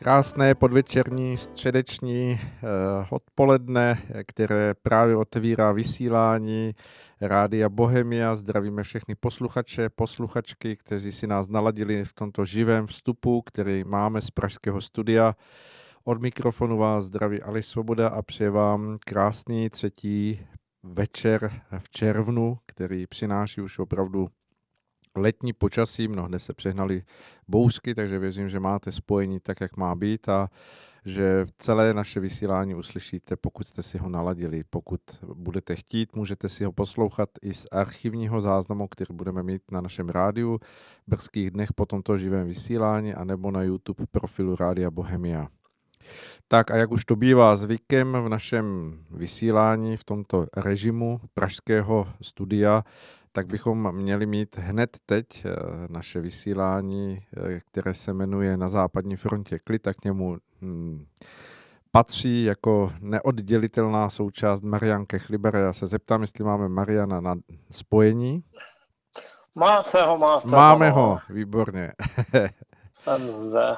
Krásné podvečerní, středeční eh, odpoledne, které právě otevírá vysílání Rádia Bohemia. Zdravíme všechny posluchače, posluchačky, kteří si nás naladili v tomto živém vstupu, který máme z Pražského studia. Od mikrofonu vás zdraví Ali Svoboda a přeji vám krásný třetí večer v červnu, který přináší už opravdu letní počasí, mnohde se přehnali bouřky, takže věřím, že máte spojení tak, jak má být a že celé naše vysílání uslyšíte, pokud jste si ho naladili. Pokud budete chtít, můžete si ho poslouchat i z archivního záznamu, který budeme mít na našem rádiu v brzkých dnech po tomto živém vysílání, anebo na YouTube profilu Rádia Bohemia. Tak a jak už to bývá zvykem v našem vysílání v tomto režimu pražského studia, tak bychom měli mít hned teď eh, naše vysílání, eh, které se jmenuje Na západní frontě klid, tak k němu hmm, patří jako neoddělitelná součást Marian Kechliber. Já se zeptám, jestli máme Mariana na spojení. Máte ho, máte Máme ho, ho výborně. Jsem zde.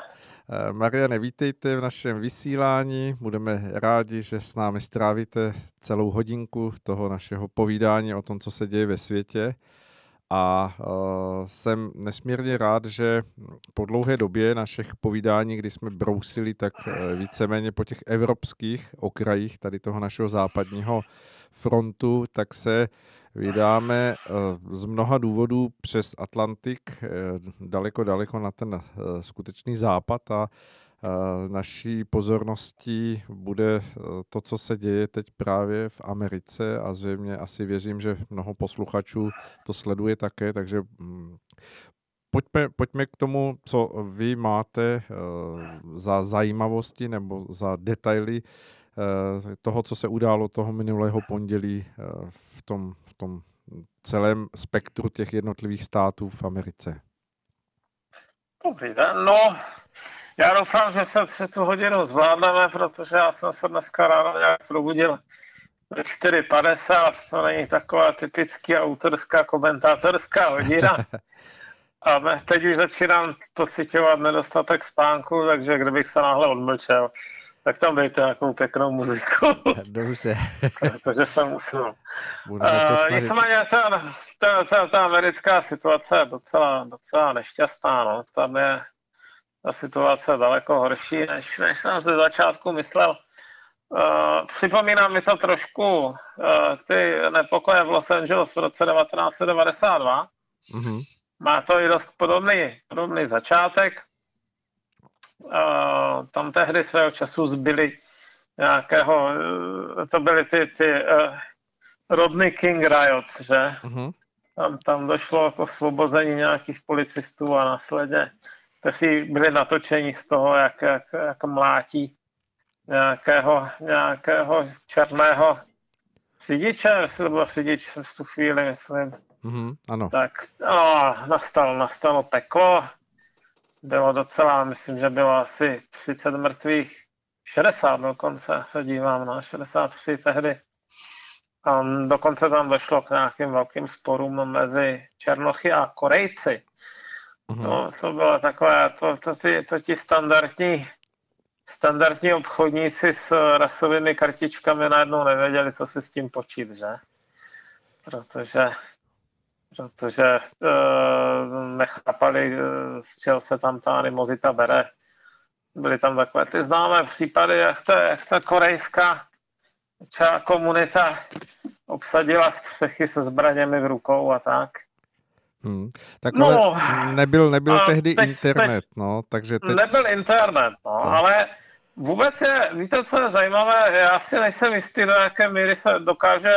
Eh, Mariane, vítejte v našem vysílání. Budeme rádi, že s námi strávíte celou hodinku toho našeho povídání o tom, co se děje ve světě. A uh, jsem nesmírně rád, že po dlouhé době našich povídání, kdy jsme brousili tak uh, víceméně po těch evropských okrajích tady toho našeho západního frontu, tak se vydáme eh, z mnoha důvodů přes Atlantik eh, daleko, daleko na ten eh, skutečný západ a naší pozorností bude to, co se děje teď právě v Americe a zřejmě asi věřím, že mnoho posluchačů to sleduje také, takže mm, pojďme, pojďme k tomu, co vy máte za zajímavosti nebo za detaily toho, co se událo toho minulého pondělí eh, v tom, v tom celém spektru těch jednotlivých států v Americe. Dobrý den, no, já doufám, že se tři tu hodinu zvládneme, protože já jsem se dneska ráno nějak probudil ve 4.50, to není taková typický autorská komentátorská hodina. A teď už začínám pocitovat nedostatek spánku, takže kdybych se náhle odmlčel, tak tam dejte nějakou pěknou muziku. Dobře. Protože jsem musel. Uh, nicméně ta, ta, ta, ta americká situace je docela, docela nešťastná. No. Tam je ta situace daleko horší, než, než jsem ze začátku myslel. Uh, připomíná mi to trošku uh, ty nepokoje v Los Angeles v roce 1992. Mm-hmm. Má to i dost podobný, podobný začátek tam tehdy svého času zbyli nějakého, eh, to byly ty, ty uh, Rodney King riots, že? Uh-huh. Tam, tam došlo k osvobození nějakých policistů a následně kteří byli natočeni z toho, jak, jak, jak mlátí nějakého, nějakého černého řidiče, jestli to byl řidič v tu chvíli, myslím. Mm-hmm, ano. Tak no, nastalo, nastalo peklo, bylo docela, myslím, že bylo asi 30 mrtvých, 60 dokonce se dívám na 63 tehdy. A dokonce tam došlo k nějakým velkým sporům mezi Černochy a Korejci. Mm-hmm. To, to bylo takové, to, to, ty, to ti standardní, standardní obchodníci s rasovými kartičkami najednou nevěděli, co si s tím počít, že? Protože protože uh, nechápali, uh, z čeho se tam ta animozita bere. Byly tam takové ty známé případy, jak ta, jak ta korejská komunita obsadila střechy se zbraněmi v rukou a tak. Hmm. Tak no, ale nebyl, nebyl tehdy teď, internet, teď, no, takže teď... Nebyl internet, no, to. ale vůbec je, víte, co je zajímavé, já si nejsem jistý, do jaké míry se dokáže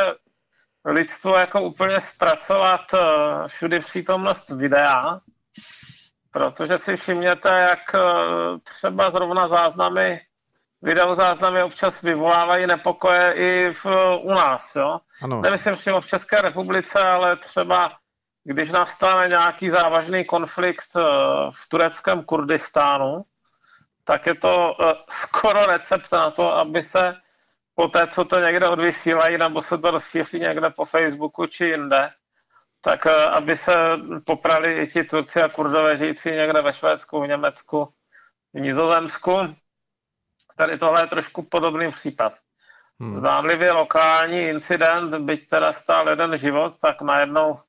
lidstvo jako úplně zpracovat uh, všudy přítomnost videa, protože si všimněte, jak uh, třeba zrovna záznamy, videozáznamy občas vyvolávají nepokoje i v, u nás, jo. Ano. Nemyslím přímo v České republice, ale třeba když nastane nějaký závažný konflikt uh, v tureckém Kurdistánu, tak je to skoro recept na to, aby se po té, co to někde odvysílají, nebo se to rozšíří někde po Facebooku či jinde, tak eh, aby se poprali i ti Turci a Kurdové žijící někde ve Švédsku, v Německu, v Nizozemsku. Tady tohle je trošku podobný případ. Hmm. Zdánlivě lokální incident, byť teda stál jeden život, tak najednou,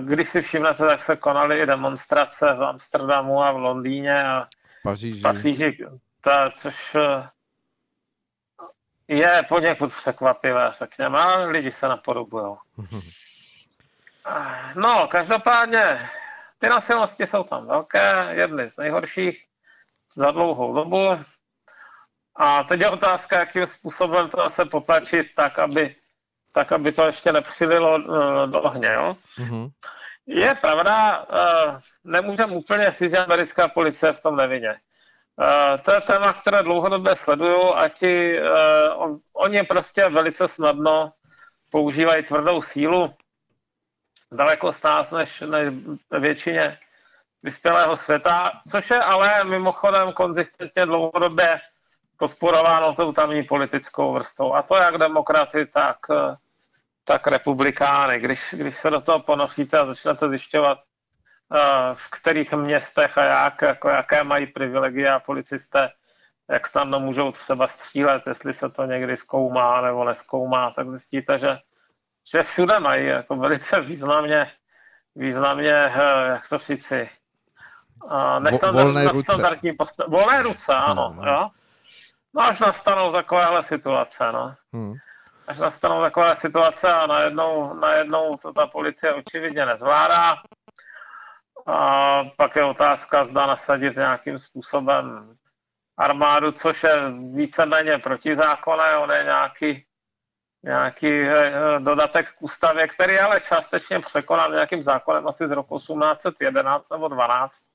když si všimnete, tak se konaly i demonstrace v Amsterdamu a v Londýně a v Paříži. V Paříži ta, což eh, je poněkud překvapivé, řekněme, ale lidi se napodobují. No, každopádně, ty nasilnosti jsou tam velké, jedny z nejhorších za dlouhou dobu. A teď je otázka, jakým způsobem to se potlačit tak, aby, tak, aby to ještě nepřililo uh, do ohně. Jo? Mm-hmm. Je pravda, uh, nemůžeme úplně říct, že americká policie v tom nevině. Uh, to je téma, které dlouhodobě sleduju a ti, uh, on, oni prostě velice snadno používají tvrdou sílu, daleko z nás než, než většině vyspělého světa, což je ale mimochodem konzistentně dlouhodobě podporováno tou tamní politickou vrstvou. A to jak demokraty, tak, tak republikány. Když, když se do toho ponoříte a začnete zjišťovat, eh, v kterých městech a jak, jako jaké mají privilegia policisté, jak snadno můžou třeba střílet, jestli se to někdy zkoumá nebo neskoumá, tak zjistíte, že, že všude mají jako velice významně, významně, eh, jak to říci, volné ruce. Volné ruce, ano. No, no. Jo? no až nastanou takovéhle situace, no. Hmm. Až nastanou takové situace a najednou, najednou to ta policie očividně nezvládá. A pak je otázka, zda nasadit nějakým způsobem armádu, což je víceméně protizákonné, on je nějaký, nějaký eh, dodatek k ústavě, který ale částečně překonal nějakým zákonem asi z roku 1811 nebo 12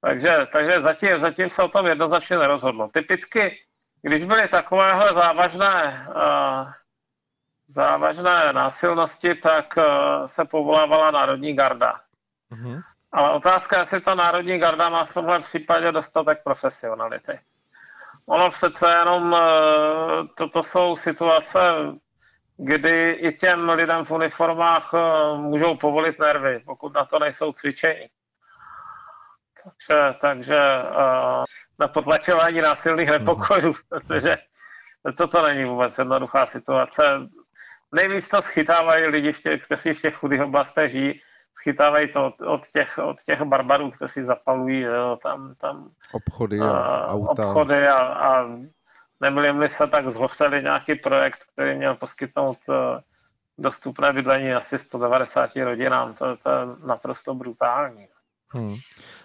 takže, takže zatím, zatím se o tom jednoznačně nerozhodlo. Typicky, když byly takovéhle závažné, uh, závažné násilnosti, tak uh, se povolávala Národní garda. Mm-hmm. Ale otázka je, jestli ta Národní garda má v tomhle případě dostatek profesionality. Ono přece jenom, uh, toto jsou situace, kdy i těm lidem v uniformách uh, můžou povolit nervy, pokud na to nejsou cvičení. Takže, takže uh, na potlačování násilných mhm. nepokojů, protože toto není vůbec jednoduchá situace. Nejvíc to schytávají lidi, v těch, kteří v těch chudých oblastech žijí, schytávají to od, od, těch, od těch barbarů, kteří zapalují jo, tam, tam obchody a, uh, auta. Obchody a, a nebyli se tak zhořeli nějaký projekt, který měl poskytnout uh, dostupné bydlení asi 190 rodinám. To, to je naprosto brutální. Hmm.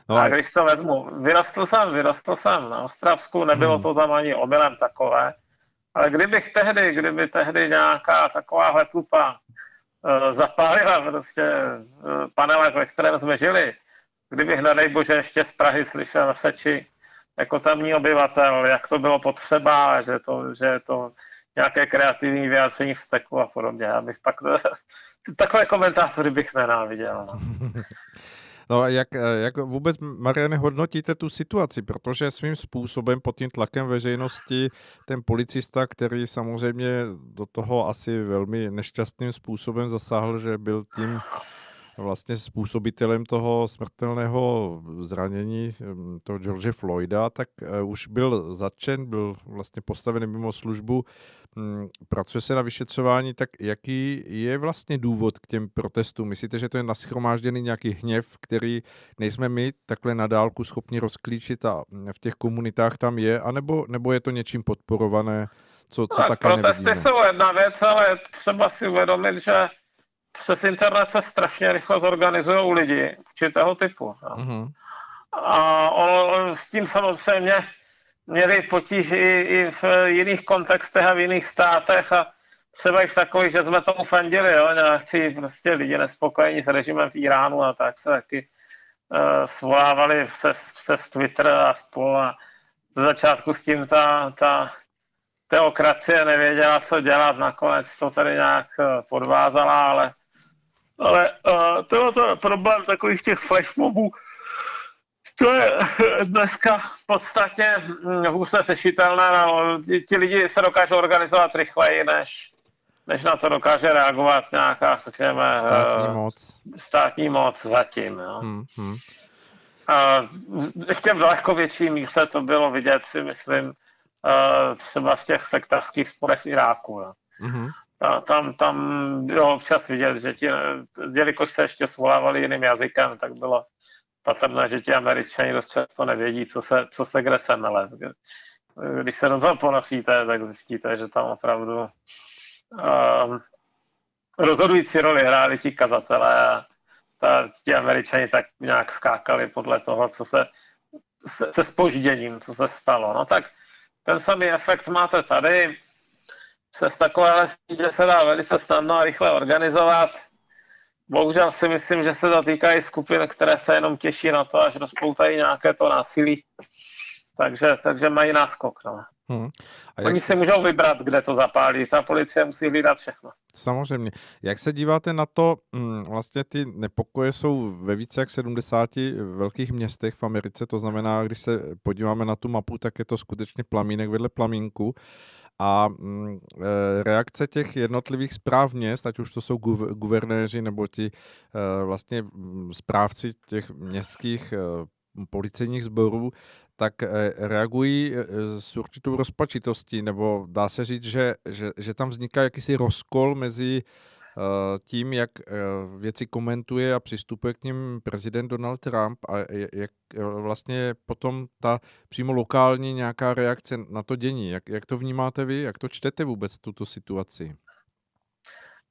No a když to vezmu, vyrostl jsem, vyrostl jsem na Ostravsku, nebylo hmm. to tam ani omylem takové, ale kdybych tehdy, kdyby tehdy nějaká taková tlupa uh, zapálila prostě uh, panelek, ve kterém jsme žili, kdybych, nedej bože, ještě z Prahy slyšel v Seči jako tamní obyvatel, jak to bylo potřeba, že to, že to nějaké kreativní vyjádření vzteku a podobně. Abych pak takové komentátory bych nenáviděl. No. A jak, jak vůbec, Mariane, hodnotíte tu situaci? Protože svým způsobem pod tím tlakem veřejnosti ten policista, který samozřejmě do toho asi velmi nešťastným způsobem zasáhl, že byl tím vlastně způsobitelem toho smrtelného zranění hm, toho George Floyda, tak eh, už byl zatčen, byl vlastně postavený mimo službu, hm, pracuje se na vyšetřování, tak jaký je vlastně důvod k těm protestům? Myslíte, že to je naschromážděný nějaký hněv, který nejsme my takhle na dálku schopni rozklíčit a v těch komunitách tam je, anebo nebo je to něčím podporované, co, co tak, také protesty nevidíme? jsou jedna věc, ale třeba si uvědomit, že přes internet se strašně rychle zorganizují lidi určitého typu. No. Mm-hmm. A on, s tím samozřejmě měli potíž i, i v jiných kontextech a v jiných státech a třeba i v takových, že jsme tomu fandili, jo, nějaký prostě lidi nespokojení s režimem v Iránu a tak se taky uh, svolávali přes, přes Twitter a spolu a ze začátku s tím ta, ta teokracie nevěděla, co dělat, nakonec to tady nějak eh, podvázala, ale ale uh, tohle to problém takových těch flashmobů, to je dneska v podstatě hm, hůř řešitelné. No, ti, ti lidi se dokážou organizovat rychleji, než, než na to dokáže reagovat nějaká, řekněme, státní moc. Státní moc zatím. Jo. Hmm, hmm. A ještě v daleko větší míře to bylo vidět, si myslím, třeba v těch sektářských sporech v Iráku. No. Mm-hmm. A tam, tam bylo občas vidět, že ti, jelikož se ještě svolávali jiným jazykem, tak bylo patrné, že ti američani dost často nevědí, co se, co se kde se mele. Když se do toho tak zjistíte, že tam opravdu um, rozhodující roli hráli ti kazatelé a ta, ti američani tak nějak skákali podle toho, co se se, se spožděním, co se stalo. No tak ten samý efekt máte tady, se z takovéhle sítě se dá velice snadno a rychle organizovat. Bohužel si myslím, že se to týká i skupin, které se jenom těší na to, až rozpoutají nějaké to násilí. Takže, takže mají náskok. No. Hmm. A Oni jak... si můžou vybrat, kde to zapálí. Ta policie musí hlídat všechno. Samozřejmě. Jak se díváte na to, hm, vlastně ty nepokoje jsou ve více jak 70 velkých městech v Americe, to znamená, když se podíváme na tu mapu, tak je to skutečně plamínek vedle plamínku. A hm, e, reakce těch jednotlivých zpráv měst, ať už to jsou guvernéři nebo ti e, vlastně hm, správci těch městských e, policejních sborů, tak eh, reagují eh, s určitou rozpačitostí, nebo dá se říct, že, že, že tam vzniká jakýsi rozkol mezi eh, tím, jak věci komentuje a přistupuje k ním prezident Donald Trump a jak vlastně potom ta přímo lokální nějaká reakce na to dění. Jak, jak to vnímáte vy? Jak to čtete vůbec tuto situaci?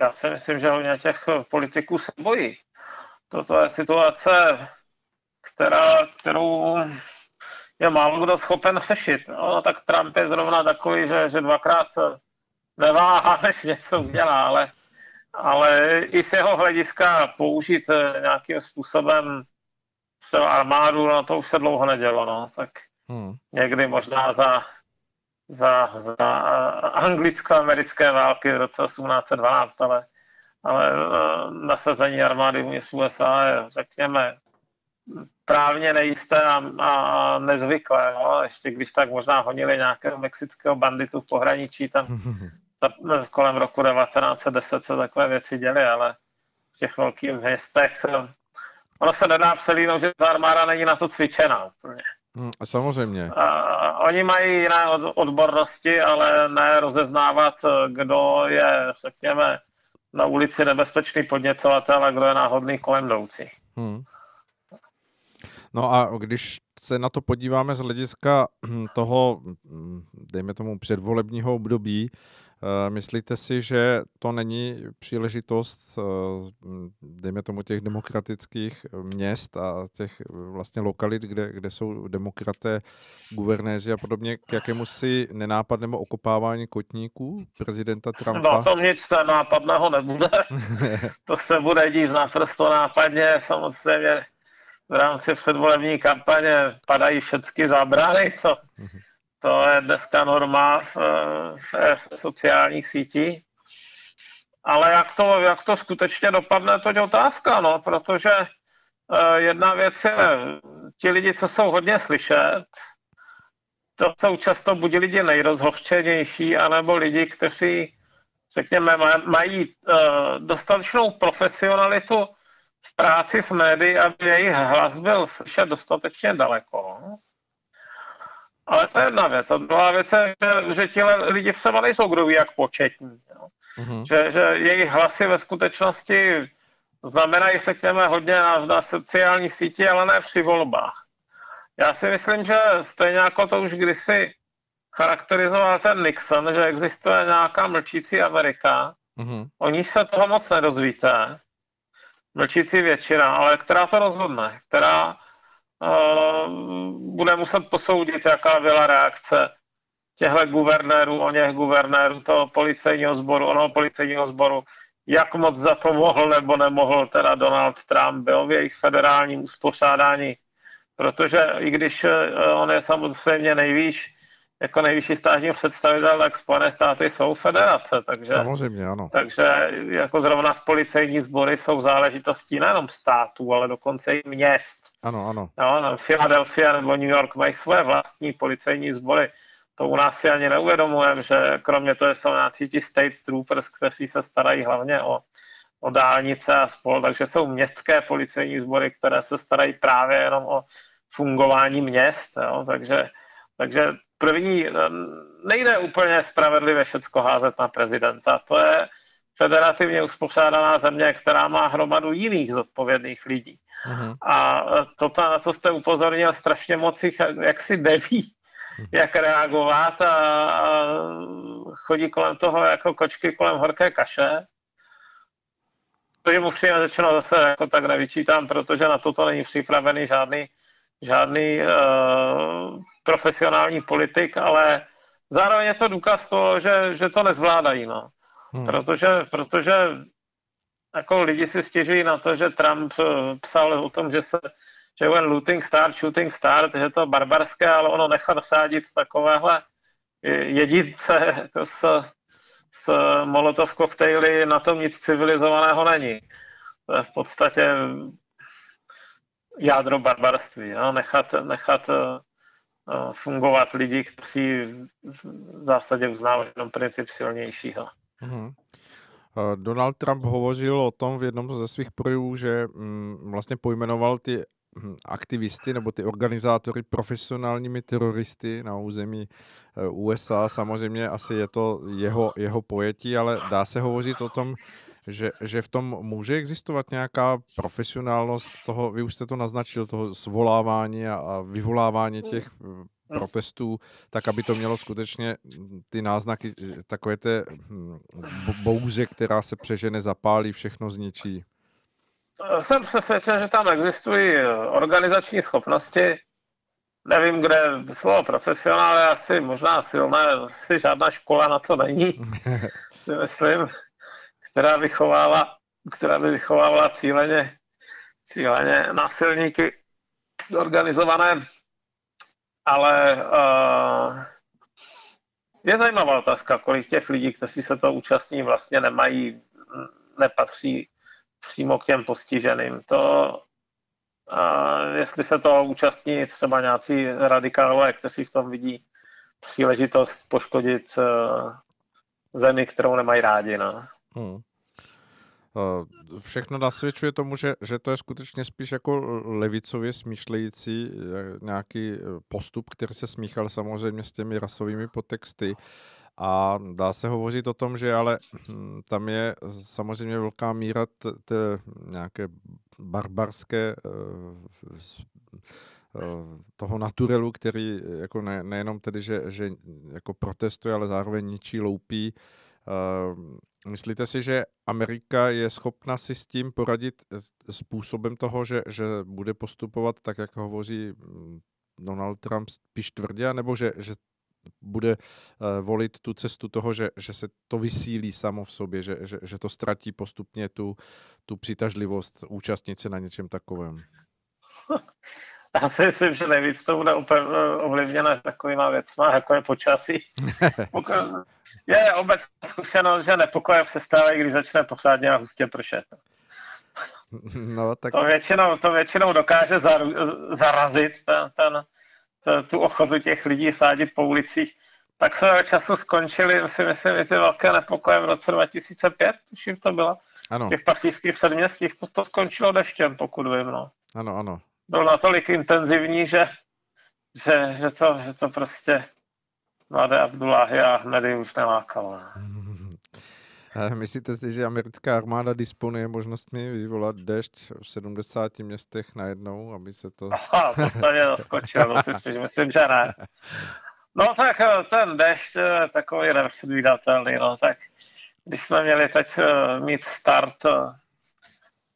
Já si myslím, že hodně těch politiků se bojí. Toto je situace, která, kterou je málo kdo schopen řešit. No, tak Trump je zrovna takový, že, že dvakrát neváhá, než něco udělá, ale, ale i z jeho hlediska použít eh, nějakým způsobem třeba armádu, no to už se dlouho nedělo, no, tak hmm. někdy možná za, za, za anglicko-americké války v roce 1812, ale, ale eh, nasazení armády v USA je, řekněme, právně nejisté a, a nezvyklé. No. Ještě když tak možná honili nějakého mexického banditu v pohraničí, tam kolem roku 1910 se takové věci děly, ale v těch velkých městech ono se nedá přelínout, že ta armáda není na to cvičená úplně. Hmm, samozřejmě. A, oni mají jiné odbornosti, ale ne rozeznávat, kdo je, řekněme, na ulici nebezpečný podněcovatel a kdo je náhodný kolem jdoucí. Hmm. No a když se na to podíváme z hlediska toho, dejme tomu, předvolebního období, eh, myslíte si, že to není příležitost, eh, dejme tomu, těch demokratických měst a těch vlastně lokalit, kde, kde jsou demokraté, guvernéři a podobně, k jakému si nenápadnému okopávání kotníků prezidenta Trumpa? No, to nic nápadného nebude. to se bude dít naprosto nápadně, samozřejmě v rámci předvolební kampaně padají všechny zábrany, to, to je dneska norma v, v sociálních sítích. Ale jak to, jak to skutečně dopadne, to je otázka, no, protože uh, jedna věc je, ti lidi, co jsou hodně slyšet, to jsou často buď lidi nejrozhořčenější, anebo lidi, kteří, řekněme, mají uh, dostatečnou profesionalitu v práci s médií, aby jejich hlas byl slyšet dostatečně daleko. Ale to je jedna věc. A druhá věc je, že, že ti lidi třeba nejsou kdo ví jak početní. Jo. Mm-hmm. Že, že jejich hlasy ve skutečnosti znamenají, řekněme, hodně na, na sociální síti, ale ne při volbách. Já si myslím, že stejně jako to už kdysi charakterizoval ten Nixon, že existuje nějaká mlčící Amerika, mm-hmm. o níž se toho moc nedozvíte, mlčící většina, ale která to rozhodne, která bude muset posoudit, jaká byla reakce těchto guvernérů, o něch guvernérů, toho policejního sboru, onoho policejního sboru, jak moc za to mohl nebo nemohl teda Donald Trump, byl v jejich federálním uspořádání, protože i když uh, on je samozřejmě nejvýš jako nejvyšší státní představitel, tak Spojené státy jsou federace, takže, Samozřejmě, ano. takže jako zrovna z policejní sbory jsou záležitostí nejenom států, ale dokonce i měst. Ano, ano. No, Philadelphia nebo New York mají své vlastní policejní sbory. To u nás si ani neuvědomujeme, že kromě toho jsou nějaký ti state troopers, kteří se starají hlavně o, o dálnice a spol, takže jsou městské policejní sbory, které se starají právě jenom o fungování měst. Jo? Takže, takže první, nejde úplně spravedlivě všecko házet na prezidenta. To je federativně uspořádaná země, která má hromadu jiných zodpovědných lidí. Uh-huh. A to, na co jste upozornil, strašně moc jich jak si neví, uh-huh. jak reagovat a, a chodí kolem toho jako kočky kolem horké kaše. To je upřímně řečeno zase jako tak nevyčítám, protože na toto není připravený žádný, žádný uh, profesionální politik, ale zároveň je to důkaz toho, že, že to nezvládají. No. Hmm. Protože, protože jako lidi si stěžují na to, že Trump eh, psal o tom, že se že when looting start, shooting start, že to barbarské, ale ono nechat sádit takovéhle jedince jako s, s molotov koktejly, na tom nic civilizovaného není. To je v podstatě jádro barbarství. No? Nechat, nechat uh, fungovat lidi, kteří v zásadě uznávají jenom princip silnějšího. Mm-hmm. Donald Trump hovořil o tom v jednom ze svých projevů, že mm, vlastně pojmenoval ty hm, aktivisty nebo ty organizátory profesionálními teroristy na území eh, USA. Samozřejmě asi je to jeho, jeho pojetí, ale dá se hovořit o tom, že, že v tom může existovat nějaká profesionálnost toho, vy už jste to naznačil, toho zvolávání a, a vyvolávání těch eh, protestů, tak aby to mělo skutečně ty náznaky takové té hm, bouze, která se přežene, zapálí, všechno zničí. Jsem přesvědčen, že tam existují organizační schopnosti. Nevím, kde slovo profesionál je asi možná silné, asi žádná škola na to není, myslím, která vychovávala, která by vychovávala cíleně, cíleně násilníky organizované ale uh, je zajímavá otázka, kolik těch lidí, kteří se to účastní, vlastně nemají, nepatří přímo k těm postiženým. To, uh, jestli se to účastní třeba nějací radikálové, kteří v tom vidí příležitost poškodit uh, zemi, kterou nemají rádi. No. Hmm. Eh, všechno nasvědčuje tomu, že, že to je skutečně spíš jako levicově smýšlející eh, nějaký eh, postup, který se smíchal samozřejmě s těmi rasovými podtexty. A dá se hovořit o tom, že ale hm, tam je samozřejmě velká míra té nějaké barbarské toho naturelu, který jako ne, nejenom tedy, že, že jako protestuje, ale zároveň ničí, loupí, Myslíte si, že Amerika je schopna si s tím poradit způsobem toho, že, že bude postupovat tak, jak hovoří mm, Donald Trump spíš tvrdě, nebo že, že bude uh, volit tu cestu toho, že, že se to vysílí samo v sobě, že, že, že to ztratí postupně tu, tu přitažlivost účastnit se na něčem takovém? Já si myslím, že nejvíc to bude ovlivněné takovýma věcma, jako je počasí. je obecná zkušenost, že nepokoje se stávají, když začne pořádně a hustě pršet. No, tak... to, většinou, to většinou dokáže zar, zarazit ten, ten, ten, tu ochotu těch lidí sádit po ulicích. Tak se času skončili, si myslím, i ty velké nepokoje v roce 2005, tuším to bylo. Ano. V těch pasijských předměstích to, to skončilo deštěm, pokud vím. No. Ano, ano byl natolik intenzivní, že, že, že, to, že to prostě mladé Abdullahy a Ahmedy už nelákalo. Myslíte si, že americká armáda disponuje možnostmi vyvolat dešť v 70 městech najednou, aby se to... Aha, to to si spíš myslím, že ne. No tak eh, ten dešť je takový nepředvídatelný, no tak když jsme měli teď eh, mít start eh,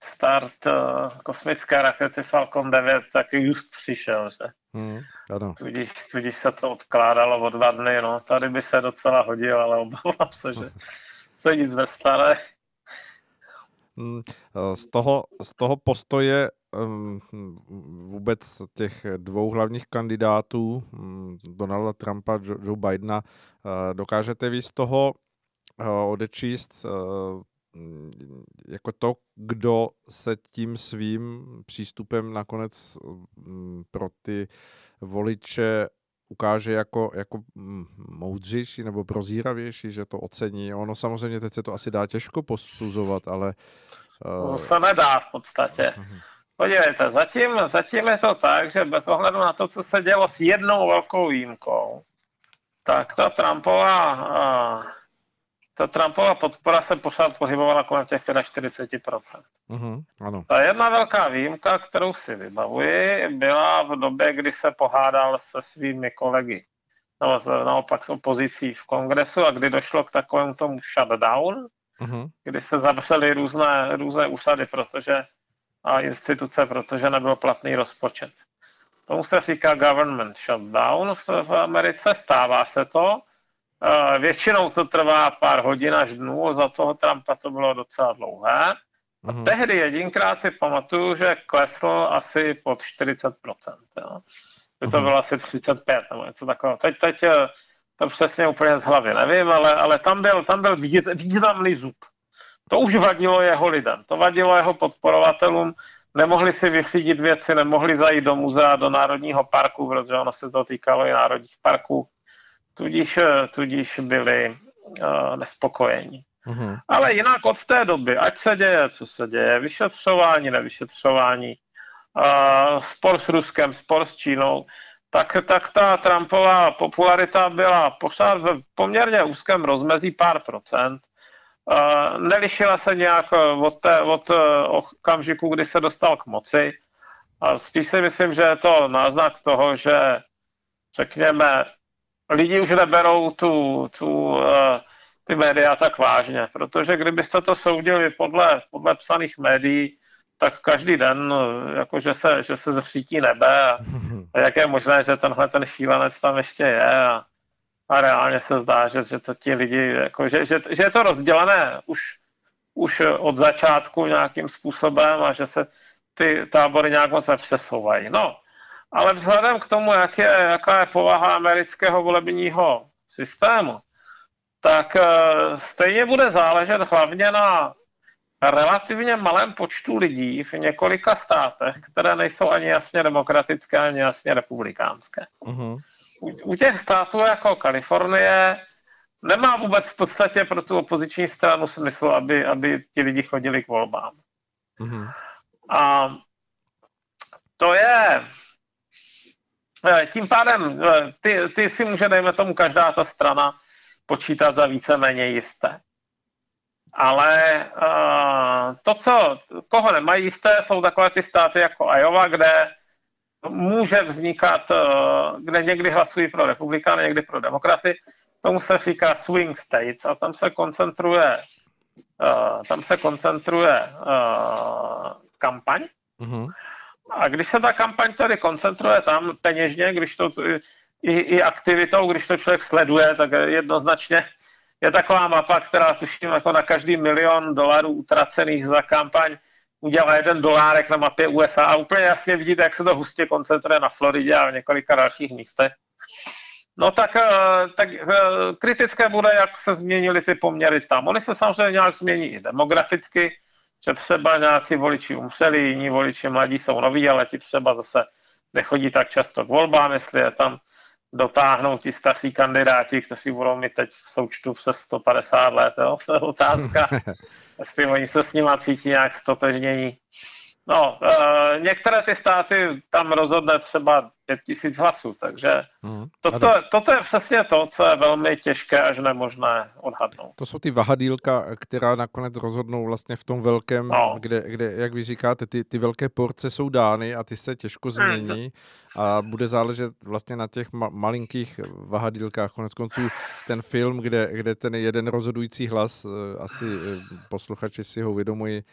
start uh, kosmické rakety Falcon 9 tak just přišel, že? Hmm, ano. Tudíž, tudíž se to odkládalo o dva dny, no. Tady by se docela hodil, ale obávám se, že se nic nestane. Hmm, eh, z toho, z toho postoje um, vůbec těch dvou hlavních kandidátů, um, Donalda Trumpa a Joe Bidena, uh, dokážete vy z toho odečíst jako to, kdo se tím svým přístupem nakonec mm, pro ty voliče ukáže jako, jako mm, moudřejší nebo prozíravější, že to ocení. Ono samozřejmě teď se to asi dá těžko posuzovat, ale... Uh... se nedá v podstatě. Mhm. podívejte, zatím, zatím je to tak, že bez ohledu na to, co se dělo s jednou velkou výjimkou, tak ta Trumpova, ta Trumpova podpora se pořád pohybovala kolem těch 45%. Mm-hmm, ano. Ta jedna velká výjimka, kterou si vybavuji, byla v době, kdy se pohádal se svými kolegy nebo naopak s opozicí v kongresu a kdy došlo k takovému tomu shutdown, mm-hmm. kdy se zavřely různé, různé úřady protože, a instituce, protože nebyl platný rozpočet. Tomu se říká government shutdown v, v Americe, stává se to. E, většinou to trvá pár hodin až dnů, za toho Trumpa to bylo docela dlouhé. A mm-hmm. tehdy jedinkrát si pamatuju, že klesl asi pod 40%. Jo že to mhm. bylo asi 35 nebo něco takového. Teď, teď eh, to přesně úplně z hlavy nevím, ale, ale tam byl, tam byl významný zub. To už vadilo jeho lidem, to vadilo jeho podporovatelům, nemohli si vyřídit věci, nemohli zajít do muzea, do Národního parku, protože ono se to týkalo i Národních parků, tudíž, eh, tudíž byli uh, nespokojení. Uhum. Ale jinak od té doby, ať se děje, co se děje, vyšetřování, nevyšetřování, spor s Ruskem, spor s Čínou, tak, tak ta Trumpová popularita byla pořád v poměrně úzkém rozmezí pár procent. Nelišila se nějak od, té, od okamžiku, kdy se dostal k moci. A spíš si myslím, že je to náznak toho, že řekněme, lidi už neberou tu, tu, ty média tak vážně, protože kdybyste to soudili podle, podle psaných médií, tak každý den, no, jako že se, že se zřítí nebe a, a jak je možné, že tenhle ten šílenec tam ještě je a, a reálně se zdá, že, že to ti lidi, jako, že, že, že je to rozdělené už, už od začátku nějakým způsobem a že se ty tábory nějak moc nepřesouvají. No, ale vzhledem k tomu, jak je, jaká je povaha amerického volebního systému, tak uh, stejně bude záležet hlavně na relativně malém počtu lidí v několika státech, které nejsou ani jasně demokratické, ani jasně republikánské. Uh-huh. U, u těch států jako Kalifornie nemá vůbec v podstatě pro tu opoziční stranu smysl, aby, aby ti lidi chodili k volbám. Uh-huh. A to je eh, tím pádem, eh, ty, ty si může, dejme tomu, každá ta strana počítat za víceméně jisté ale uh, to, co koho nemají jisté, jsou takové ty státy jako Iowa, kde může vznikat, kde někdy hlasují pro republikány, někdy pro demokraty. Tomu se říká swing states a tam se koncentruje tam se koncentruje kampaň. Mm-hmm. A když se ta kampaň tady koncentruje tam peněžně, když to i, i aktivitou, když to člověk sleduje, tak jednoznačně je taková mapa, která tuším jako na každý milion dolarů utracených za kampaň udělá jeden dolárek na mapě USA a úplně jasně vidíte, jak se to hustě koncentruje na Floridě a v několika dalších místech. No tak, eh, tak eh, kritické bude, jak se změnily ty poměry tam. Oni se samozřejmě nějak změní i demograficky, že třeba nějací voliči umřeli, jiní voliči mladí jsou noví, ale ti třeba zase nechodí tak často k volbám, jestli je tam dotáhnou ti staří kandidáti, kteří budou mít teď v součtu přes 150 let, jo? to je otázka, jestli oni se s nimi cítí nějak stotožnění. No, e, některé ty státy tam rozhodne třeba 5000 hlasů, takže mm, toto, toto je přesně to, co je velmi těžké až nemožné odhadnout. To jsou ty vahadílka, která nakonec rozhodnou vlastně v tom velkém, no. kde, kde, jak vy říkáte, ty, ty velké porce jsou dány a ty se těžko změní mm. a bude záležet vlastně na těch ma- malinkých vahadílkách. Konec konců ten film, kde, kde ten jeden rozhodující hlas, eh, asi eh, posluchači si ho uvědomují,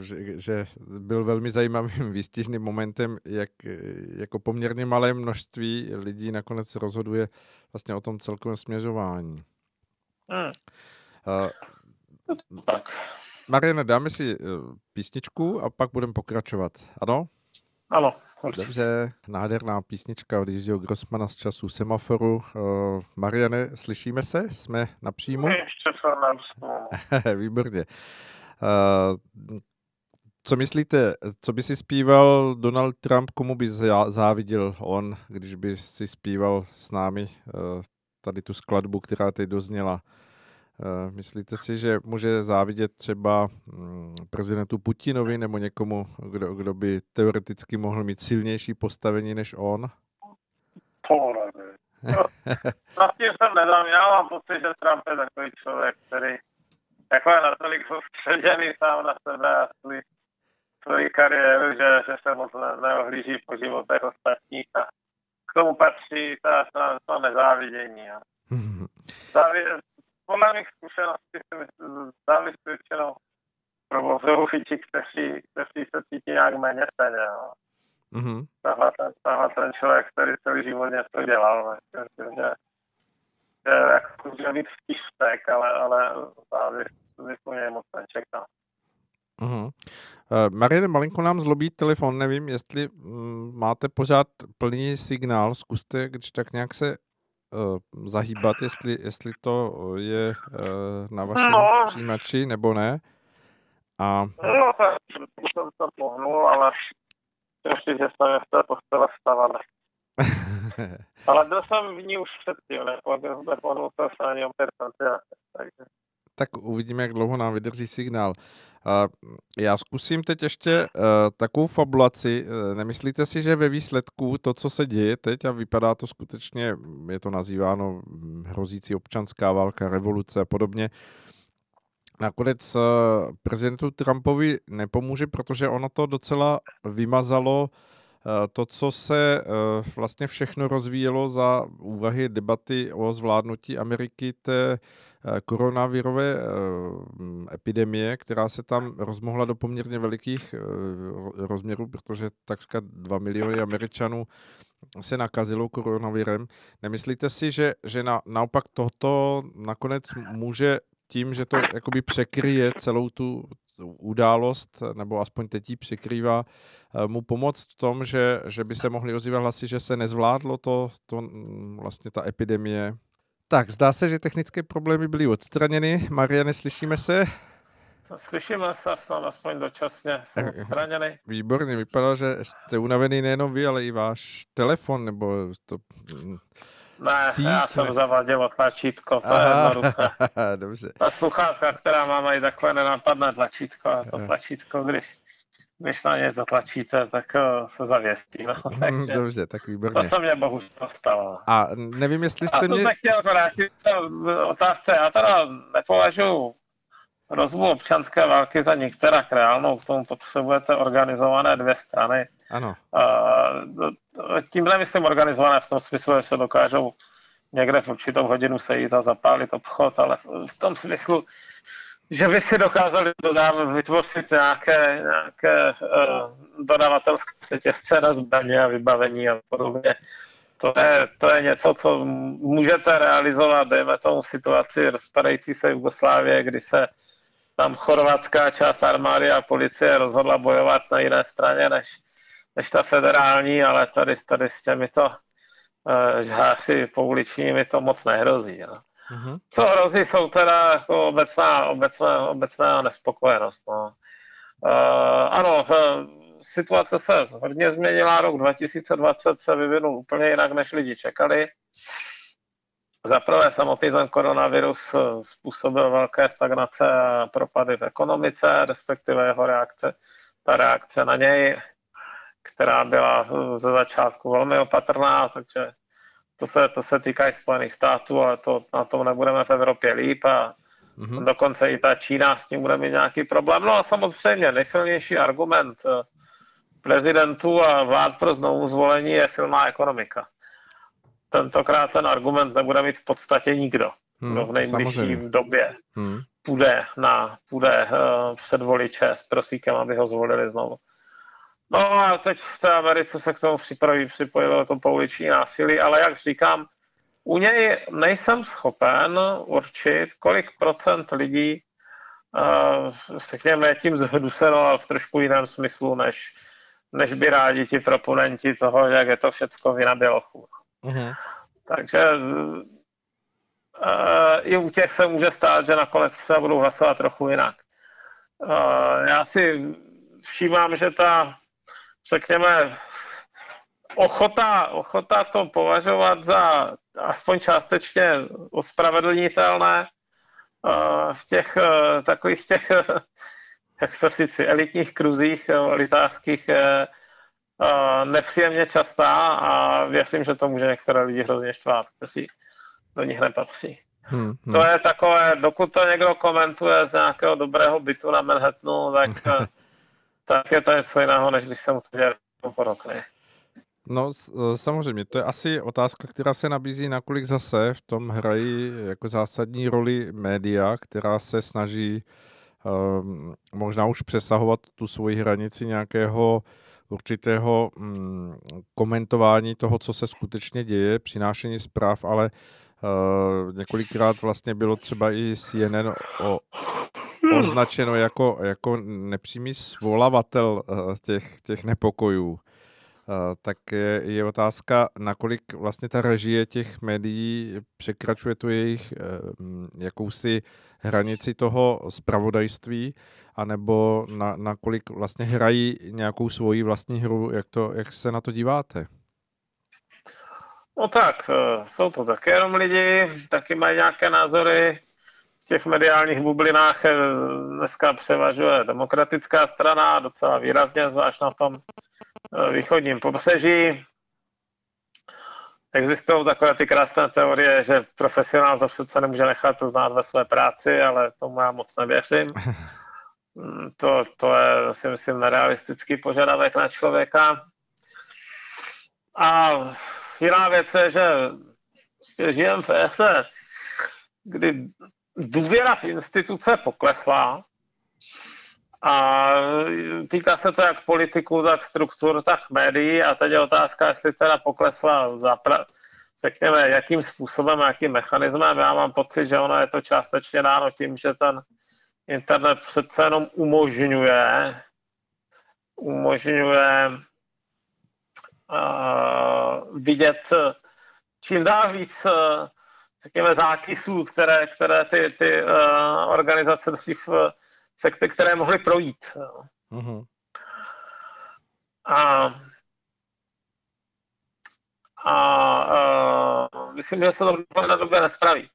že, že byl velmi zajímavým výstižným momentem, jak jako poměrně malé množství lidí nakonec rozhoduje vlastně o tom celkovém směřování. Hmm. Uh, tak. Mariana, dáme si eh, písničku a pak budeme pokračovat. Ano? Ano. Dobře, nádherná písnička od Jiřího Grossmana z času Semaforu. Uh, Mariane, slyšíme se? Jsme napřímo? Ještě se Výborně. Eh, co myslíte, co by si zpíval Donald Trump, komu by záviděl on, když by si zpíval s námi eh, tady tu skladbu, která teď dozněla? Eh, myslíte si, že může závidět třeba mm, prezidentu Putinovi nebo někomu, kdo, kdo by teoreticky mohl mít silnější postavení než on? No, nad tím jsem nedám. Já mám pocit, že Trump je takový člověk, který je natolik soustředěný sám na sebe a svůj, svůj kariéru, že, že se moc ne, neohlíží po životech ostatních a k tomu patří ta, ta, ta nezávidění. A závi, podle mých zkušeností si myslím, závisí většinou provozují ti, kteří, kteří se cítí nějak méně ceně. No. Mm-hmm. Tahle, ten, tahle ten člověk, který celý život něco dělal, že, že jako může být vtistek, ale, ale u něj moc nečeká. Uh-huh. Uh, Marian, malinko nám zlobí telefon, nevím, jestli um, máte pořád plný signál, zkuste, když tak nějak se uh, zahýbat, jestli, jestli to je uh, na vašem no. přijímači nebo ne. A... No, tak jsem to pohnul, ale ještě, že jsme v té postele vstávali. ale byl jsem v ní už předtím, se ani o 5 takže tak uvidíme, jak dlouho nám vydrží signál. Já zkusím teď ještě eh, takovou fabulaci. Eh, nemyslíte si, že ve výsledku to, co se děje teď, a vypadá to skutečně, je to nazýváno hrozící občanská válka, revoluce a podobně, nakonec eh, prezidentu Trumpovi nepomůže, protože ono to docela vymazalo to, co se vlastně všechno rozvíjelo za úvahy debaty o zvládnutí Ameriky té Eh, koronavirové eh, epidemie, která se tam rozmohla do poměrně velikých eh, rozměrů, protože takřka 2 miliony Američanů se nakazilo koronavirem. Nemyslíte si, že, že na, naopak toto nakonec může tím, že to jakoby překryje celou tu událost, nebo aspoň teď ji překrývá, mu pomoct v tom, že, že by se mohly ozývat hlasy, že se nezvládlo to, to vlastně ta epidemie tak, zdá se, že technické problémy byly odstraněny. Mariane, slyšíme se? Slyšíme se snad aspoň dočasně, jsem eh, odstraněný. Výborně, vypadá, že jste unavený nejenom vy, ale i váš telefon, nebo to... Ne, síť, já jsem ne. zavadil tlačítko, to Aha, je. Dobře. Ta sluchátka, která má mají takové nenápadné tlačítko, a to tlačítko, když když na ně zatlačíte, tak uh, se zavěstí. No. Takže Dobře, tak výborně. To se mě bohužel stalo. A nevím, jestli jste... A co se chtěl vrátit otázce, já teda nepovažuji rozvoj občanské války za některá reálnou, k tomu potřebujete organizované dvě strany. Ano. Uh, tím nemyslím organizované v tom smyslu, že se dokážou někde v určitou hodinu sejít a zapálit obchod, ale v tom smyslu, že by si dokázali dodávat, vytvořit nějaké, nějaké uh, dodavatelské řetězce na zbraně a vybavení a podobně. To je, to je něco, co můžete realizovat, dejme tomu situaci rozpadající se Jugoslávie, kdy se tam chorvatská část armády a policie rozhodla bojovat na jiné straně než, než ta federální, ale tady, tady s těmito uh, žháři pouličními to moc nehrozí. No. Mm-hmm. Co hrozí, jsou teda jako obecná, obecná, obecná nespokojenost. No. Uh, ano, uh, situace se hodně změnila, rok 2020 se vyvinul úplně jinak, než lidi čekali. Za prvé samotný ten koronavirus eh, způsobil velké stagnace a propady v ekonomice, respektive jeho reakce, ta reakce na něj, která byla ze začátku velmi opatrná, takže to se, to se týká i Spojených států, ale to, na tom nebudeme v Evropě líp a mm-hmm. dokonce i ta Čína s tím bude mít nějaký problém. No a samozřejmě nejsilnější argument eh, prezidentů a vlád pro znovu zvolení je silná ekonomika. Tentokrát ten argument nebude mít v podstatě nikdo, hmm, kdo v nejbližším době hmm. půjde, na, půjde uh, před voliče s prosíkem, aby ho zvolili znovu. No a teď v té Americe se k tomu připraví, připojilo to pouliční násilí, ale jak říkám, u něj nejsem schopen určit, kolik procent lidí uh, řekněme tím zhnuseno, ale v trošku jiném smyslu, než, než by rádi ti proponenti toho, jak je to všecko vina bělochů. Uh-huh. Takže uh, i u těch se může stát, že nakonec třeba budou hlasovat trochu jinak. Uh, já si všímám, že ta řekněme, ochota, ochota to považovat za aspoň částečně ospravedlnitelné v těch takových těch, jak to říci, elitních kruzích, elitářských nepříjemně častá a věřím, že to může některé lidi hrozně štvát, kteří do nich nepatří. Hmm, hmm. To je takové, dokud to někdo komentuje z nějakého dobrého bytu na Manhattanu, tak, tak je to něco jiného, než když se mu to děje pod okny. No samozřejmě, to je asi otázka, která se nabízí, nakolik zase v tom hrají jako zásadní roli média, která se snaží um, možná už přesahovat tu svoji hranici nějakého určitého um, komentování toho, co se skutečně děje, přinášení zpráv, ale uh, několikrát vlastně bylo třeba i CNN o, označeno jako, jako nepřímý svolavatel uh, těch, těch nepokojů. Eh, tak je, je otázka, nakolik vlastně ta režie těch médií překračuje tu jejich eh, jakousi hranici toho spravodajství, anebo na, nakolik vlastně hrají nějakou svoji vlastní hru, jak, to, jak se na to díváte? No tak, eh, jsou to také jenom lidi, taky mají nějaké názory. V těch mediálních bublinách dneska převažuje demokratická strana docela výrazně, zvlášť na tom Eh, východním pobřeží. Existují takové ty krásné teorie, že profesionál to přece nemůže nechat znát ve své práci, ale tomu já moc nevěřím. Mm, to, to je, si myslím, nerealistický požadavek na člověka. A jiná věc je, že prostě žijeme v éře, kdy důvěra v instituce poklesla, a týká se to jak politiků, tak struktur, tak médií a teď je otázka, jestli teda poklesla za pra... řekněme, jakým způsobem, jakým mechanismem. Já mám pocit, že ono je to částečně dáno tím, že ten internet přece jenom umožňuje umožňuje uh, vidět čím dál víc uh, řekněme zákysů, které, které ty, ty uh, organizace dřív se, které mohly projít. Mm-hmm. A, a, a myslím, že se to na době nespraví.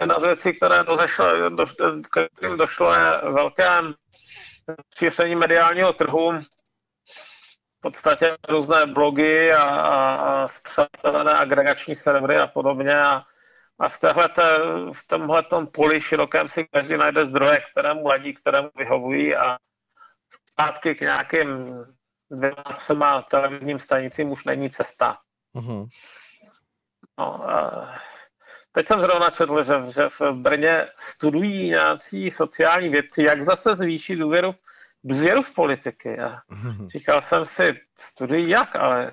Jedna z věcí, které to zešlo, do, kterým došlo, je velké šíření mediálního trhu, v podstatě různé blogy a, a, a zpřátelené agregační servery a podobně. A, a v, téhleté, v tomhle poli širokém si každý najde zdroje, kterému ladí, kterému vyhovují a zpátky k nějakým dvěma, třema televizním stanicím už není cesta. Uh-huh. No, a teď jsem zrovna četl, že, že v Brně studují nějací sociální věci, jak zase zvýšit důvěru, důvěru v politiky. A uh-huh. říkal jsem si, studují jak, ale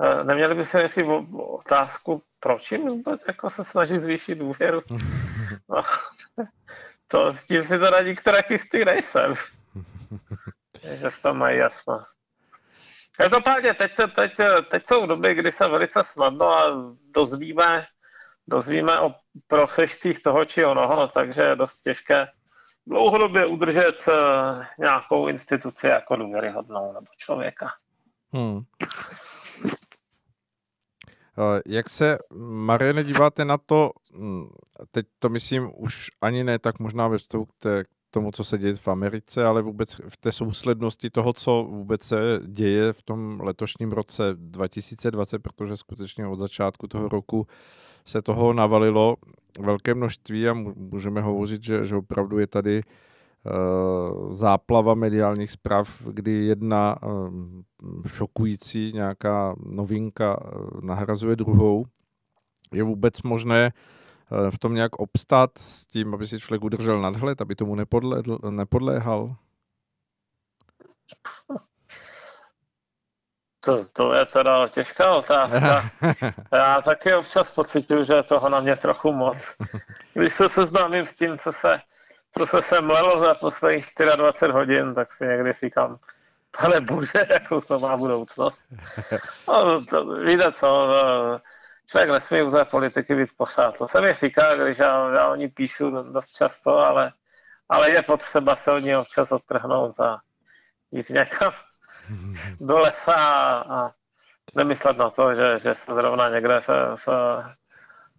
e, neměli by si si otázku, proč jim vůbec jako se snaží zvýšit důvěru? No, to s tím si teda nikterá jistý nejsem. že v tom mají jasno. Každopádně teď, teď, teď jsou doby, kdy se velice snadno a dozvíme, dozvíme o profešcích toho či onoho, takže je dost těžké dlouhodobě udržet eh, nějakou instituci jako důvěryhodnou nebo člověka. Hmm. Eh, jak se, Mariene, díváte na to, hm, teď to myslím už ani ne tak možná ve vztahu k tomu, co se děje v Americe, ale vůbec v té souslednosti toho, co vůbec se děje v tom letošním roce 2020, protože skutečně od začátku toho roku se toho navalilo velké množství a můžeme hovořit, že, že opravdu je tady Eh, záplava mediálních zpráv, kdy jedna eh, šokující nějaká novinka eh, nahrazuje druhou. Je vůbec možné v tom nějak obstát s tím, aby si člověk udržel nadhled, aby tomu nepodléhl, nepodléhal? To, to je teda těžká otázka. Já taky občas pocituju, že je toho na mě trochu moc. Když se seznámím s tím, co se co se sem lelo za posledních 24 hodin, tak si někdy říkám, pane bože, jakou to má budoucnost. No, to, víte co, člověk nesmí u té politiky být pořád. To se mi říká, když já, já o ní píšu dost často, ale, ale je potřeba se od ní občas odtrhnout a jít někam do lesa a nemyslet na to, že, že se zrovna někde v, v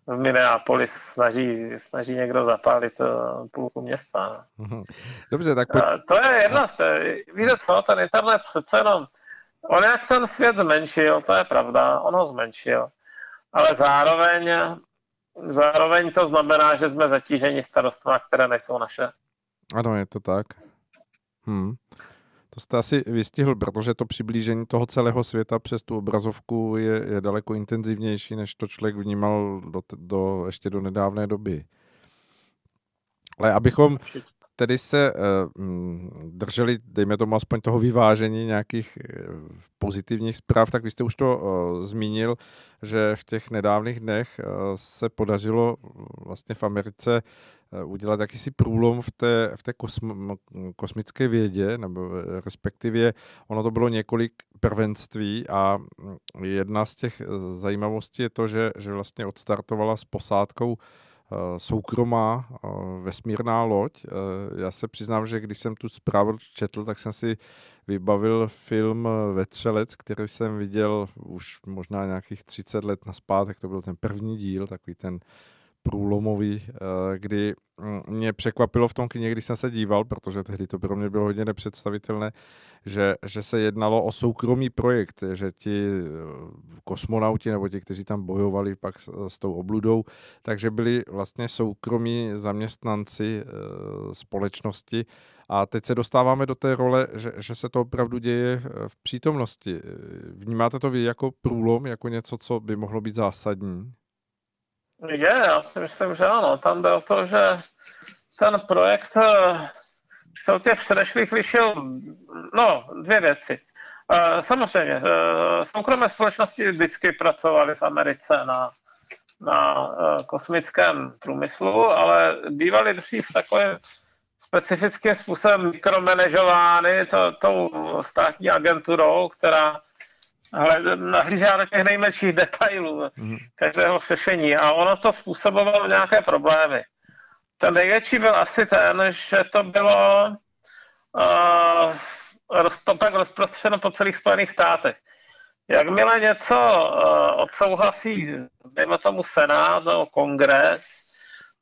v Minneapolis snaží, snaží někdo zapálit uh, půlku města. Dobře, tak... Po... To je jedna z té, víte co, ten internet přece jenom, on jak ten svět zmenšil, to je pravda, on ho zmenšil, ale zároveň, zároveň to znamená, že jsme zatíženi starostma, které nejsou naše. Ano, je to tak. Hmm. To jste asi vystihl, protože to přiblížení toho celého světa přes tu obrazovku je, je daleko intenzivnější, než to člověk vnímal do, do, ještě do nedávné doby. Ale abychom tedy se uh, drželi, dejme tomu aspoň toho vyvážení nějakých uh, pozitivních zpráv, tak vy jste už to uh, zmínil, že v těch nedávných dnech se podařilo vlastně v Americe Eh, udělat jakýsi průlom v té, v té kosm, kosmické vědě, nebo eh, respektive ono to bylo několik prvenství a mm, jedna z těch eh, zajímavostí je to, že, že vlastně odstartovala s posádkou soukromá vesmírná loď. Já se přiznám, že když jsem tu zprávu četl, tak jsem si vybavil film Vetřelec, který jsem viděl už možná nějakých 30 let naspátek, to byl ten první díl, takový ten průlomový, eh, kdy mm, mě překvapilo v tom kyně, když jsem se díval, protože tehdy to pro mě bylo hodně nepředstavitelné, že, že se jednalo o soukromý projekt, že ti eh, kosmonauti nebo ti, kteří tam bojovali pak s, s tou obludou, takže byli vlastně soukromí zaměstnanci e, společnosti a teď se dostáváme do té role, že, že se to opravdu děje v přítomnosti. Vnímáte to vy jako průlom, jako něco, co by mohlo být zásadní? Je, já si myslím, že ano. Tam jde o to, že ten projekt eh, se od těch předešlých lišil, no, dvě věci. Eh, samozřejmě, eh, soukromé společnosti vždycky pracovaly v Americe na, na kosmickém průmyslu, ale bývaly dřív takovým specifickým způsobem mikromanežovány to, tou státní agenturou, která ale nahlížá do těch nejmenších detailů mm-hmm. každého sešení a ono to způsobovalo nějaké problémy. Ten největší byl asi ten, že to bylo uh, to pak rozprostřeno po celých Spojených státech. Jakmile něco uh, odsouhlasí, dejme tomu Senát nebo Kongres,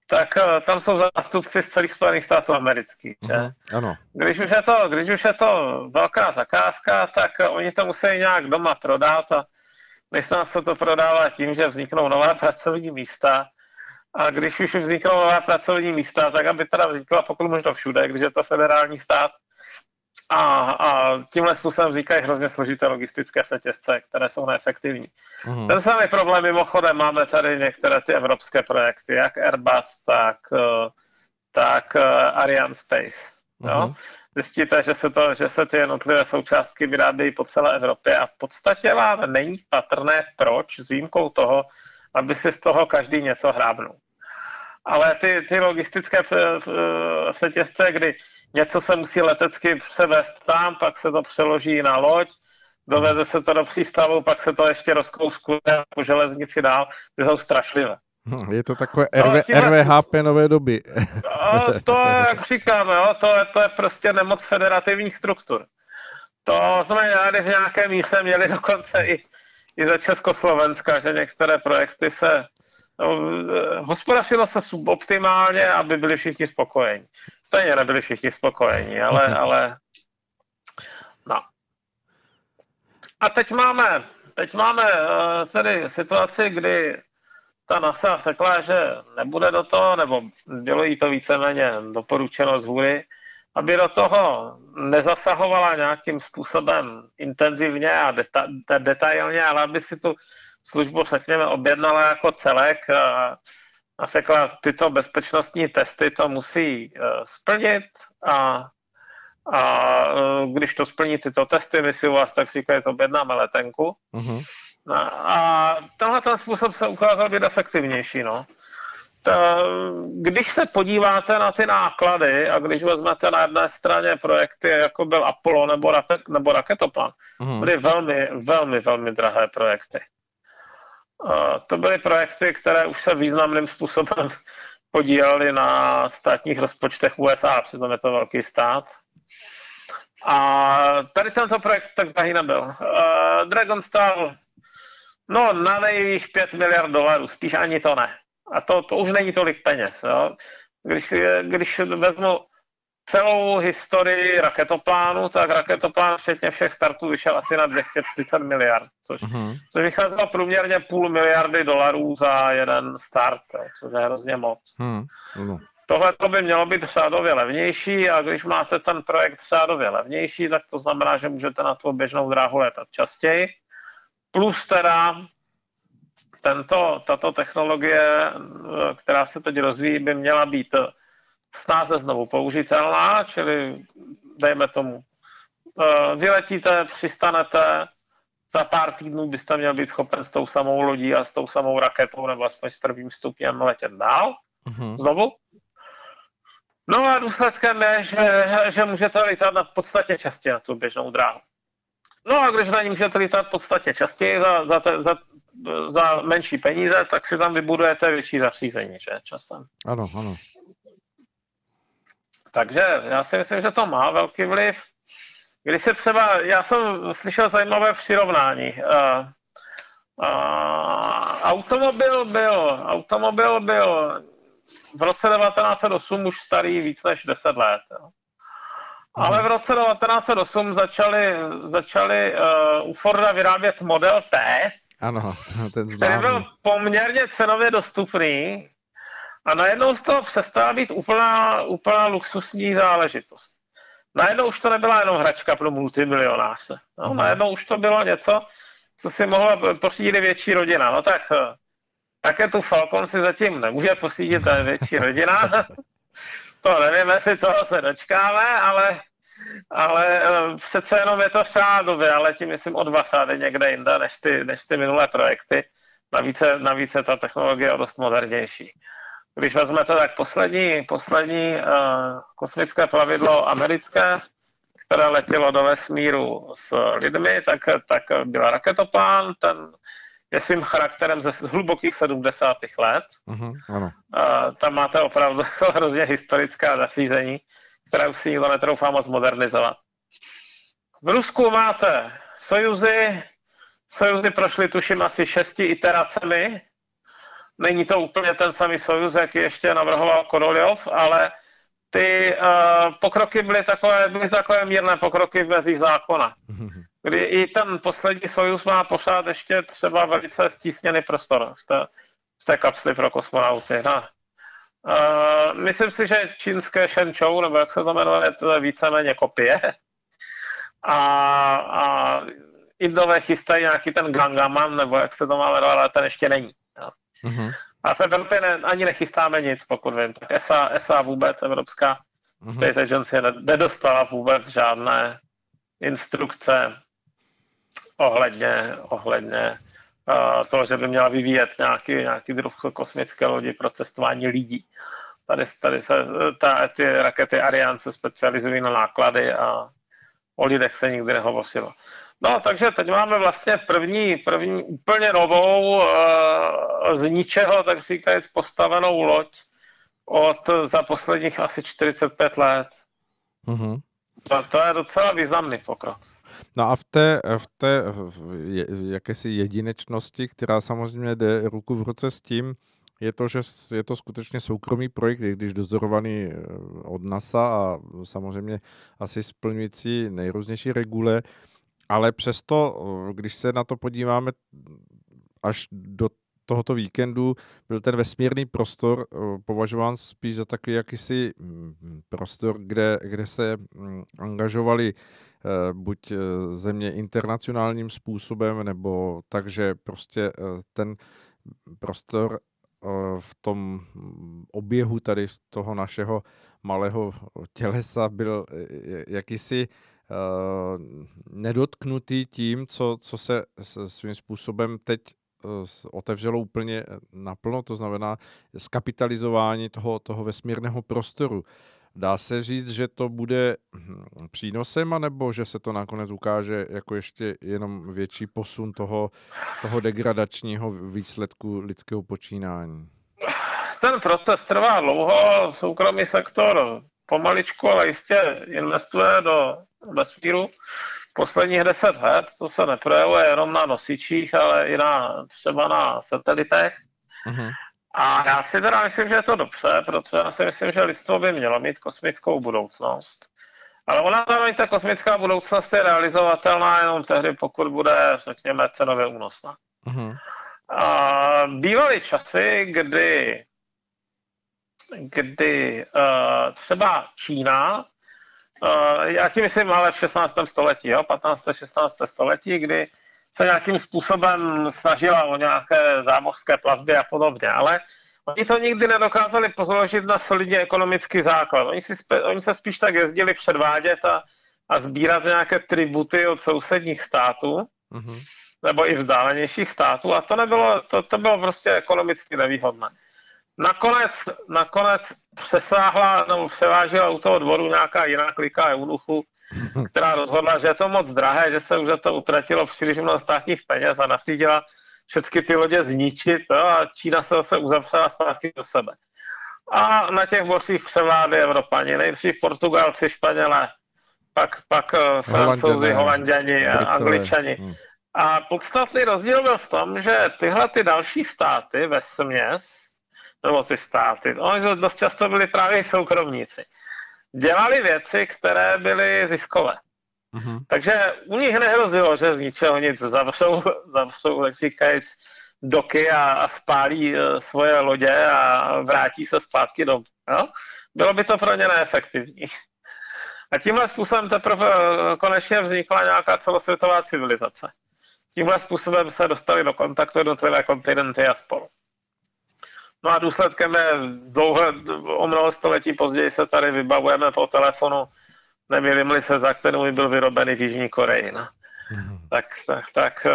tak uh, tam jsou zástupci z celých Spojených států amerických. Že? Uh-huh, ano. Když, už je to, když už je to velká zakázka, tak uh, oni to musí nějak doma prodat a myslím, se to prodává tím, že vzniknou nová pracovní místa. A když už vzniknou nová pracovní místa, tak aby teda vznikla pokud možno všude, když je to federální stát, a, a tímhle způsobem vznikají hrozně složité logistické řetězce, které jsou neefektivní. Mm. Ten samý problém mimochodem máme tady některé ty evropské projekty, jak Airbus, tak, eh, tak eh, Ariane Space. Mm. Jo? Mhm. Zjistíte, že se, to, že se ty jednotlivé součástky vyrábějí po celé Evropě a v podstatě vám není patrné, proč, s výjimkou toho, aby si z toho každý něco hrábnul. Ale ty, ty logistické řetězce, kdy něco se musí letecky převést tam, pak se to přeloží na loď, doveze se to do přístavu, pak se to ještě rozkouskuje po železnici dál, ty jsou strašlivé. Hm, je to takové RV, no, RVHP nové doby. No, to je, jak říkáme, jo, to, je, to je prostě nemoc federativních struktur. To jsme rádi v nějaké míře měli dokonce i, i ze Československa, že některé projekty se hospodařilo se suboptimálně, aby byli všichni spokojeni. Stejně nebyli všichni spokojeni, ale, ale no. A teď máme, teď máme uh, tedy situaci, kdy ta NASA řekla, že nebude do toho, nebo bylo jí to víceméně doporučeno z hůry, aby do toho nezasahovala nějakým způsobem intenzivně a deta- detailně, ale aby si tu službu, řekněme, objednala jako celek a, a řekla, tyto bezpečnostní testy to musí uh, splnit a, a uh, když to splní tyto testy, my si u vás tak říkají, objednáme letenku. Uh-huh. A, a tenhle ten způsob se ukázal být efektivnější. No. Ta, když se podíváte na ty náklady a když vezmete na jedné straně projekty, jako byl Apollo nebo, raket, nebo raketoplan, uh-huh. byly velmi, velmi, velmi drahé projekty. To byly projekty, které už se významným způsobem podílely na státních rozpočtech USA, přitom je to velký stát. A tady tento projekt tak drahý nebyl. Dragon stál no na nejvýš 5 miliard dolarů, spíš ani to ne. A to, to už není tolik peněz. Jo? Když, když vezmu celou historii raketoplánu, tak raketoplán včetně všech startů vyšel asi na 230 miliard, což, uh-huh. což vycházelo průměrně půl miliardy dolarů za jeden start, což je hrozně moc. Uh-huh. Tohle to by mělo být řádově levnější a když máte ten projekt řádově levnější, tak to znamená, že můžete na tu běžnou dráhu letat častěji. Plus teda tento, tato technologie, která se teď rozvíjí, by měla být snáze znovu použitelná, čili dejme tomu, eh, vyletíte, přistanete, za pár týdnů byste měl být schopen s tou samou lodí a s tou samou raketou nebo aspoň s prvním stupněm letět dál. Uh-huh. Znovu. No a důsledkem je, že, že můžete lítat na podstatě častěji na tu běžnou dráhu. No a když na ní můžete lítat podstatě častěji za, za, te, za, za menší peníze, tak si tam vybudujete větší zařízení, že časem. Ano, ano. Takže já si myslím, že to má velký vliv. Když se třeba, já jsem slyšel zajímavé přirovnání. Uh, uh, automobil byl, automobil byl v roce 1908 už starý víc než 10 let. Jo. Ale v roce 1908 začali, začali uh, u Forda vyrábět model T, ano, ten známý. který byl poměrně cenově dostupný a najednou z toho přestala být úplná, úplná luxusní záležitost. Najednou už to nebyla jenom hračka pro multimilionáře. No, uh-huh. Najednou už to bylo něco, co si mohla pořídit větší rodina. No tak eh, také tu Falcon si zatím nemůže pořídit větší rodina. to nevím, jestli toho se dočkáme, ale, ale eh, přece jenom je to řádově, ale tím myslím o dva řády někde jinde než ty, než ty minulé projekty. Navíc, navíc je ta technologie dost modernější. Když vezmete tak poslední, poslední uh, kosmické plavidlo americké, které letělo do vesmíru s lidmi, tak, tak byl raketoplán, ten je svým charakterem ze hlubokých 70. let. Uh-huh, ano. Uh, tam máte opravdu hrozně historická zařízení, která už si nikdo netroufá moc modernizovat. V Rusku máte Sojuzy, Sojuzy prošly tuším asi šesti iteracemi, Není to úplně ten samý Sojuz, jaký ještě navrhoval Koroljov, ale ty uh, pokroky byly takové, byly takové mírné pokroky v mezích zákona. Kdy i ten poslední Sojuz má pořád ještě třeba velice stísněný prostor v té, v té kapsli pro kosmonauty. No. Uh, myslím si, že čínské Shenzhou, nebo jak se to jmenuje, to je víceméně kopie. A, a Indové chystají nějaký ten Gangaman, nebo jak se to má jmenovat, ale ten ještě není. Uh-huh. A v Evropě ne, ani nechystáme nic, pokud vím. Tak ESA, ESA vůbec, Evropská uh-huh. Space Agency, nedostala vůbec žádné instrukce ohledně, ohledně uh, toho, že by měla vyvíjet nějaký, nějaký druh kosmické lodi pro cestování lidí. Tady, tady se ta, ty rakety Ariane se specializují na náklady a o lidech se nikdy nehovořilo. No, takže teď máme vlastně první, první úplně novou, uh, z ničeho, tak říkajíc, postavenou loď od za posledních asi 45 let. Uh-huh. To, to je docela významný pokrok. No a v té, v té v jakési jedinečnosti, která samozřejmě jde ruku v ruce s tím, je to, že je to skutečně soukromý projekt, i když dozorovaný eh, od NASA a samozřejmě asi splňující nejrůznější regule, ale přesto, když se na to podíváme až do tohoto víkendu, byl ten vesmírný prostor považován spíš za takový jakýsi mm, prostor, kde, kde se mm, angažovali e, buď e, země internacionálním způsobem, nebo takže prostě e, ten prostor v tom mm, oběhu tady toho našeho malého tělesa byl jakýsi nedotknutý tím, co, co se svým způsobem teď eh, otevřelo úplně naplno, to znamená skapitalizování toho, toho vesmírného prostoru. Dá se říct, že to bude hm, přínosem, anebo že se to nakonec ukáže jako ještě jenom větší posun toho, toho degradačního výsledku lidského počínání? Ten proces trvá dlouho, soukromý sektor pomaličku, ale jistě investuje do vesmíru posledních deset let. To se neprojevuje jenom na nosičích, ale i na, třeba na satelitech. Uh-huh. A já si teda myslím, že je to dobře, protože já si myslím, že lidstvo by mělo mít kosmickou budoucnost. Ale ona zároveň ta kosmická budoucnost je realizovatelná jenom tehdy, pokud bude, řekněme, cenově únosná. Uh-huh. A bývaly časy, kdy, kdy uh, třeba Čína, já tím myslím ale v 16. století, jo, 15. 16. století, kdy se nějakým způsobem snažila o nějaké zámořské plavby a podobně, ale oni to nikdy nedokázali položit na solidně ekonomický základ. Oni, si, oni se spíš tak jezdili předvádět a, a sbírat nějaké tributy od sousedních států, mm-hmm. nebo i vzdálenějších států a to nebylo, to, to bylo prostě ekonomicky nevýhodné. Nakonec, nakonec přesáhla nebo převážila u toho dvoru nějaká jiná klika eunuchu, která rozhodla, že je to moc drahé, že se už za to utratilo příliš mnoho státních peněz a nařídila všechny ty lodě zničit jo, a Čína se zase uzavřela zpátky do sebe. A na těch borcích převládli Evropani, nejdřív Portugalci, Španělé, pak, pak uh, Francouzi, Holanděni a Angličani. Hmm. A podstatný rozdíl byl v tom, že tyhle ty další státy ve směs, nebo ty státy, oni dost často byli právě soukromníci dělali věci, které byly ziskové. Mm-hmm. Takže u nich nehrozilo, že z ničeho nic zavřou, zavřou tak říkajíc, doky a, a spálí uh, svoje lodě a vrátí se zpátky do... Jo? Bylo by to pro ně neefektivní. A tímhle způsobem teprve uh, konečně vznikla nějaká celosvětová civilizace. Tímhle způsobem se dostali do kontaktu jednotlivé kontinenty a spolu. No a důsledkem je dlouhé, o mnoho století později se tady vybavujeme po telefonu, neměli se za kterou byl vyrobený v Jižní Koreji. No. Mm-hmm. Tak, tak, tak eh,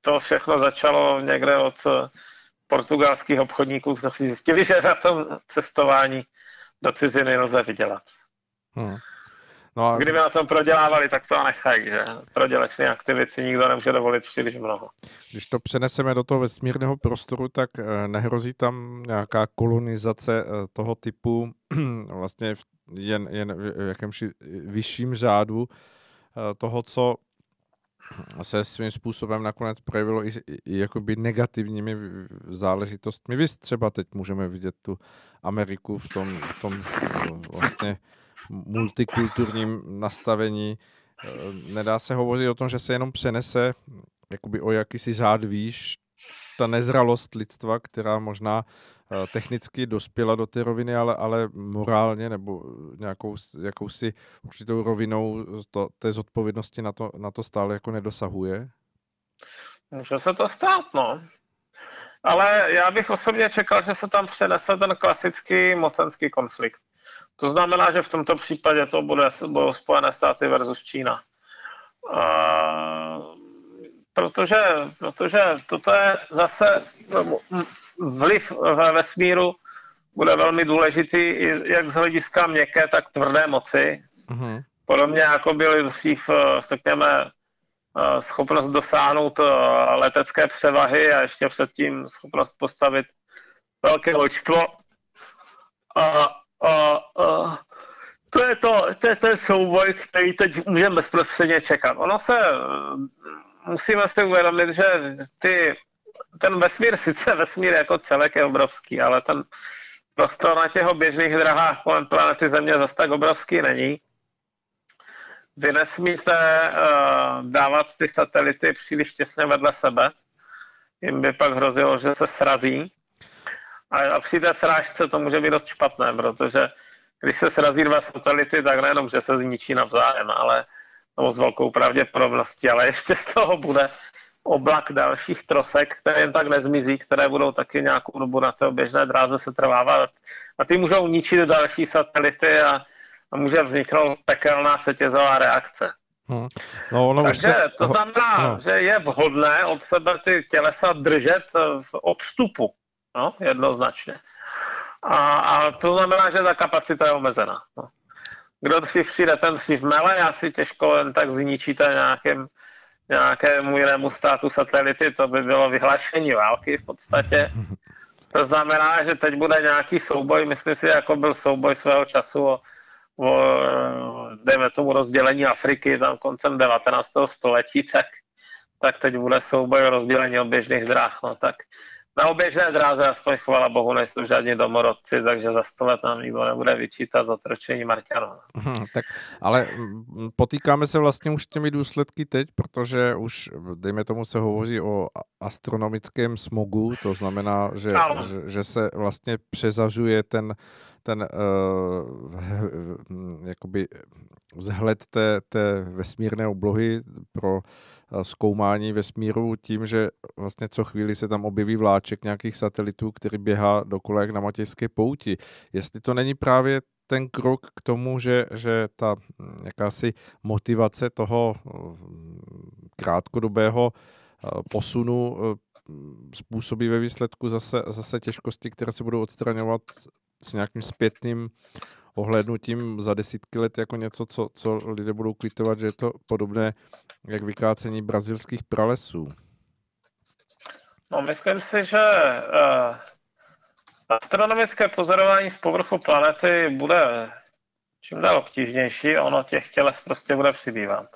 to všechno začalo někde od eh, portugalských obchodníků, kteří zjistili, že na tom cestování do ciziny lze vydělat. Hmm. No a... Kdyby na tom prodělávali, tak to nechají, že prodělečné aktivity si nikdo nemůže dovolit příliš mnoho. Když to přeneseme do toho vesmírného prostoru, tak eh, nehrozí tam nějaká kolonizace eh, toho typu vlastně jen, jen v jakémsi vyšším řádu eh, toho, co se svým způsobem nakonec projevilo i, i jakoby negativními záležitostmi. Vy třeba teď můžeme vidět tu Ameriku v tom, v tom vlastně multikulturním nastavení. Eh, nedá se hovořit o tom, že se jenom přenese jakoby o jakýsi řád výš ta nezralost lidstva, která možná eh, technicky dospěla do té roviny, ale, ale morálně nebo nějakou jakousi určitou rovinou to, té zodpovědnosti na to, na to stále jako nedosahuje? Může se to stát, no. Ale já bych osobně čekal, že se tam přenese ten klasický mocenský konflikt. To znamená, že v tomto případě to bude, budou Spojené státy versus Čína. Uh, protože, protože toto je zase vliv ve vesmíru bude velmi důležitý jak z hlediska měkké, tak tvrdé moci. Uh-huh. Podobně jako byly dřív, eh, řekněme, eh, schopnost dosáhnout eh, letecké převahy a ještě předtím schopnost postavit velké loďstvo. A a, a to je to, to je ten souboj, který teď můžeme bezprostředně čekat. Ono se, musíme si uvědomit, že ty, ten vesmír, sice vesmír jako celek je obrovský, ale ten prostor na těch běžných drahách kolem planety Země zase tak obrovský není. Vy nesmíte uh, dávat ty satelity příliš těsně vedle sebe. Jim by pak hrozilo, že se srazí. A při té srážce to může být dost špatné, protože když se srazí dva satelity, tak nejenom, že se zničí navzájem, ale nebo s velkou pravděpodobností, ale ještě z toho bude oblak dalších trosek, které jen tak nezmizí, které budou taky nějakou dobu na té běžné dráze se trvávat. A ty můžou ničit další satelity a, a může vzniknout pekelná setězová reakce. Hmm. No, ono Takže se... to znamená, no. že je vhodné od sebe ty tělesa držet v odstupu no, jednoznačně. A, a to znamená, že ta kapacita je omezená. No. Kdo si přijde, ten si v mele, asi těžko jen tak zničíte nějakým, nějakému jinému státu satelity, to by bylo vyhlášení války v podstatě. To znamená, že teď bude nějaký souboj, myslím si, jako byl souboj svého času o, o dejme tomu rozdělení Afriky tam koncem 19. století, tak, tak teď bude souboj o rozdělení oběžných dráh. No, tak na oběžné dráze aspoň chvala bohu nejsou žádní domorodci, takže za sto let nám nikdo nebude vyčítat za tročení Marťanů. Hmm, tak, ale potýkáme se vlastně už s těmi důsledky teď, protože už, dejme tomu, se hovoří o astronomickém smogu, to znamená, že, že, že se vlastně přezažuje ten, ten uh, jakoby vzhled té, té vesmírné oblohy pro zkoumání vesmíru tím, že vlastně co chvíli se tam objeví vláček nějakých satelitů, který běhá dokola jak na Matějské pouti. Jestli to není právě ten krok k tomu, že, že ta hm, jakási motivace toho hm, krátkodobého posunu eh, způsobí ve výsledku zase, zase těžkosti, které se budou odstraňovat s nějakým zpětným ohlednutím za desítky let jako něco, co, co lidé budou kvitovat, že je to podobné jak vykácení brazilských pralesů. No, myslím si, že uh, astronomické pozorování z povrchu planety bude čím dál obtížnější, ono těch těles prostě bude přibývat.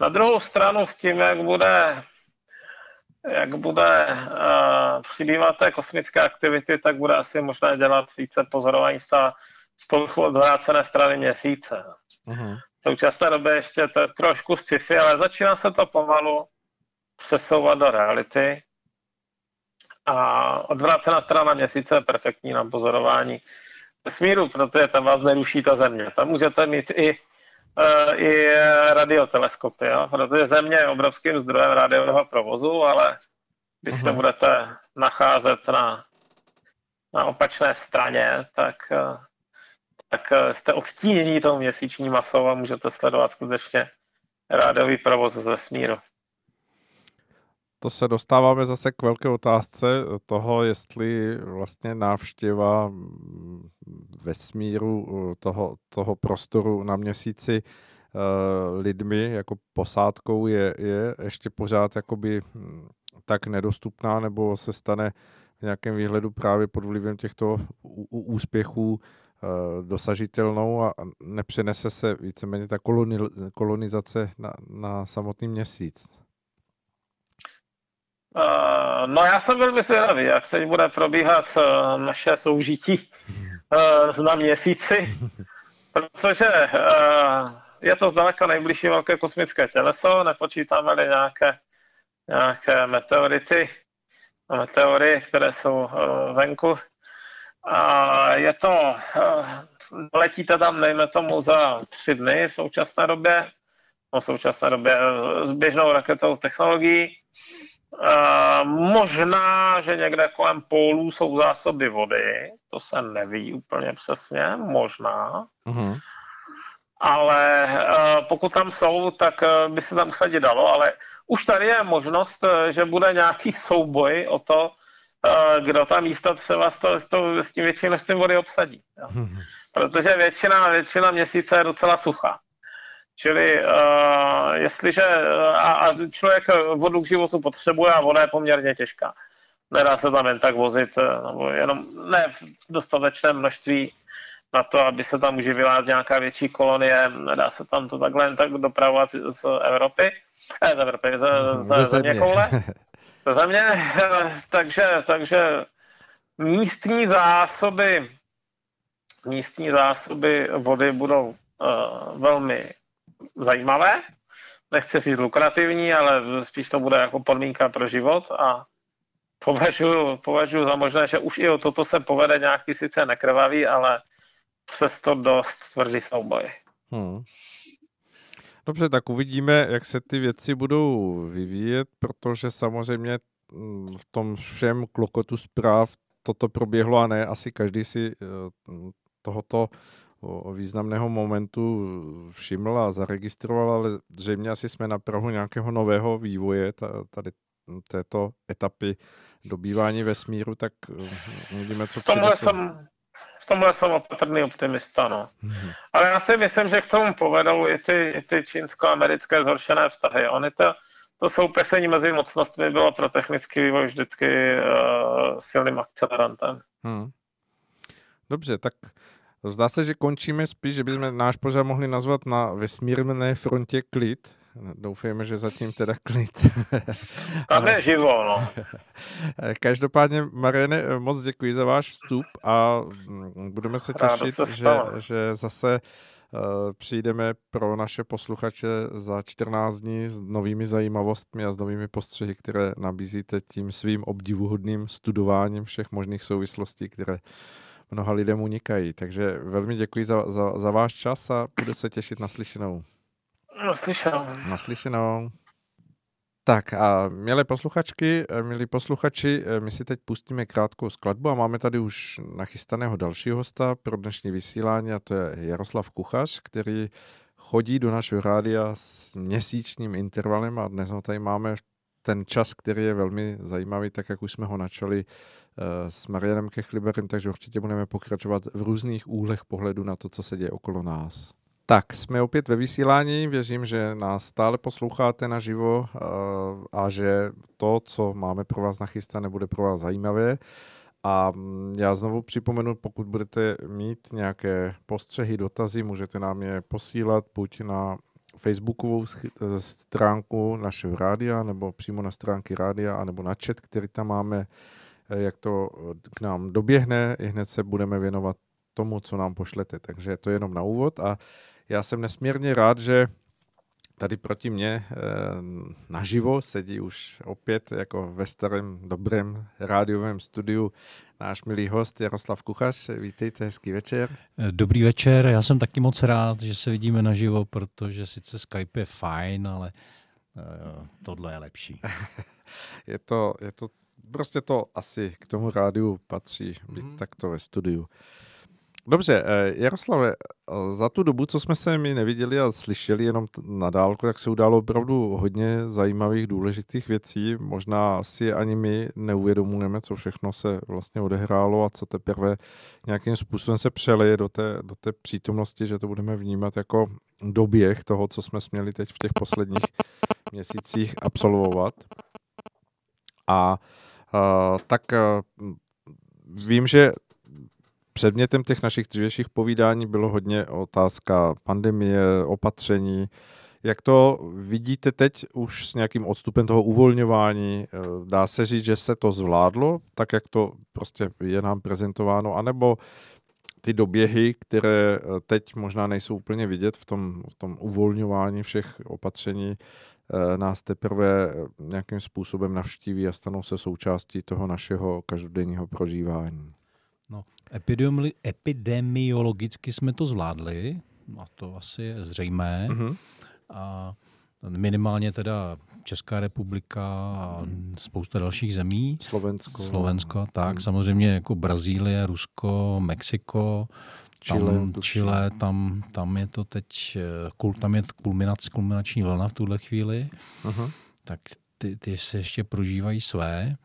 Na druhou stranu s tím, jak bude jak bude uh, přibývat té kosmické aktivity, tak bude asi možné dělat více pozorování z z povrchu odvrácené strany měsíce. Uh-huh. V současné době ještě to je trošku sci-fi, ale začíná se to pomalu přesouvat do reality. A odvrácená strana měsíce je perfektní na pozorování vesmíru, protože tam vás neruší ta země. Tam můžete mít i, uh, i radioteleskopy, jo? protože země je obrovským zdrojem rádiového provozu, ale když se mhm. budete nacházet na, na opačné straně, tak uh, tak eh, jste odstínění tou měsíční masou a můžete sledovat skutečně rádový provoz z vesmíru. To se dostáváme zase k velké otázce toho, jestli vlastně návštěva mm, vesmíru eh, toho, toho prostoru na měsíci uh, lidmi jako posádkou je, je ještě pořád jakoby mm, tak nedostupná nebo se stane v nějakém výhledu právě pod vlivem těchto úspěchů Eh, dosažitelnou a nepřenese se víceméně ta kolonizace na, na samotný měsíc? Uh, no já jsem velmi zvědavý, jak teď bude probíhat uh, naše soužití na měsíci, protože je to zdaleka nejbližší velké kosmické těleso, nepočítáme-li nějaké, nějaké meteority, meteory, které jsou venku, a je to, eh, letíte tam, dejme tomu, za tři dny v současné době, no v současné době s běžnou raketovou technologií. A možná, že někde kolem pólů jsou zásoby vody, to se neví úplně přesně, možná. Uh-huh. Ale uh, pokud tam jsou, tak by se tam usadit dalo, ale už tady je možnost, že bude nějaký souboj o to, kdo ta místa třeba s, to, s, to, s tím větším množstvím vody obsadí. Jo. Protože většina, většina měsíce je docela suchá. Čili uh, jestliže a, a člověk vodu k životu potřebuje a voda je poměrně těžká. Nedá se tam jen tak vozit, nebo jenom ne v dostatečném množství na to, aby se tam uživila nějaká větší kolonie, nedá se tam to takhle jen tak dopravovat z Evropy, eh, z Evropy, z, z, z země koule. Za mě, takže, takže místní zásoby, místní zásoby vody budou uh, velmi zajímavé. Nechci říct lukrativní, ale spíš to bude jako podmínka pro život a považuji, považuji za možné, že už i o toto se povede nějaký sice nekrvavý, ale přesto dost tvrdý souboj. Hmm. Dobře, tak uvidíme, jak se ty věci budou vyvíjet, protože samozřejmě mm, v tom všem klokotu zpráv toto proběhlo a ne asi každý si eh, tohoto významného momentu všiml a zaregistroval, ale zřejmě asi jsme na Prahu nějakého nového vývoje tady této etapy dobývání vesmíru, tak eh, uvidíme, co přijde. Jsem, v tomhle jsem opatrný optimista, no. Mm-hmm. Ale já si myslím, že k tomu povedou i ty, i ty čínsko-americké zhoršené vztahy. Oni to, to soupeření mezi mocnostmi bylo pro technický vývoj vždycky uh, silným akcelerantem. Hmm. Dobře, tak zdá se, že končíme spíš, že bychom náš pořád mohli nazvat na vesmírné frontě klid, Doufejme, že zatím teda klid. Tam je živo, no. Každopádně, Mariane, moc děkuji za váš vstup a mm, budeme se těšit, se že, že zase uh, přijdeme pro naše posluchače za 14 dní s novými zajímavostmi a s novými postřehy, které nabízíte tím svým obdivuhodným studováním všech možných souvislostí, které mnoha lidem unikají. Takže velmi děkuji za, za, za váš čas a budu se těšit na slyšenou. Naslyšenou. Naslyšenou. Tak a milé posluchačky, milí posluchači, my si teď pustíme krátkou skladbu a máme tady už nachystaného dalšího hosta pro dnešní vysílání a to je Jaroslav Kuchař, který chodí do našeho rádia s měsíčním intervalem a dnes ho tady máme ten čas, který je velmi zajímavý, tak jak už jsme ho načali eh, s Marianem Kechliberem, takže určitě budeme pokračovat v různých úhlech pohledu na to, co se děje okolo nás. Tak, jsme opět ve vysílání, věřím, že nás stále posloucháte naživo eh, a že to, co máme pro vás nachystané, bude pro vás zajímavé. A mm, já znovu připomenu, pokud budete mít nějaké postřehy, dotazy, můžete nám je posílat buď na facebookovou stránku našeho rádia, nebo přímo na stránky rádia, anebo na chat, který tam máme, eh, jak to k nám doběhne, i hned se budeme věnovat tomu, co nám pošlete. Takže to je jenom na úvod a já jsem nesmírně rád, že tady proti mně eh, naživo sedí už opět jako ve starém dobrém rádiovém studiu náš milý host Jaroslav Kuchař. Vítejte, hezký večer. Dobrý večer, já jsem taky moc rád, že se vidíme naživo, protože sice Skype je fajn, ale uh, tohle je lepší. je, to, je to, prostě to asi k tomu rádiu patří, být mm-hmm. takto ve studiu. Dobře, eh, Jaroslave, eh, za tu dobu, co jsme se mi neviděli a slyšeli jenom na dálku, tak se událo opravdu hodně zajímavých, důležitých věcí. Možná si ani my neuvědomujeme, co všechno se vlastně odehrálo a co teprve nějakým způsobem se přeleje do té, do té přítomnosti, že to budeme vnímat jako doběh toho, co jsme směli teď v těch posledních měsících absolvovat. A, a tak vím, že Předmětem těch našich dřívějších povídání bylo hodně otázka pandemie, opatření. Jak to vidíte teď už s nějakým odstupem toho uvolňování? Eh, dá se říct, že se to zvládlo, tak jak to prostě je nám prezentováno, anebo ty doběhy, které eh, teď možná nejsou úplně vidět v tom, v tom uvolňování všech opatření, eh, nás teprve nějakým způsobem navštíví a stanou se součástí toho našeho každodenního prožívání. No, epidemiologicky jsme to zvládli, a to asi je zřejmé. Mm-hmm. A minimálně teda Česká republika a spousta dalších zemí. Slovensko. Slovensko, tak. Mm. Samozřejmě jako Brazílie, Rusko, Mexiko, Chile, tam, Chile tam, tam je to teď, tam je kulminac, kulminační vlna v tuhle chvíli. Uh-huh. Tak ty, ty se ještě prožívají své.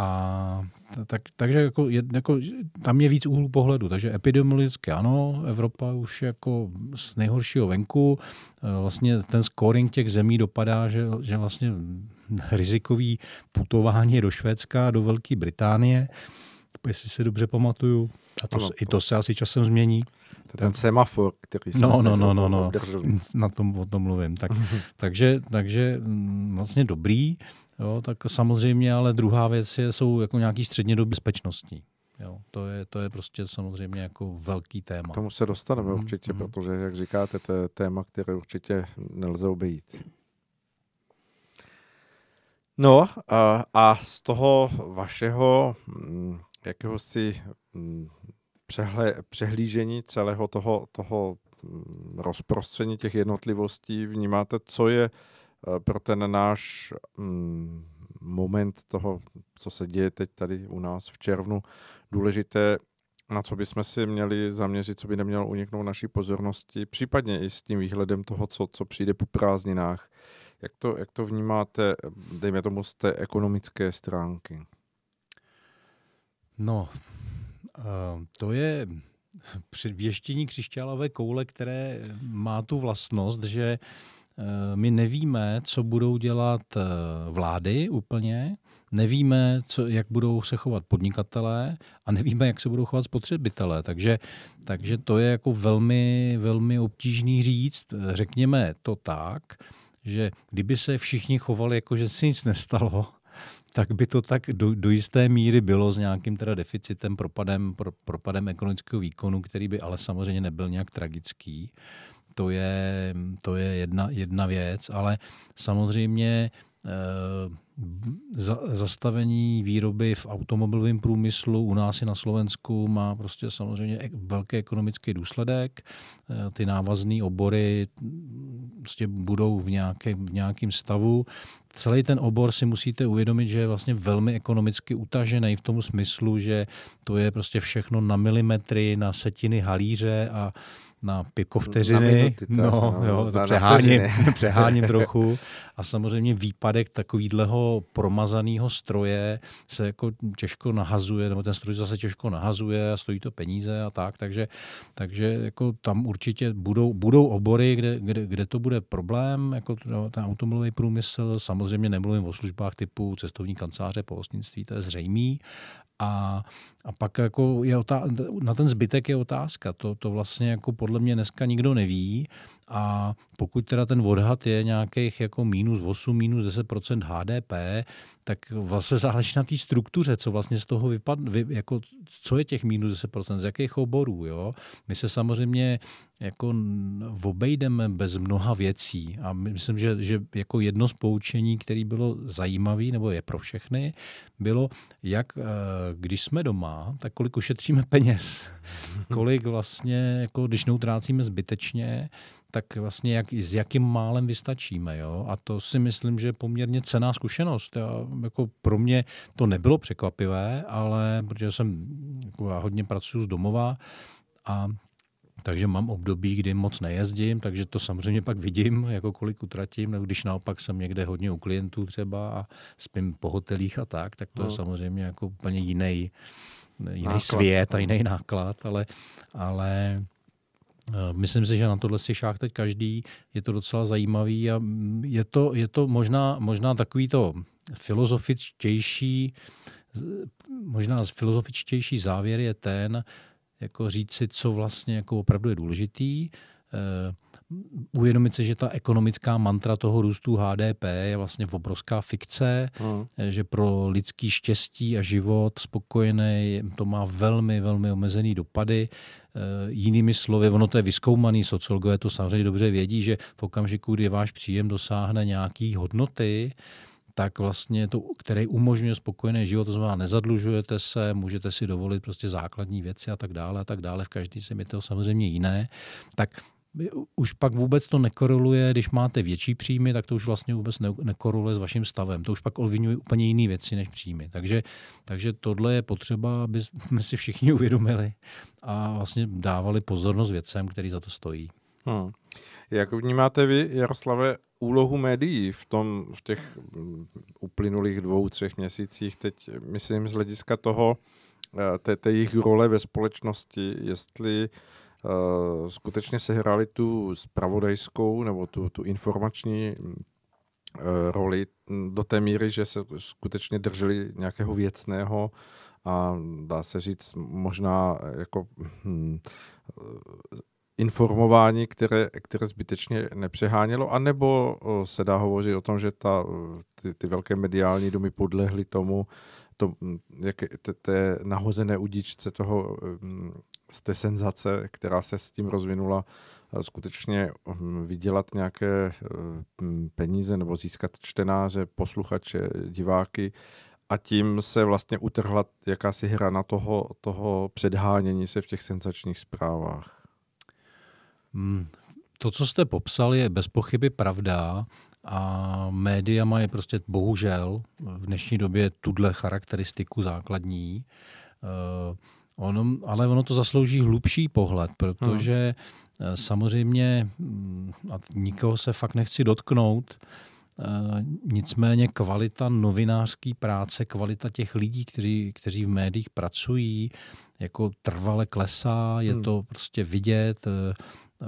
A tak, takže jako, jako, tam je víc úhlu pohledu. Takže epidemiologicky ano, Evropa už jako z nejhoršího venku. E, vlastně ten scoring těch zemí dopadá, že, že vlastně rizikový putování do Švédska, do Velké Británie, jestli se dobře pamatuju, a to, no, i to se asi časem změní. To ten semafor, který jsme no, no, no, no, no, na tom o tom mluvím. Tak, takže, takže mm, vlastně dobrý. Jo, tak samozřejmě, ale druhá věc je, jsou jako nějaký střednědobí bezpečnostní. Jo, to, je, to je prostě samozřejmě jako velký téma. K tomu se dostaneme mm, určitě, mm. protože, jak říkáte, to je téma, které určitě nelze obejít. No a, a z toho vašeho mm, jakéhosi mm, přehle, přehlížení celého toho, toho mm, rozprostření těch jednotlivostí vnímáte, co je Eh, pro ten náš mm, moment toho, co se děje teď tady u nás v červnu, důležité, na co bychom si měli zaměřit, co by nemělo uniknout naší pozornosti, případně i s tím výhledem toho, co, co přijde po prázdninách. Jak to, jak to vnímáte, dejme tomu, z té ekonomické stránky? No, uh, to je předvěštění křišťálové koule, které má tu vlastnost, že Eh, my nevíme, co budou dělat eh, vlády úplně, nevíme, co, jak budou se chovat podnikatelé a nevíme, jak se budou chovat spotřebitelé. Takže, takže to je jako velmi, velmi obtížný říct. Řekněme to tak, že kdyby se všichni chovali jako, že se nic nestalo, tak by to tak do, do jisté míry bylo s nějakým teda deficitem, propadem, pro, propadem ekonomického výkonu, který by ale samozřejmě nebyl nějak tragický. To je, to je jedna, jedna věc, ale samozřejmě Eh, zastavení výroby v automobilovém průmyslu u nás i na Slovensku má prostě samozřejmě velký ekonomický důsledek. Eh, ty návazné obory prostě budou v, nějaké, v nějakém stavu. Celý ten obor si musíte uvědomit, že je vlastně velmi ekonomicky utažený v tom smyslu, že to je prostě všechno na milimetry, na setiny halíře a na pikovteřiny, na minuty, no, no, jo, to přeháním, přeháním trochu. A samozřejmě výpadek takového promazaného stroje se jako těžko nahazuje, nebo ten stroj zase těžko nahazuje a stojí to peníze a tak, takže, takže jako tam určitě budou, budou obory, kde, kde, kde to bude problém, jako ten automobilový průmysl, samozřejmě nemluvím o službách typu cestovní kanceláře, pohostnictví, to je zřejmý, a, a pak jako je otá- na ten zbytek je otázka. To, to vlastně jako podle mě dneska nikdo neví a pokud teda ten odhad je nějakých jako minus 8, minus 10 HDP, tak vlastně záleží na té struktuře, co vlastně z toho vypadne, jako, co je těch minus 10%, z jakých oborů. Jo? My se samozřejmě jako obejdeme bez mnoha věcí a myslím, že, že jako jedno z poučení, které bylo zajímavé, nebo je pro všechny, bylo, jak eh, když jsme doma, tak kolik ušetříme peněz, kolik vlastně, jako když neutrácíme zbytečně, tak vlastně jak, s jakým málem vystačíme. Jo? A to si myslím, že je poměrně cená zkušenost. Já, jako pro mě to nebylo překvapivé, ale protože jsem jako já hodně pracuji z domova a takže mám období, kdy moc nejezdím, takže to samozřejmě pak vidím, jako kolik utratím, nebo když naopak jsem někde hodně u klientů třeba a spím po hotelích a tak, tak to no. je samozřejmě jako úplně jiný, jiný náklad. svět a no. jiný náklad, ale, ale myslím si, že na tohle si šák teď každý, je to docela zajímavý a je to, je to možná, možná takový to filozofičtější, možná filozofičtější závěr je ten, jako říct si, co vlastně jako opravdu je důležitý, eh, uvědomit si, že ta ekonomická mantra toho růstu HDP je vlastně obrovská fikce, hmm. že pro lidský štěstí a život spokojený to má velmi, velmi omezený dopady. Eh, jinými slovy, ono to je vyskoumaný, sociologové to samozřejmě dobře vědí, že v okamžiku, kdy váš příjem dosáhne nějaký hodnoty, tak vlastně to, který umožňuje spokojený život, to znamená nezadlužujete se, můžete si dovolit prostě základní věci a tak dále a tak dále, v každý zemi to samozřejmě jiné, tak už pak vůbec to nekoreluje, když máte větší příjmy, tak to už vlastně vůbec nekoreluje s vaším stavem. To už pak ovlivňuje úplně jiné věci než příjmy. Takže, takže tohle je potřeba, aby jsme si všichni uvědomili a vlastně dávali pozornost věcem, který za to stojí. Hmm. Jak vnímáte vy, Jaroslave, úlohu médií v, tom, v těch mm, uplynulých dvou, třech měsících, teď myslím z hlediska toho, eh, té, té jejich role ve společnosti, jestli uh, uh, skutečně sehráli tu spravodajskou nebo tu, tu informační uh, roli do té míry, že se skutečně drželi nějakého věcného a dá se říct možná jako hm, informování, které, které zbytečně nepřehánělo, anebo se dá hovořit o tom, že ta, ty, ty velké mediální domy podlehly tomu, to, jak, té, té nahozené udičce toho z té senzace, která se s tím rozvinula, eh, skutečně hm, vydělat nějaké eh, hm, peníze nebo získat čtenáře, posluchače, diváky a tím se vlastně utrhla jakási hra na toho, toho předhánění se v těch senzačních zprávách. Hmm. To, co jste popsal, je bez pochyby pravda a média mají prostě bohužel v dnešní době tuhle charakteristiku základní. Uh, Ono, ale ono to zaslouží hlubší pohled, protože hmm. samozřejmě, mm, a nikoho se fakt nechci dotknout, eh, nicméně kvalita novinářské práce, kvalita těch lidí, kteří, kteří v médiích pracují, jako trvale klesá, je hmm. to prostě vidět. Eh,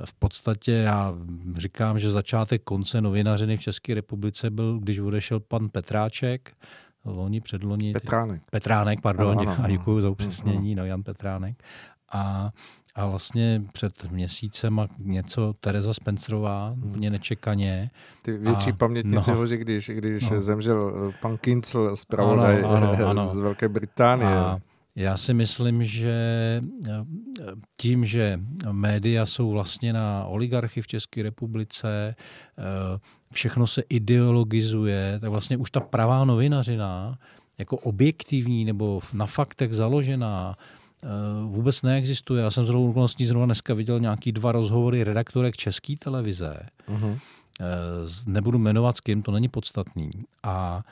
v podstatě já říkám, že začátek konce novinařiny v České republice byl, když odešel pan Petráček, loni, předloni. Petránek. Petránek, pardon, ano, ano, a děkuji za upřesnění, no Jan Petránek. A a vlastně před měsícem a něco Tereza Spencerová, hmm. úplně nečekaně. Ty větší a, pamětníci no, hoří, když, když no. zemřel eh, pan Kincel, zpravodaj ano, ano, ano. z Velké Británie. A já si myslím, že eh, tím, že média jsou vlastně na oligarchy v České republice, eh, všechno se ideologizuje, tak vlastně už ta pravá novinařina, jako objektivní nebo na faktech založená, Eh, vůbec neexistuje. Já jsem zrovna okolností zrovna dneska viděl nějaký dva rozhovory redaktorek České televize. Uh-huh. Nebudu jmenovat s kým, to není podstatný. A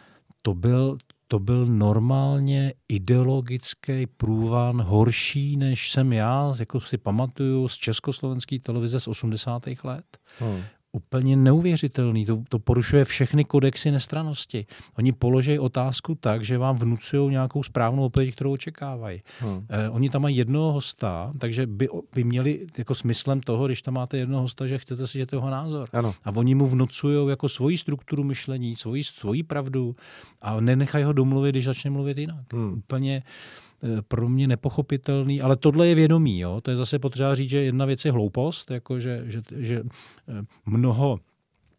to byl, to byl normálně ideologický průvan horší, než jsem já, jako si pamatuju, z československé televize z 80. let. Hmm úplně neuvěřitelný. To, to porušuje všechny kodexy nestranosti. Oni položí otázku tak, že vám vnucují nějakou správnou odpověď, kterou očekávají. Hmm. Eh, oni tam mají jednoho hosta, takže by, by měli jako smyslem toho, když tam máte jednoho hosta, že chcete si jeho názor. Ano. A oni mu vnucují jako svoji strukturu myšlení, svoji, svoji pravdu a nenechají ho domluvit, když začne mluvit jinak. Hmm. Úplně pro mě nepochopitelný, ale tohle je vědomí. Jo? To je zase potřeba říct, že jedna věc je hloupost, jako že, že, že eh, mnoho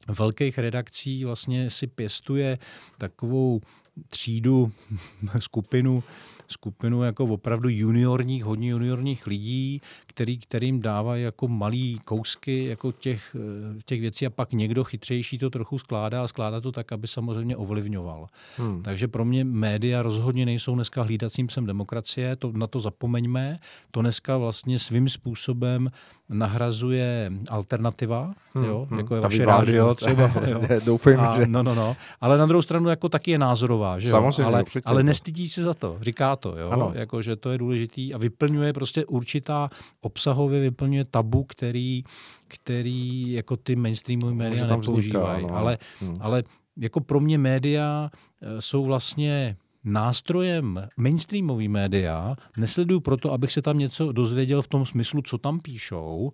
velkých redakcí vlastně si pěstuje takovou třídu, skupinu skupinu jako opravdu juniorních, hodně juniorních lidí, který, kterým dávají jako malý kousky jako těch, eh, těch věcí a pak někdo chytřejší to trochu skládá a skládá to tak, aby samozřejmě ovlivňoval. Hmm. Takže pro mě média rozhodně nejsou dneska hlídacím psem demokracie, to, na to zapomeňme. To dneska vlastně svým způsobem nahrazuje alternativa, hmm, jo, hmm, jako je vaše rádio třeba. Jo. Doufám, a, že... No, no, no. Ale na druhou stranu jako taky je názorová, že jo? Samozřejmě, ale, ale nestydí se za to, říká to, jo? Ano. Jako, že to je důležitý a vyplňuje prostě určitá, obsahově vyplňuje tabu, který, který jako ty mainstreamové média nepoužívají. No. Ale, hmm. ale jako pro mě média eh, jsou vlastně nástrojem mainstreamový média nesleduju proto, abych se tam něco dozvěděl v tom smyslu, co tam píšou,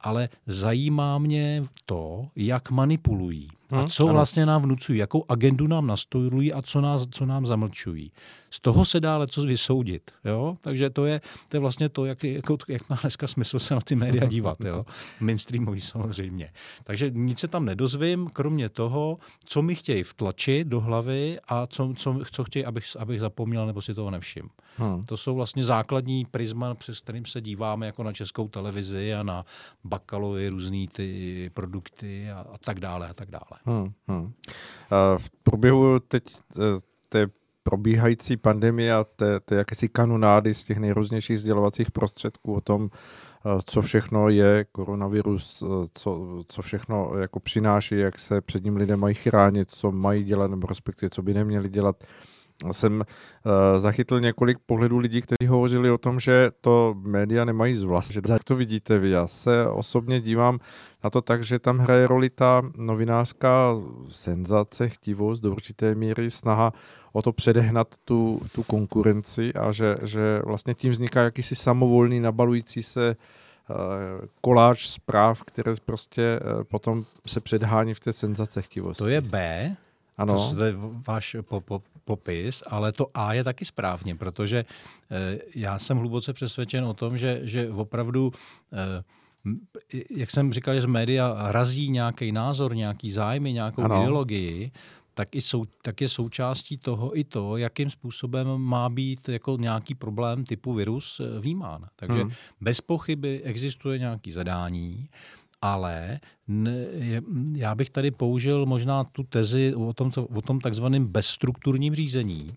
ale zajímá mě to, jak manipulují. A hm, co vlastně nám vnucují, jakou agendu nám nastolují a co, nás, co nám zamlčují. Z toho se dá co vysoudit. Jo? Takže to je, to je vlastně to, jak, jak, jak má dneska smysl se na ty média dívat. Jo? Mainstreamový samozřejmě. Takže nic se tam nedozvím, kromě toho, co mi chtějí vtlačit do hlavy a co, co, co chtějí, abych, abych zapomněl nebo si toho nevšiml. Hmm. To jsou vlastně základní prisma, přes kterým se díváme jako na českou televizi a na bakalovy různé ty produkty a, a tak dále a tak dále. Hmm, hmm. V průběhu teď e, té probíhající pandemie a té, té jakési kanonády z těch nejrůznějších sdělovacích prostředků o tom, e, co všechno je koronavirus, e, co, co všechno jako přináší, jak se před ním lidé mají chránit, co mají dělat, nebo respektive co by neměli dělat jsem uh, zachytl několik pohledů lidí, kteří hovořili o tom, že to média nemají zvlášť. Jak to vidíte vy? Já se osobně dívám na to tak, že tam hraje roli ta novinářská senzace, chtivost, do určité míry snaha o to předehnat tu, tu konkurenci a že, že vlastně tím vzniká jakýsi samovolný, nabalující se uh, koláč zpráv, které prostě uh, potom se předhání v té senzace chtivosti. To je B, ano. To je váš po, po, popis, ale to A je taky správně, protože eh, já jsem hluboce přesvědčen o tom, že, že opravdu eh, jak jsem říkal, že z média razí nějaký názor, nějaký zájmy, nějakou ano. ideologii, tak, i sou, tak je součástí toho i to, jakým způsobem má být jako nějaký problém typu virus eh, vnímán. Takže hmm. bez pochyby existuje nějaký zadání, ale já bych tady použil možná tu tezi o tom, o tom takzvaném bezstrukturním řízení,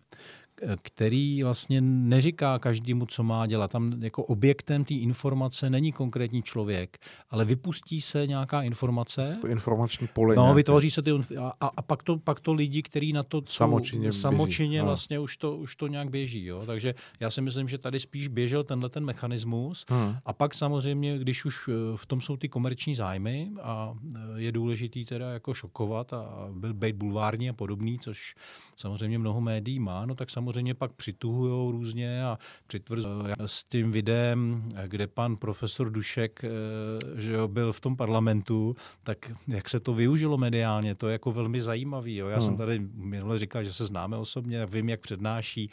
který vlastně neříká každému, co má dělat. Tam jako objektem té informace není konkrétní člověk, ale vypustí se nějaká informace. Informační pole. No, nějaké. vytvoří se ty a, a pak, to, pak to lidi, kteří na to samočině, samočině no. vlastně už to, už to nějak běží. Jo? Takže já si myslím, že tady spíš běžel tenhle ten mechanismus hmm. a pak samozřejmě, když už eh, v tom jsou ty komerční zájmy a eh, je důležitý teda jako šokovat a byl být bulvární a podobný, což samozřejmě mnoho médií má, no tak samozřejmě samozřejmě pak přituhují různě a přitvrzují. S tím videem, kde pan profesor Dušek že jo, byl v tom parlamentu, tak jak se to využilo mediálně, to je jako velmi zajímavý. Jo. Já hmm. jsem tady minule říkal, že se známe osobně, vím, jak přednáší.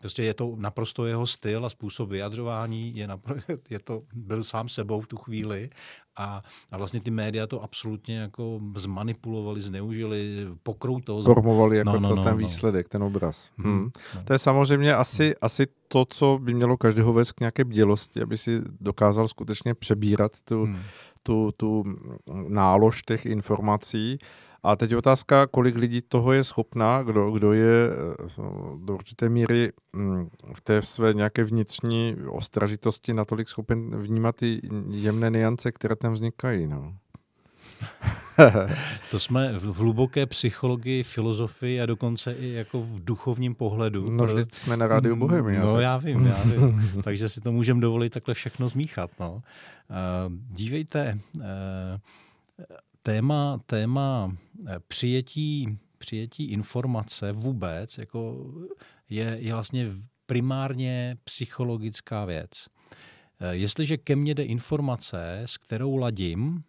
Prostě je to naprosto jeho styl a způsob vyjadřování, je, napr- je to, byl sám sebou v tu chvíli a, a vlastně ty média to absolutně jako zmanipulovali, zneužili, pokroutou. Formovali jako no, no, to, no, ten no. výsledek, ten obraz. Hmm. Hmm. No. To je samozřejmě asi, hmm. asi to, co by mělo každého vést k nějaké bdělosti, aby si dokázal skutečně přebírat tu, hmm. tu, tu nálož těch informací a teď je otázka, kolik lidí toho je schopná, kdo, kdo je eh, do určité míry hm, v té své nějaké vnitřní ostražitosti natolik schopen vnímat ty jemné niance, které tam vznikají. No. to jsme v hluboké psychologii, filozofii a dokonce i jako v duchovním pohledu. No, vždyť jsme na rádiu Bohemia. No, já vím, já vím. Takže si to můžeme dovolit takhle všechno zmíchat. No. Uh, dívejte, uh, téma, téma eh, přijetí, přijetí informace vůbec jako je, je vlastně primárně psychologická věc. Eh, jestliže ke mně jde informace, s kterou ladím,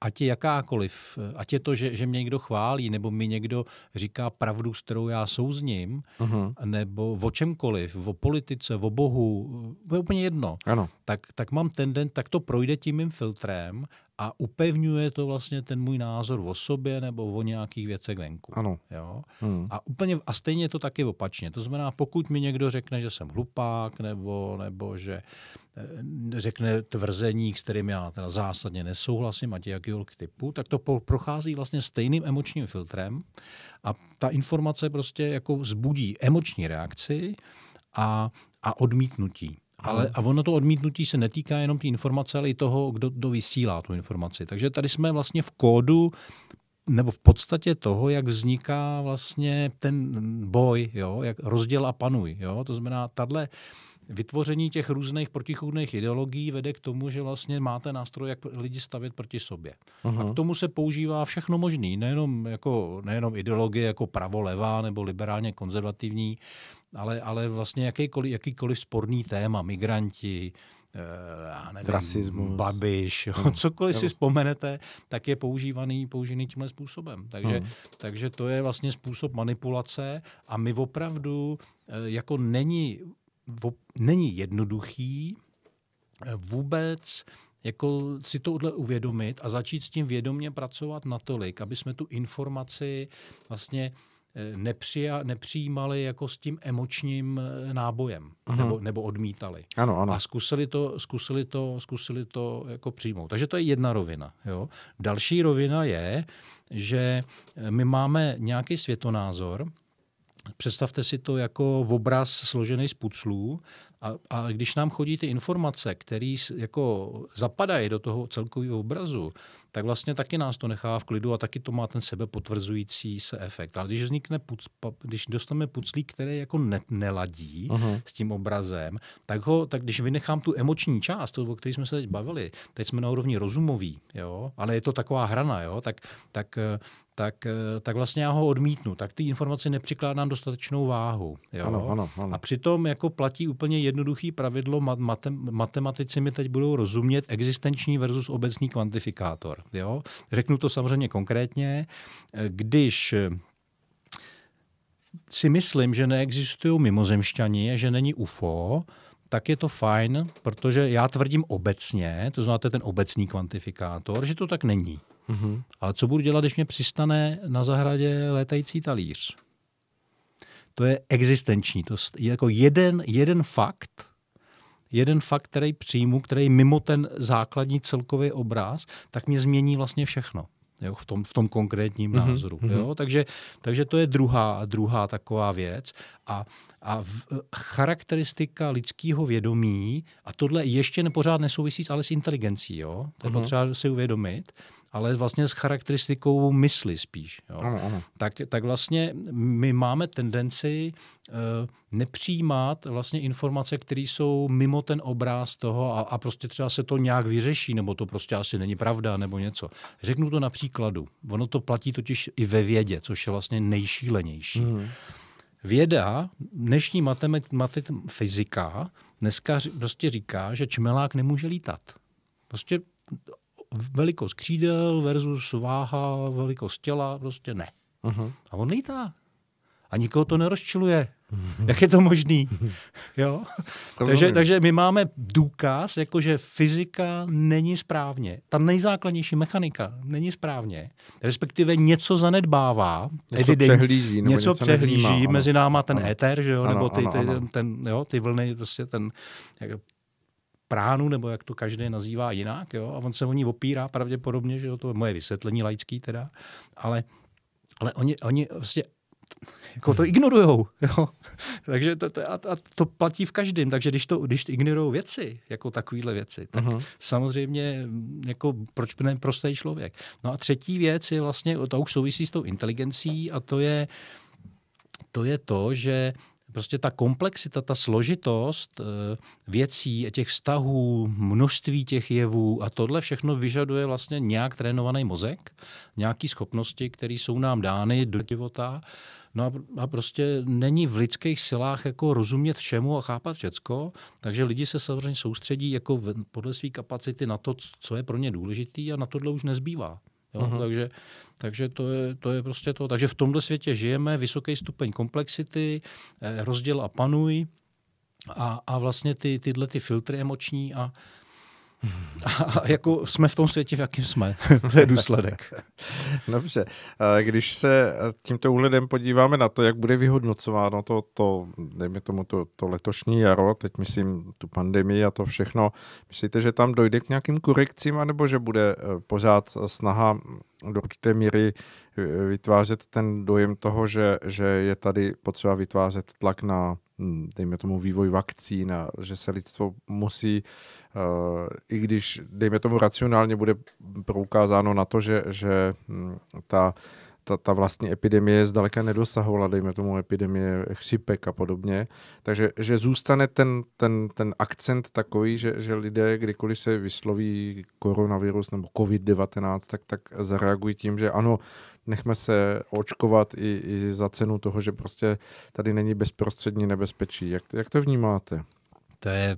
ať je jakákoliv, ať je to, že, že mě někdo chválí, nebo mi někdo říká pravdu, s kterou já souzním, uh-huh. nebo o čemkoliv, o politice, o Bohu, je úplně jedno, ano. Tak, tak mám tendent, tak to projde tím mým filtrem a upevňuje to vlastně ten můj názor o sobě nebo o nějakých věcech venku. Ano. Jo? Hmm. A, úplně, a stejně je to taky opačně. To znamená, pokud mi někdo řekne, že jsem hlupák nebo, nebo že eh, řekne tvrzení, s kterým já teda zásadně nesouhlasím, ať jakýkoliv typu, tak to prochází vlastně stejným emočním filtrem a ta informace prostě jako zbudí emoční reakci a, a odmítnutí. Ale a ono to odmítnutí se netýká jenom té informace, ale i toho, kdo, kdo vysílá tu informaci. Takže tady jsme vlastně v kódu nebo v podstatě toho, jak vzniká vlastně ten boj, jo, jak rozděl a panuj. Jo? To znamená, tahle vytvoření těch různých protichůdných ideologií vede k tomu, že vlastně máte nástroj, jak lidi stavět proti sobě. Uh-huh. A k tomu se používá všechno možné, nejenom, jako, nejenom ideologie jako pravo-levá nebo liberálně konzervativní, ale, ale vlastně jakýkoliv, jakýkoliv sporný téma, migranti, eh, já nevím, Rasismus. Babiš, jo, hmm. cokoliv si vzpomenete, tak je používaný, používaný tímhle způsobem. Takže, hmm. takže to je vlastně způsob manipulace a my opravdu eh, jako není, není jednoduchý eh, vůbec jako si tohle uvědomit a začít s tím vědomě pracovat natolik, aby jsme tu informaci vlastně nepřija, nepřijímali jako s tím emočním eh, nábojem uh-huh. nebo, nebo odmítali. Ano, ano. A zkusili to, zkusili, to, zkusili to jako přijmout. Takže to je jedna rovina. Jo. Další rovina je, že eh, my máme nějaký světonázor, Představte si to jako obraz složený z puclů a, a když nám chodí ty informace, které jako zapadají do toho celkového obrazu, tak vlastně taky nás to nechá v klidu a taky to má ten sebepotvrzující se efekt. Ale když vznikne, puc, když dostaneme puclík, který jako ne, neladí uh-huh. s tím obrazem, tak, ho, tak když vynechám tu emoční část, to, o které jsme se teď bavili, teď jsme na úrovni rozumový, jo, ale je to taková hrana, jo, tak, tak tak, eh, tak vlastně já ho odmítnu. Tak ty informace nepřikládám dostatečnou váhu. Jo? Ano, ano, ano. A přitom jako platí úplně jednoduchý pravidlo, matem, matematici mi teď budou rozumět existenční versus obecný kvantifikátor. Jo? Řeknu to samozřejmě konkrétně. Když si myslím, že neexistují mimozemšťani, že není UFO, tak je to fajn, protože já tvrdím obecně, to znáte ten obecný kvantifikátor, že to tak není. Mm-hmm. Ale co budu dělat, když mě přistane na zahradě létající talíř? To je existenční. To je jako jeden, jeden fakt, jeden fakt, který přijmu, který mimo ten základní celkový obraz, tak mě změní vlastně všechno jo, v, tom, v tom konkrétním mm-hmm. názoru. Jo? Takže, takže to je druhá, druhá taková věc. A, a v, charakteristika lidského vědomí, a tohle ještě nepořád nesouvisí ale s inteligencí, jo? to je mm-hmm. potřeba si uvědomit, ale vlastně s charakteristikou mysli spíš. Jo. Ano, ano. Tak, tak vlastně my máme tendenci uh, nepřijímat vlastně informace, které jsou mimo ten obráz toho a, a prostě třeba se to nějak vyřeší, nebo to prostě asi není pravda, nebo něco. Řeknu to na příkladu. Ono to platí totiž i ve vědě, což je vlastně nejšílenější. Mm. věda, dnešní matematika, fyzika, dneska prostě říká, že čmelák nemůže lítat. Prostě velikost křídel versus váha, velikost těla, prostě ne. Uh-huh. A on lítá. A nikoho to nerozčiluje. Jak je to možný? jo? takže, takže my máme důkaz, jako že fyzika není správně. Ta nejzákladnější mechanika není správně. Respektive něco zanedbává. Něco evident, přehlíží. Nebo něco, něco přehlíží nevnímá, mezi náma ten ano. éter, že jo? Ano, nebo ty, ty, ano, ano. Ten, jo, ty vlny, prostě ten jak, pránu, nebo jak to každý nazývá jinak, jo? a on se o ní opírá pravděpodobně, že jo? to je moje vysvětlení laický teda, ale, ale oni, oni vlastně jako to ignorujou. Jo? Takže to, to, a, a to platí v každém. Takže když to, když ignorují věci, jako takovéhle věci, tak uh-huh. samozřejmě jako proč ne prostý člověk. No a třetí věc je vlastně, to už souvisí s tou inteligencí a to je to, je to že prostě ta komplexita, ta složitost eh, věcí, těch vztahů, množství těch jevů a tohle všechno vyžaduje vlastně nějak trénovaný mozek, nějaké schopnosti, které jsou nám dány do života No a, a prostě není v lidských silách jako rozumět všemu a chápat všecko, takže lidi se samozřejmě soustředí jako podle své kapacity na to, co je pro ně důležitý a na tohle už nezbývá. Jo? Uh-huh. Takže, takže to, je, to je prostě to. Takže v tomto světě žijeme, vysoký stupeň komplexity, eh, rozděl a panuj a, a vlastně ty, tyhle ty filtry emoční a, a jako jsme v tom světě, v jakém jsme. to je důsledek. Dobře. Když se tímto úhledem podíváme na to, jak bude vyhodnocováno to, to dejme tomu to, to letošní jaro, teď myslím tu pandemii a to všechno, myslíte, že tam dojde k nějakým korekcím, anebo že bude eh, pořád snaha do určité míry eh, vytvářet ten dojem toho, že, že je tady potřeba vytvářet tlak na, dejme tomu, vývoj vakcín a že se lidstvo musí uh, i když, dejme tomu, racionálně bude proukázáno na to, že, že hm, ta ta, ta vlastní epidemie zdaleka nedosahovala, dejme tomu epidemie chřipek a podobně. Takže že zůstane ten, ten, ten akcent takový, že, že lidé, kdykoliv se vysloví koronavirus nebo COVID-19, tak, tak zareagují tím, že ano, nechme se očkovat i, i za cenu toho, že prostě tady není bezprostřední nebezpečí. Jak, jak to vnímáte? To je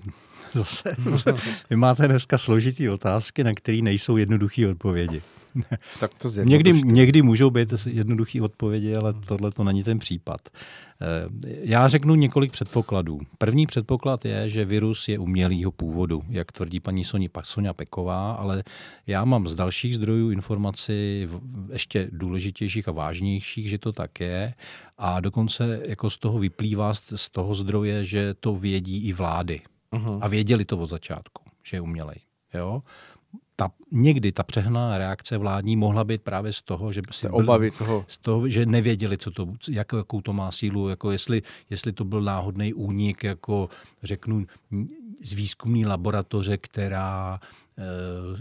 zase, vy máte dneska složitý otázky, na které nejsou jednoduché odpovědi. tak to někdy, někdy můžou být jednoduché odpovědi, ale tohle to není ten případ. Eh, já řeknu několik předpokladů. První předpoklad je, že virus je umělýho původu, jak tvrdí paní Sonia Peková, ale já mám z dalších zdrojů informaci ještě důležitějších a vážnějších, že to tak je a dokonce jako z toho vyplývá z toho zdroje, že to vědí i vlády. Uh-huh. A věděli to od začátku, že je umělej. Jo? Ta, někdy ta přehnaná reakce vládní mohla být právě z toho, že si obavy toho. Z toho, že nevěděli, co to, jak, jakou to má sílu, jako jestli, jestli to byl náhodný únik, jako řeknu, z výzkumní laboratoře, která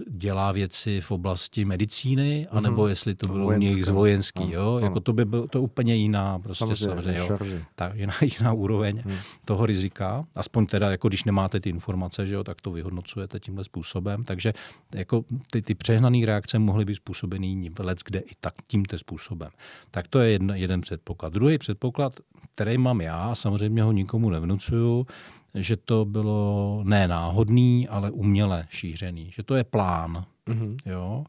dělá věci v oblasti medicíny, mhm. anebo jestli to bylo u nich z vojenský. Ano, jo? Ano. Jako to by bylo to úplně jiná, prostě samozřejmě, samozřejmě jo? Ta, jiná, jiná úroveň hmm. toho rizika. Aspoň teda, jako když nemáte ty informace, že jo, tak to vyhodnocujete tímhle způsobem. Takže jako ty, ty přehnané reakce mohly být způsobený let kde i tak tímto způsobem. Tak to je jedna, jeden předpoklad. Druhý předpoklad, který mám já, samozřejmě ho nikomu nevnucuju, že to bylo ne náhodný, ale uměle šířený, že to je plán. Mm-hmm. Jo?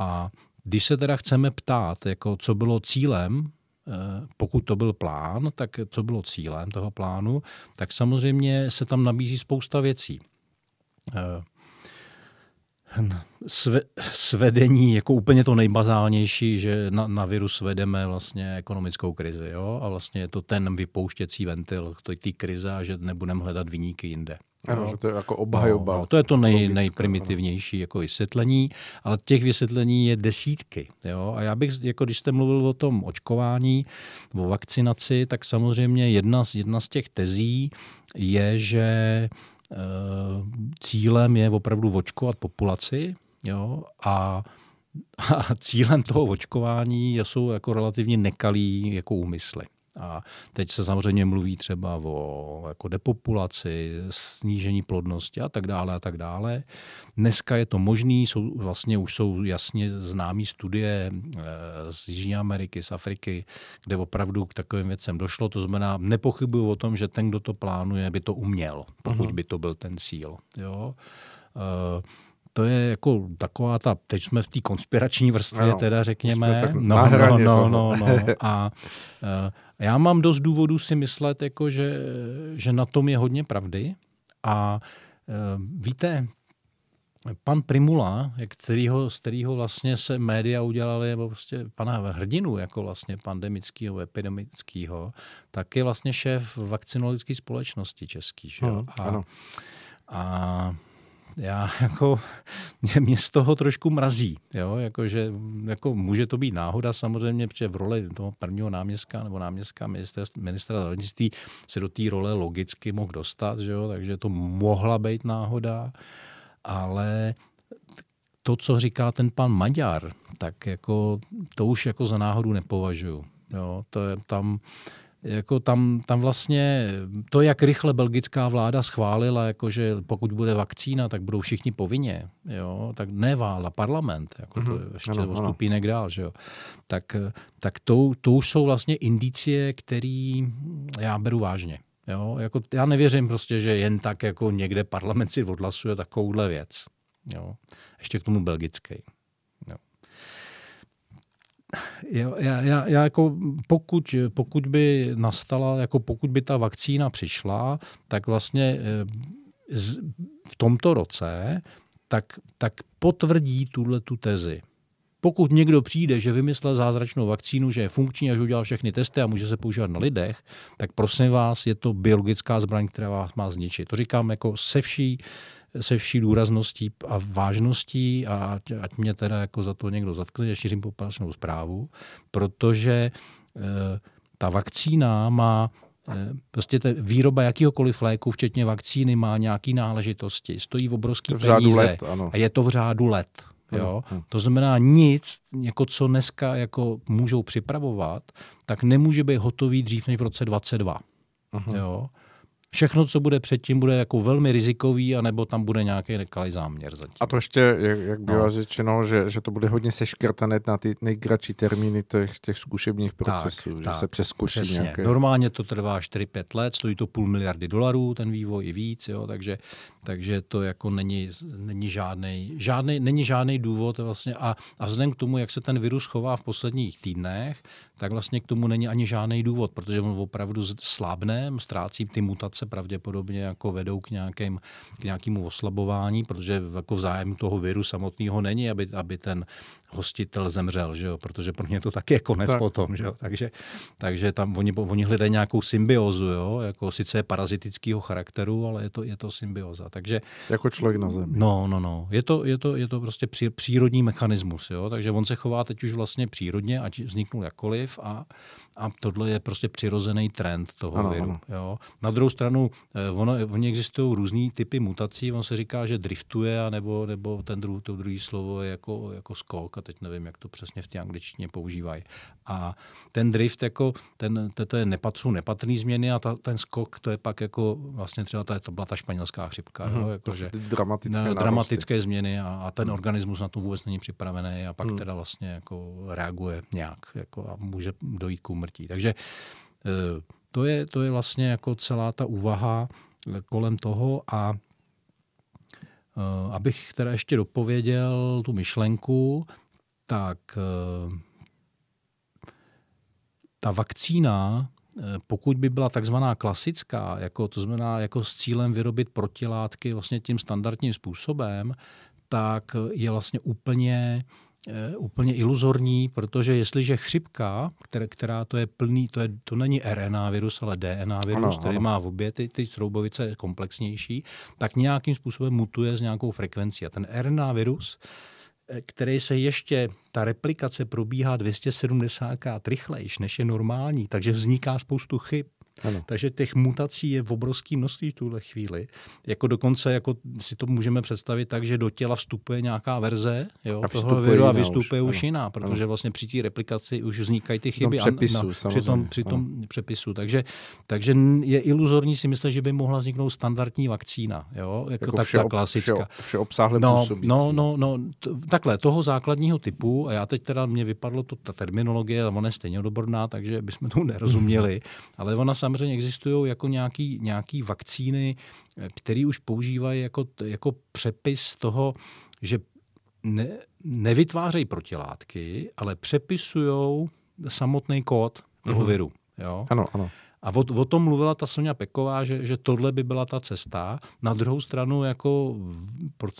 A když se teda chceme ptát, jako co bylo cílem, eh, pokud to byl plán, tak co bylo cílem toho plánu, tak samozřejmě se tam nabízí spousta věcí. Sve, svedení, jako úplně to nejbazálnější, že na, na virus vedeme vlastně ekonomickou krizi. Jo? A vlastně je to ten vypouštěcí ventil té krize a že nebudeme hledat vyníky jinde. Ano, že to je jako obhajoba. No, no, to je to nej, nejprimitivnější jako vysvětlení, ale těch vysvětlení je desítky. Jo? A já bych, jako když jste mluvil o tom očkování, o vakcinaci, tak samozřejmě jedna z, jedna z těch tezí je, že cílem je opravdu očkovat populaci jo, a, a cílem toho očkování jsou jako relativně nekalý jako úmysly. A teď se samozřejmě mluví třeba o jako depopulaci, snížení plodnosti a tak dále a tak dále. Dneska je to možné, jsou, vlastně už jsou jasně známé studie eh, z Jižní Ameriky, z Afriky, kde opravdu k takovým věcem došlo. To znamená, nepochybuju o tom, že ten, kdo to plánuje, by to uměl, pokud uh-huh. by to byl ten cíl. Jo? Uh, to je jako taková ta, teď jsme v té konspirační vrstvě, no, teda řekněme. No, no, no, no, no. A uh, já mám dost důvodů si myslet, jako že, že na tom je hodně pravdy. A uh, víte, pan Primula, kterýho, z kterého vlastně se média udělali, nebo prostě pana hrdinu, jako vlastně pandemického, epidemického, tak je vlastně šéf vakcinologické společnosti český. Že jo? a, ano. a já jako, mě, mě z toho trošku mrazí, jo, jako, že, jako může to být náhoda samozřejmě, protože v roli toho prvního náměstka nebo náměstka ministra, ministra zdravotnictví se do té role logicky mohl dostat, že jo, takže to mohla být náhoda, ale to, co říká ten pan Maďar, tak jako to už jako za náhodu nepovažuji. Jo, to je tam, jako tam, tam vlastně to, jak rychle belgická vláda schválila, jako že pokud bude vakcína, tak budou všichni povinně, jo, tak ne vláda, parlament, jako mm-hmm. to je ještě ano, o stupínek dál, že jo. Tak, tak to, to už jsou vlastně indicie, které já beru vážně. Jo, jako já nevěřím prostě, že jen tak jako někde parlament si odhlasuje takovouhle věc. Jo. Ještě k tomu belgický. Já, já, já jako pokud, pokud by nastala, jako pokud by ta vakcína přišla, tak vlastně eh, v tomto roce tak, tak potvrdí tuhle tu tezi. Pokud někdo přijde, že vymyslel zázračnou vakcínu, že je funkční a že udělal všechny testy a může se používat na lidech, tak prosím vás, je to biologická zbraň, která vás má zničit. To říkám jako se vší se vší důrazností a vážností a ať, ať mě teda jako za to někdo zatkne, že šířím populačnou zprávu, protože e, ta vakcína má e, Prostě ta výroba jakýhokoliv léku, včetně vakcíny, má nějaké náležitosti. Stojí v obrovský v peníze. Let, ano. A je to v řádu let. Jo? Ano. To znamená nic, jako co dneska jako můžou připravovat, tak nemůže být hotový dřív než v roce 22. Aha. Jo? Všechno, co bude předtím, bude jako velmi rizikový, anebo tam bude nějaký nekalý záměr zatím. A to ještě, jak, jak bylo no. řečeno, že, že to bude hodně seškrtané na ty nejkratší termíny těch, těch zkušebních procesů, tak, že tak, se přeskuší přesně. nějaké... Normálně to trvá 4-5 let, stojí to půl miliardy dolarů, ten vývoj i víc, jo, takže, takže to jako není, není žádný, žádný, není žádný důvod vlastně a, a vzhledem k tomu, jak se ten virus chová v posledních týdnech, tak vlastně k tomu není ani žádný důvod, protože on opravdu slábne, ztrácí ty mutace pravděpodobně jako vedou k, nějakým, k nějakému oslabování, protože jako v zájmu toho viru samotného není, aby, aby ten hostitel zemřel, že jo? protože pro ně to taky je konec tak. potom. Že jo? Takže, takže tam oni, oni hledají nějakou symbiozu, jo? Jako sice je parazitického charakteru, ale je to, je to symbioza. Takže, jako člověk na zemi. No, no, no. Je to, je to, je to prostě pří, přírodní mechanismus. Jo? Takže on se chová teď už vlastně přírodně, ať vzniknul jakkoliv a, a tohle je prostě přirozený trend toho ano, viru. Ano. Jo? Na druhou stranu, eh, ono, oni existují různý typy mutací, on se říká, že driftuje, nebo, nebo ten druh, to druhý slovo je jako, jako skok, a teď nevím, jak to přesně v té angličtině používají. A ten drift, jako, ten, to, to je nepat, jsou nepatrný změny a ta, ten skok, to je pak jako vlastně třeba ta, to byla ta španělská chřipka. Hmm, jo? Jako, že, dramatické, na, dramatické změny a, a ten hmm. organismus na to vůbec není připravený a pak hmm. teda vlastně jako reaguje nějak jako a může dojít k úmrtí. Takže eh, to je, to je vlastně jako celá ta úvaha kolem toho a eh, abych teda ještě dopověděl tu myšlenku, tak eh, ta vakcína, pokud by byla takzvaná klasická, jako to znamená jako s cílem vyrobit protilátky vlastně tím standardním způsobem, tak je vlastně úplně Eh, úplně iluzorní, protože jestliže chřipka, která, která to je plný, to, je, to není RNA virus, ale DNA virus, ano, který ano. má v obě ty, ty troubovice komplexnější, tak nějakým způsobem mutuje s nějakou frekvencí. A ten RNA virus, eh, který se ještě, ta replikace probíhá 270 krát rychlejš, než je normální, takže vzniká spoustu chyb. Ano. Takže těch mutací je v obrovském množství v tuhle chvíli. Jako dokonce jako si to můžeme představit tak, že do těla vstupuje nějaká verze jo, a toho viru a vystupuje už, už jiná, protože ano. vlastně při té replikaci už vznikají ty chyby no, přepisu, a, na, při tom, při tom přepisu. Takže, takže je iluzorní si myslet, že by mohla vzniknout standardní vakcína, jo, jako, jako tak vše, ta klasická. Vše, no, no, no, no, t- takhle, toho základního typu, a já teď teda mě vypadlo to, ta terminologie, ona je stejně odborná, takže bychom tomu nerozuměli, ale ona samozřejmě existují jako nějaký, nějaký vakcíny, které už používají jako, jako přepis toho, že ne, nevytvářejí protilátky, ale přepisují samotný kód toho mm-hmm. viru. Jo? Ano, ano. A o, o tom mluvila ta Sonja Peková, že, že tohle by byla ta cesta. Na druhou stranu jako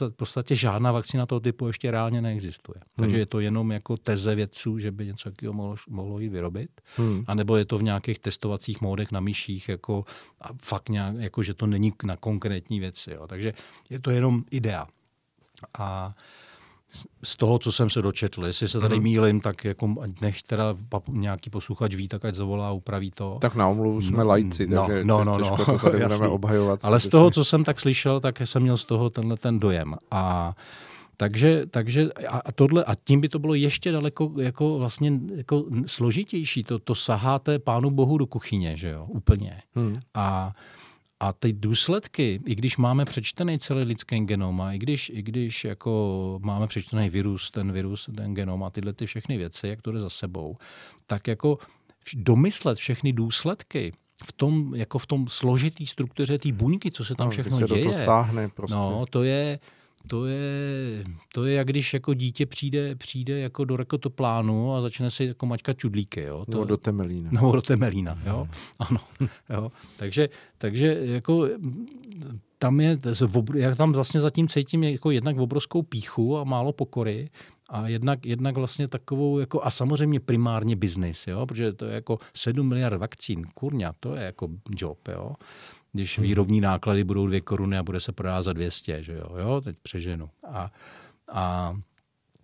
v podstatě žádná vakcína toho typu ještě reálně neexistuje. Hmm. Takže je to jenom jako teze vědců, že by něco takového mohlo, mohlo jít vyrobit. Hmm. A nebo je to v nějakých testovacích módech na myších, jako, a fakt nějak, jako, že to není na konkrétní věci. Jo. Takže je to jenom idea. A z toho, co jsem se dočetl. Jestli se tady mm. mýlim, tak jako nech teda nějaký posluchač ví, tak ať zavolá a upraví to. Tak na omluvu jsme no, lajci, no, takže no, no, no, to tady budeme obhajovat. Ale z toho, co jsem tak slyšel, tak jsem měl z toho tenhle ten dojem. A takže, takže a, tohle, a tím by to bylo ještě daleko jako vlastně jako složitější. To, to saháte pánu bohu do kuchyně, že jo, úplně. Hmm. A a ty důsledky, i když máme přečtený celý lidský genom a i když, i když jako máme přečtený virus, ten virus, ten genom a tyhle ty všechny věci, jak to jde za sebou, tak jako domyslet všechny důsledky v tom, jako v tom složitý struktuře té buňky, co se tam no, všechno se děje. To sáhne prostě. No, to je, to je, to je jak když jako dítě přijde, přijde jako do rakotoplánu a začne si jako mačkat čudlíky. Jo? To, nebo do temelína. Nebo do temelína, jo. Ano. Jo. Takže, takže jako tam je, já tam vlastně zatím cítím jako jednak obrovskou píchu a málo pokory a jednak, jednak vlastně takovou, jako, a samozřejmě primárně biznis, jo, protože to je jako 7 miliard vakcín, kurňa, to je jako job, jo když výrobní náklady budou dvě koruny a bude se prodávat za 200, že jo, jo teď přeženu. A, a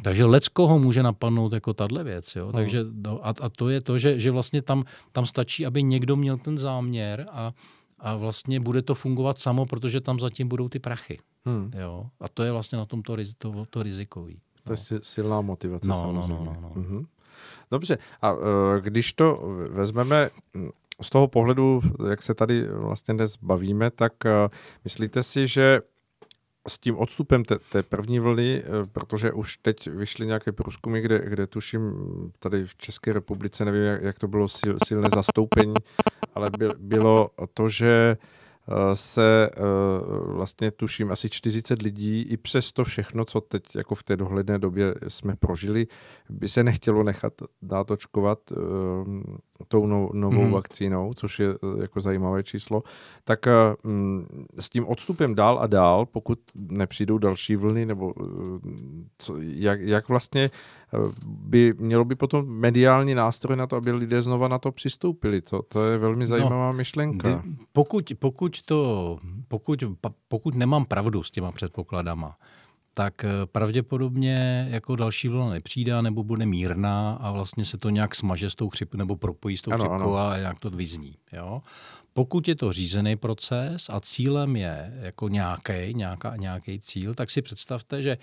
takže lecko může napadnout jako tahle věc. Jo? Takže, no, a, a to je to, že, že vlastně tam, tam stačí, aby někdo měl ten záměr a, a vlastně bude to fungovat samo, protože tam zatím budou ty prachy. Hmm. Jo? A to je vlastně na tom to, to, to rizikový. To je no. silná motivace no, no, no, no, no. Mhm. Dobře, a uh, když to vezmeme z toho pohledu, jak se tady vlastně dnes bavíme, tak eh, myslíte si, že s tím odstupem té, té první vlny, eh, protože už teď vyšly nějaké průzkumy, kde, kde tuším tady v České republice, nevím, jak, jak to bylo sil, silné zastoupení, ale by, bylo to, že se eh, vlastně tuším asi 40 lidí, i přes to všechno, co teď jako v té dohledné době jsme prožili, by se nechtělo nechat dát očkovat eh, tou novou hmm. vakcínou, což je eh, jako zajímavé číslo, tak mm, s tím odstupem dál a dál, pokud nepřijdou další vlny, nebo co, jak, jak vlastně by mělo by potom mediální nástroj na to, aby lidé znova na to přistoupili. To, to je velmi no, zajímavá no, myšlenka. Pokud, pokud, to, pokud, pokud nemám pravdu s těma předpokladama, tak eh, pravděpodobně jako další vlna nepřijde, nebo bude mírná a vlastně se to nějak smaže s tou chřipkou nebo propojí s tou ano, chřipkou ano. a nějak to vyzní. Jo? Pokud je to řízený proces a cílem je jako nějaký, nějaká, nějaký cíl, tak si představte, že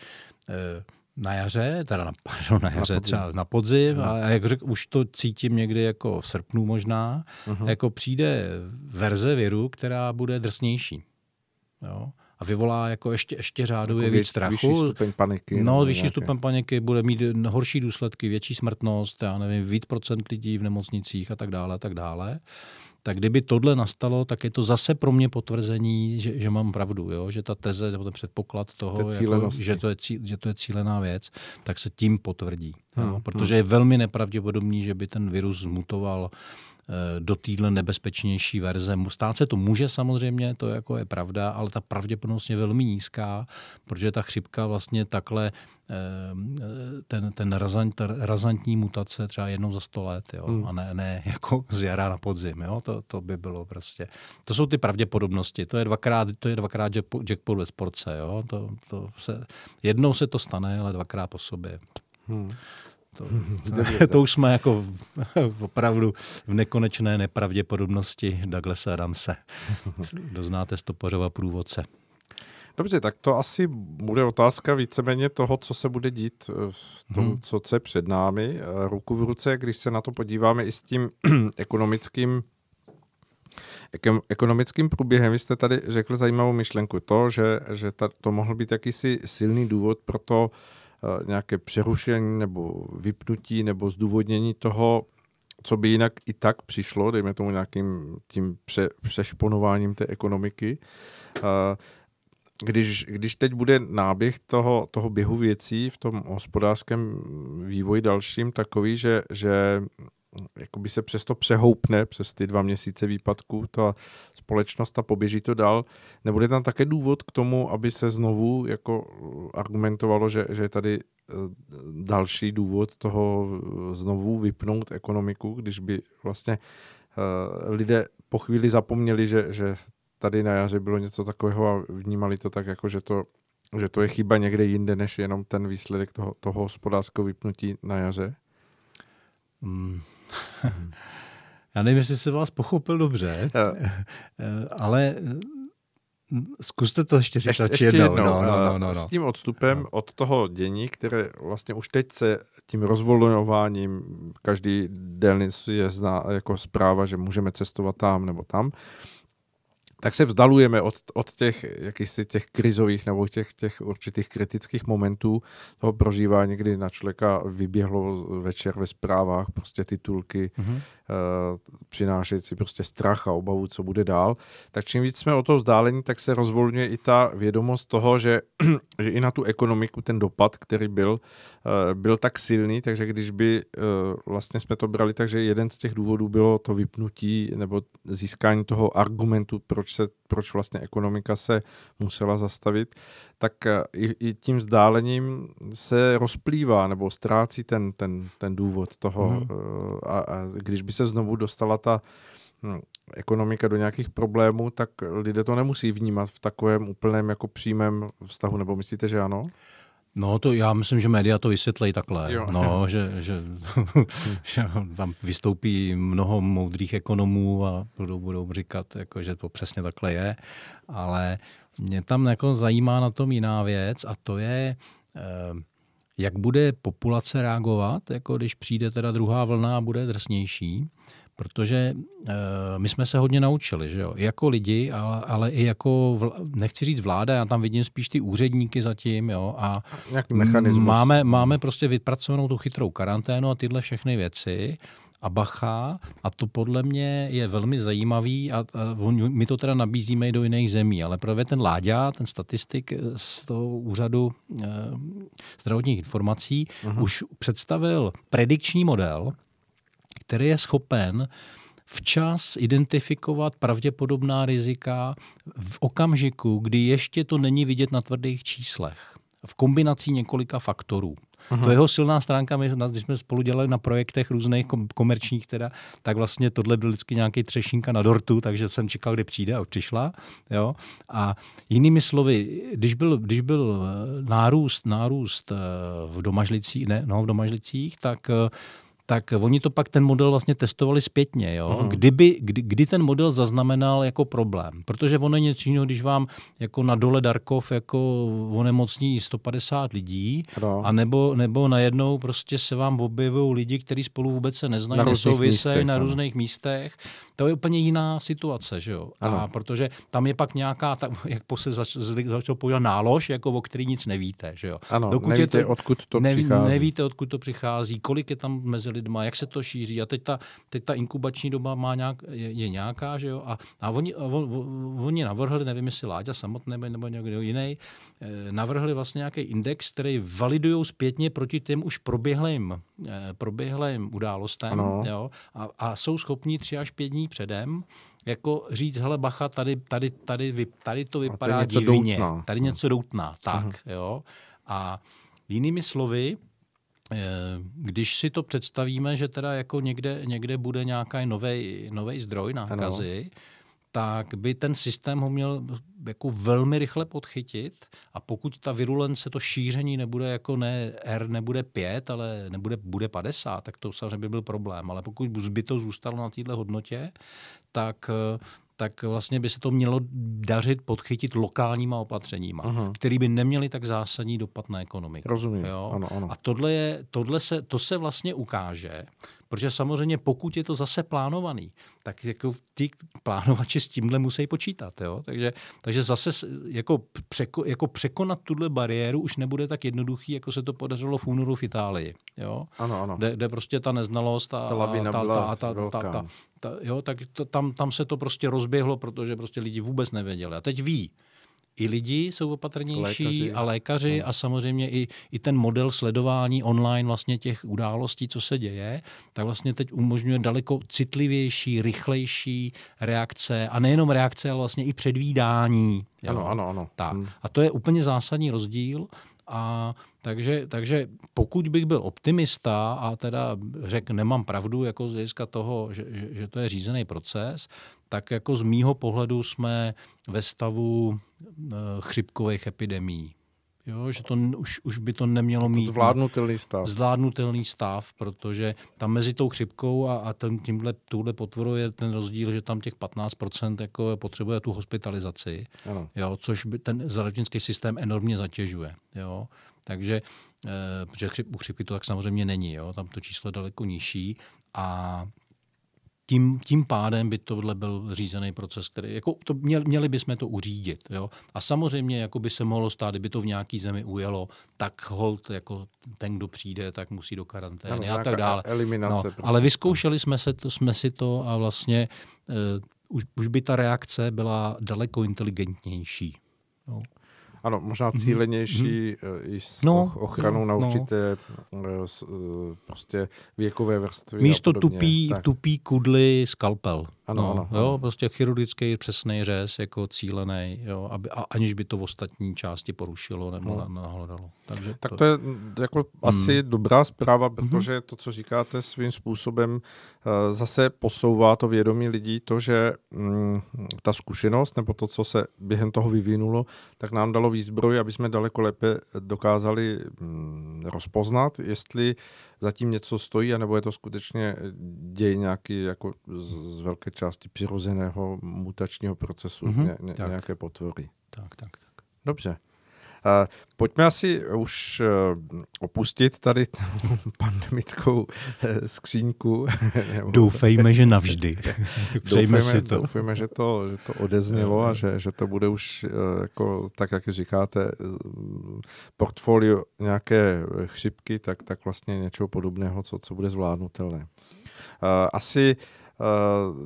eh, na jaře, teda na, pardon, na jaře, na třeba na podzim, a jak řekl, už to cítím někdy jako v srpnu možná, uh-huh. jako přijde verze viru, která bude drsnější. Jo? A vyvolá jako ještě, ještě řádově jako víc strachu. Vyšší stupeň paniky. No, vyšší nějaké. stupeň paniky, bude mít horší důsledky, větší smrtnost, já nevím, víc procent lidí v nemocnicích a tak dále a tak dále tak kdyby tohle nastalo, tak je to zase pro mě potvrzení, že, že mám pravdu, jo? že ta teze, nebo ten předpoklad toho, jako, že, to je cí, že to je cílená věc, tak se tím potvrdí. Hmm. Jo? Protože je velmi nepravděpodobný, že by ten virus zmutoval do téhle nebezpečnější verze. Stát se to může samozřejmě, to jako je pravda, ale ta pravděpodobnost je velmi nízká, protože ta chřipka vlastně takhle eh, ten, ten razant, razantní mutace třeba jednou za sto let, jo? Hmm. a ne, ne jako z jara na podzim. Jo? To, to by bylo prostě. To jsou ty pravděpodobnosti. To je dvakrát, to je dvakrát jackpot ve sportce. Jo? To, to se, jednou se to stane, ale dvakrát po sobě. Hmm. To, to už jsme jako v, opravdu v nekonečné nepravděpodobnosti Douglasa Adamse. Doznáte stopařova průvodce. Dobře, tak to asi bude otázka víceméně toho, co se bude dít eh, v tom, hmm. co je před námi. Eh, ruku v ruce, když se na to podíváme i s tím ekonomickým ekonomickým průběhem. Vy jste tady řekl zajímavou myšlenku. To, že, že ta, to mohl být jakýsi silný důvod pro to uh, nějaké přerušení nebo vypnutí nebo zdůvodnění toho, co by jinak i tak přišlo, dejme tomu nějakým tím pře, přešponováním té ekonomiky. Uh, když, když teď bude náběh toho, toho běhu věcí v tom hospodářském vývoji dalším takový, že, že jakoby se přesto přehoupne přes ty dva měsíce výpadku, ta společnost a poběží to dál. Nebude tam také důvod k tomu, aby se znovu jako argumentovalo, že, že je tady eh, další důvod toho eh, znovu vypnout ekonomiku, když by vlastně uh, lidé po chvíli zapomněli, že, že tady na jaře bylo něco takového a vnímali to tak, jako že to, že to je chyba někde jinde, než jenom ten výsledek toho, toho hospodářského vypnutí na jaře? Mm. Já nevím, jestli se vás pochopil dobře, ale Zkuste to ještě říct ještě, ještě jednou. jednou. No, no, no, no, no. S tím odstupem no. od toho dění, které vlastně už teď se tím rozvolňováním každý den je zná jako zpráva, že můžeme cestovat tam nebo tam, tak se vzdalujeme od, od těch jakýchsi těch krizových nebo těch, těch určitých kritických momentů toho prožívání, kdy na člověka vyběhlo večer ve zprávách prostě titulky mm-hmm. Uh, přinášející prostě strach a obavu, co bude dál. Tak čím víc jsme o to vzdálení, tak se rozvolňuje i ta vědomost toho, že, že i na tu ekonomiku ten dopad, který byl, uh, byl tak silný, takže když by uh, vlastně jsme to brali, takže jeden z těch důvodů bylo to vypnutí nebo získání toho argumentu, proč se, proč vlastně ekonomika se musela zastavit, tak eh, i, i tím vzdálením se rozplývá nebo ztrácí ten, ten, ten důvod toho. Mm. A, a když by se znovu dostala ta hm, ekonomika do nějakých problémů, tak lidé to nemusí vnímat v takovém úplném jako přímém vztahu, nebo myslíte, že ano? No, to já myslím, že média to vysvětlejí takhle. Jo. No, že, že, že tam vystoupí mnoho moudrých ekonomů a budou, budou říkat, jako, že to přesně takhle je. Ale mě tam jako zajímá na tom jiná věc a to je, eh, jak bude populace reagovat, jako když přijde teda druhá vlna a bude drsnější protože uh, my jsme se hodně naučili, že jo, I jako lidi, ale, ale i jako, vl, nechci říct vláda, já tam vidím spíš ty úředníky zatím, jo, a Nějaký mechanismus. Máme, máme prostě vypracovanou tu chytrou karanténu a tyhle všechny věci a bacha a to podle mě je velmi zajímavý a, a my to teda nabízíme i do jiných zemí, ale právě ten Láďa, ten statistik z toho úřadu e, zdravotních informací uh-huh. už představil predikční model, který je schopen včas identifikovat pravděpodobná rizika v okamžiku, kdy ještě to není vidět na tvrdých číslech. V kombinací několika faktorů. Aha. To jeho silná stránka, my, když jsme spolu dělali na projektech různých komerčních, teda, tak vlastně tohle byl vždycky nějaký třešínka na dortu, takže jsem čekal, kdy přijde a přišla. Jo? A jinými slovy, když byl, když byl eh, nárůst, nárůst eh, v domažlicích, ne, no, v domažlicích, tak eh, tak oni to pak ten model vlastně testovali zpětně. Jo? Uh-huh. Kdyby, kdy, kdy ten model zaznamenal jako problém. Protože ono je něco jiného, když vám jako na dole Darkov jako onemocní 150 lidí no. a nebo, nebo najednou prostě se vám objevují lidi, kteří spolu vůbec se neznají, nesouvisejí na různých místech to je úplně jiná situace, že jo? Ano. A protože tam je pak nějaká, tak, jak se zač, začal používat nálož, jako o který nic nevíte, že jo? Ano, Dokud nevíte, to, odkud to neví, přichází. Nevíte, odkud to přichází, kolik je tam mezi lidma, jak se to šíří. A teď ta, teď ta inkubační doba má nějak, je, je nějaká, že jo? A, a oni, a on, oni navrhli, nevím, jestli Láďa samotný nebo někdo jiný, eh, navrhli vlastně nějaký index, který validují zpětně proti těm už proběhlým, eh, proběhlým událostem. Ano. Jo? A, a jsou schopni tři až pět dní předem, jako říct, hele bacha, tady, tady, tady, tady to vypadá tady divně, doutná. tady něco doutná, tak, uh-huh. jo. A jinými slovy, když si to představíme, že teda jako někde, někde bude nějaký nový zdroj nákazy, ano tak by ten systém ho měl jako velmi rychle podchytit a pokud ta virulence, to šíření nebude jako ne R nebude 5, ale nebude, bude 50, tak to samozřejmě by byl problém. Ale pokud by to zůstalo na této hodnotě, tak tak vlastně by se to mělo dařit podchytit lokálníma opatřeníma, uh-huh. který by neměly tak zásadní dopad na ekonomiku. Rozumím, jo? Ano, ano. A tohle, je, tohle se, to se vlastně ukáže, protože samozřejmě pokud je to zase plánovaný, tak jako ty plánovači s tímhle musí počítat. Jo? Takže, takže zase jako, překo, jako překonat tuhle bariéru už nebude tak jednoduchý, jako se to podařilo v únoru v Itálii. Jo? Ano, ano. Kde, kde prostě ta neznalost a ta, lavina ta, ta, ta, ta, ta, ta, ta, jo, tak to, tam, tam se to prostě rozběhlo, protože prostě lidi vůbec nevěděli. A teď ví, i lidi jsou opatrnější lékaři. a lékaři no. a samozřejmě i, i ten model sledování online vlastně těch událostí, co se děje, tak vlastně teď umožňuje daleko citlivější, rychlejší reakce a nejenom reakce, ale vlastně i předvídání. Jo? Ano, ano, ano. Tak. Hmm. A to je úplně zásadní rozdíl a takže, takže pokud bych byl optimista a teda řekl, nemám pravdu jako z hlediska toho, že, že, že to je řízený proces, tak jako z mýho pohledu jsme ve stavu e, chřipkových epidemí. Jo, že to už, už by to nemělo mít zvládnutelný stav. Zvládnutelný stav, protože tam mezi tou chřipkou a, a tím, tímhle, touhle potvorou je ten rozdíl, že tam těch 15% jako potřebuje tu hospitalizaci, ano. Jo, což by ten zdravotnický systém enormně zatěžuje. Jo. Takže, e, protože u chřipky to tak samozřejmě není, jo, tam to číslo je daleko nižší a tím, tím pádem by tohle byl řízený proces, který, jako to měli, měli bychom to uřídit. Jo? A samozřejmě, jako by se mohlo stát, kdyby to v nějaký zemi ujelo, tak hold, jako ten, kdo přijde, tak musí do karantény ano, a tak dále. Eliminace, no, prostě. Ale vyzkoušeli jsme, se to, jsme si to a vlastně uh, už, už by ta reakce byla daleko inteligentnější. Jo? Ano, možná mhm. cílenější mm-hmm. i s no, ochranou no, na no. určité no. prostě věkové vrstvy. Místo tupý, tupý kudly skalpel. Ano, no, ano, jo, prostě chirurgický přesný řez, jako cílený, jo, aby, a, aniž by to v ostatní části porušilo nebo no. nahledalo. Takže tak to, to je jako hmm. asi dobrá zpráva, mhm. protože hmm. to, co říkáte svým způsobem, uh, zase posouvá to vědomí lidí, to, že um, ta zkušenost nebo to, co se během toho vyvinulo, tak nám dalo výzbroj, aby jsme daleko lépe dokázali um, rozpoznat, jestli zatím něco stojí, anebo je to skutečně děj nějaký jako z, z velké části přirozeného mutačního procesu, mm-hmm. ně, ně, nějaké potvory. Tak, tak, tak. Dobře. Pojďme asi už uh, opustit tady pandemickou uh, skříňku. Doufejme, že navždy. Přejme si to. Doufejme, že to, že to odeznělo a že, že to bude už, jako, tak jak říkáte, portfolio nějaké chřipky, tak, tak vlastně něčeho podobného, co, co bude zvládnutelné. Asi Uh,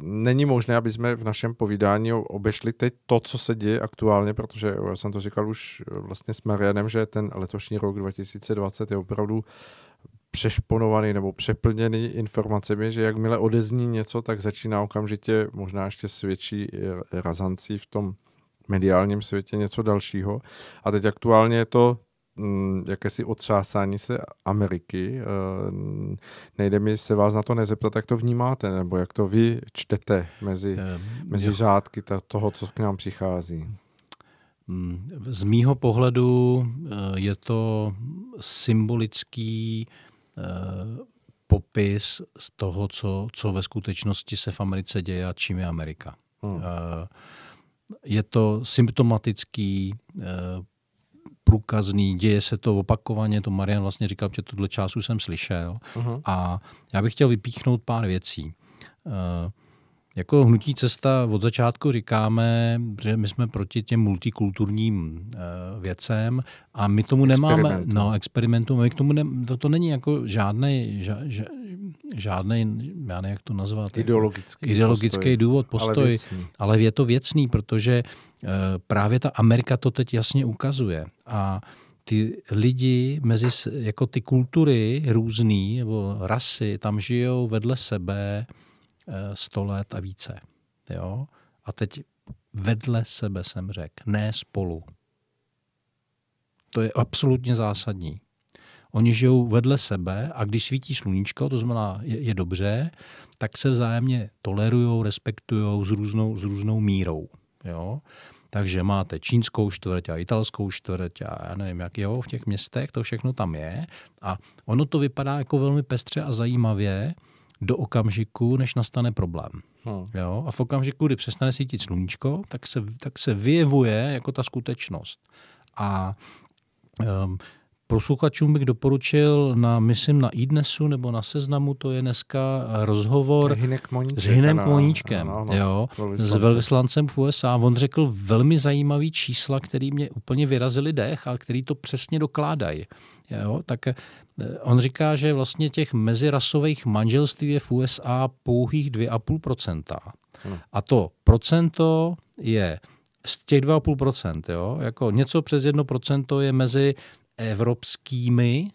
není možné, aby jsme v našem povídání obešli teď to, co se děje aktuálně, protože já jsem to říkal už vlastně s Marianem, že ten letošní rok 2020 je opravdu přešponovaný nebo přeplněný informacemi, že jakmile odezní něco, tak začíná okamžitě možná ještě svědčí razancí v tom mediálním světě něco dalšího. A teď aktuálně je to jakési otřásání se Ameriky. Eh, nejde mi se vás na to nezeptat, jak to vnímáte, nebo jak to vy čtete mezi, um, mezi řádky toho, co k nám přichází. Mm, z mýho pohledu eh, je to symbolický popis z toho, co, co ve skutečnosti se v Americe děje a čím je Amerika. Hmm. Je to symptomatický průkazný, děje se to opakovaně, to Marian vlastně říkal, že tuhle část jsem slyšel. Uh-huh. A já bych chtěl vypíchnout pár věcí. Uh, jako hnutí cesta od začátku říkáme, že my jsme proti těm multikulturním uh, věcem a my tomu nemáme, no experimentům, my k tomu ne, to, to není jako žádný, ža, ža, žádný, já nevím, jak to nazvat. Ideologický, ideologický postoj, důvod, postoj, ale, věcný. ale je to věcný, protože uh, právě ta Amerika to teď jasně ukazuje a ty lidi mezi, jako ty kultury různý, nebo rasy, tam žijou vedle sebe, 100 let a více. Jo? A teď vedle sebe jsem řekl, ne spolu. To je absolutně zásadní. Oni žijou vedle sebe a když svítí sluníčko, to znamená je, je dobře, tak se vzájemně tolerují, respektují s různou, s různou mírou. Jo? Takže máte čínskou čtvrť a italskou čtvrť a já nevím, jak jo, v těch městech, to všechno tam je. A ono to vypadá jako velmi pestře a zajímavě do okamžiku, než nastane problém. Hmm. Jo? A v okamžiku, kdy přestane svítit sluníčko, tak se, tak se vyjevuje jako ta skutečnost. A um, Posluchačům bych doporučil na, myslím, na iDnesu nebo na Seznamu, to je dneska rozhovor Hinek s Hinem Moníčkem, ano, ano, jo, s velvyslancem v USA. On řekl velmi zajímavý čísla, který mě úplně vyrazili dech a který to přesně dokládají. Jo, tak eh, on říká, že vlastně těch mezirasových manželství je v USA pouhých 2,5%. Hmm. A to procento je z těch 2,5%, jo, jako něco přes 1% je mezi evropskými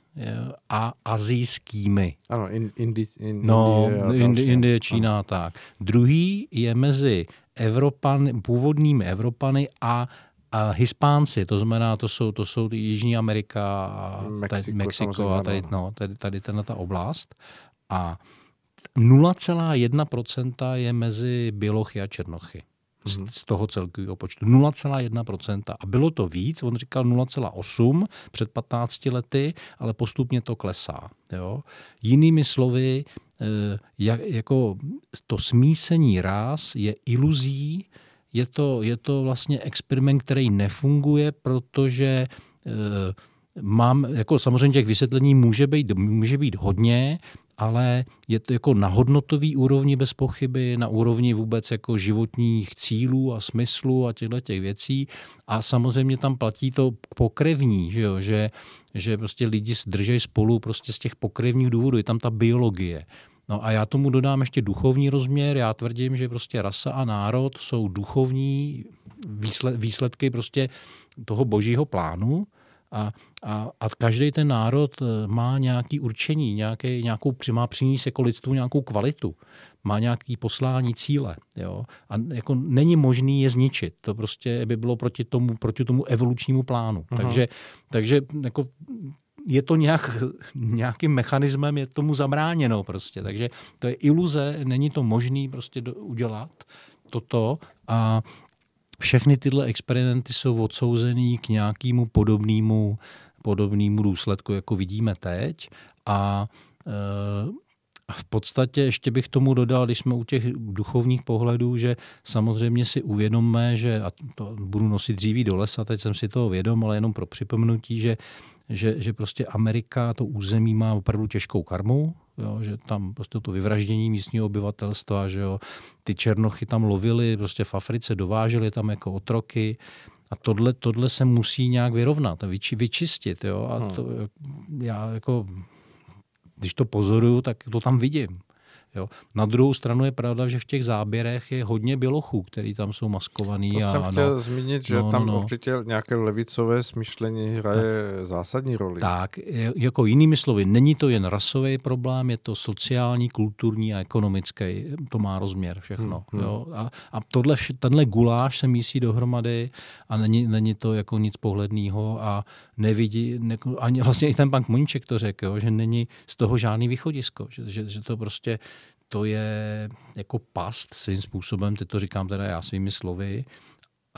a azijskými. Ano, in, indi, in, no, Indie, Indie, Čína, ano. tak. Druhý je mezi Evropan, původními Evropany a a Hispánci, to znamená, to jsou, to jsou Jižní Amerika Mexiko, Mexiko a tady, no, tady, tady tenhle ta oblast. A 0,1% je mezi Bělochy a Černochy z, mhm. z toho celkového počtu. 0,1%. A bylo to víc, on říkal 0,8 před 15 lety, ale postupně to klesá. Jo? Jinými slovy, eh, jak, jako to smísení ráz je iluzí, je to, je to vlastně experiment, který nefunguje, protože eh, mám, jako samozřejmě těch vysvětlení může být, může být hodně, ale je to jako na hodnotový úrovni bez pochyby, na úrovni vůbec jako životních cílů a smyslu a těchto těch věcí. A samozřejmě tam platí to pokrevní, že, jo? že, že prostě lidi drží spolu prostě z těch pokrevních důvodů, je tam ta biologie. No a já tomu dodám ještě duchovní rozměr. Já tvrdím, že prostě rasa a národ jsou duchovní výsledky prostě toho božího plánu a, a, a každý ten národ eh, má nějaký určení, nějaký, nějakou, má přinést jako lidstvu nějakou kvalitu, má nějaký poslání cíle. Jo? A jako není možný je zničit. To prostě by bylo proti tomu, proti tomu evolučnímu plánu. Aha. Takže, takže jako je to nějak, nějakým mechanismem, je tomu zabráněno prostě. Takže to je iluze, není to možný prostě do, udělat toto a všechny tyhle experimenty jsou odsouzený k nějakému podobnému, podobnému důsledku, jako vidíme teď. A e, v podstatě ještě bych tomu dodal, když jsme u těch duchovních pohledů, že samozřejmě si uvědomme, že, a to budu nosit dříví do lesa, teď jsem si toho vědom, ale jenom pro připomenutí, že že, že prostě Amerika, to území má opravdu těžkou karmu, jo, že tam prostě to vyvraždění místního obyvatelstva, že jo, ty černochy tam lovili, prostě v Africe dováželi tam jako otroky, a tohle, tohle se musí nějak vyrovnat vyči, vyčistit. Jo? A hmm. to, já jako, když to pozoruju, tak to tam vidím. Jo. Na druhou stranu je pravda, že v těch záběrech je hodně bělochů, který tam jsou maskovaný. To a, jsem chtěl no, zmínit, že no, tam no, určitě nějaké levicové smýšlení hraje tak, zásadní roli. Tak, jako jinými slovy, není to jen rasový problém, je to sociální, kulturní a ekonomický. To má rozměr všechno. Hmm, hmm. Jo. A, a tohle, tenhle guláš se mísí dohromady a není, není to jako nic pohledného a nevidí, ne, ani vlastně i ten pan Moníček to řekl, jo, že není z toho žádný východisko, že, že, že to prostě to je jako past svým způsobem, teď to říkám teda já svými slovy,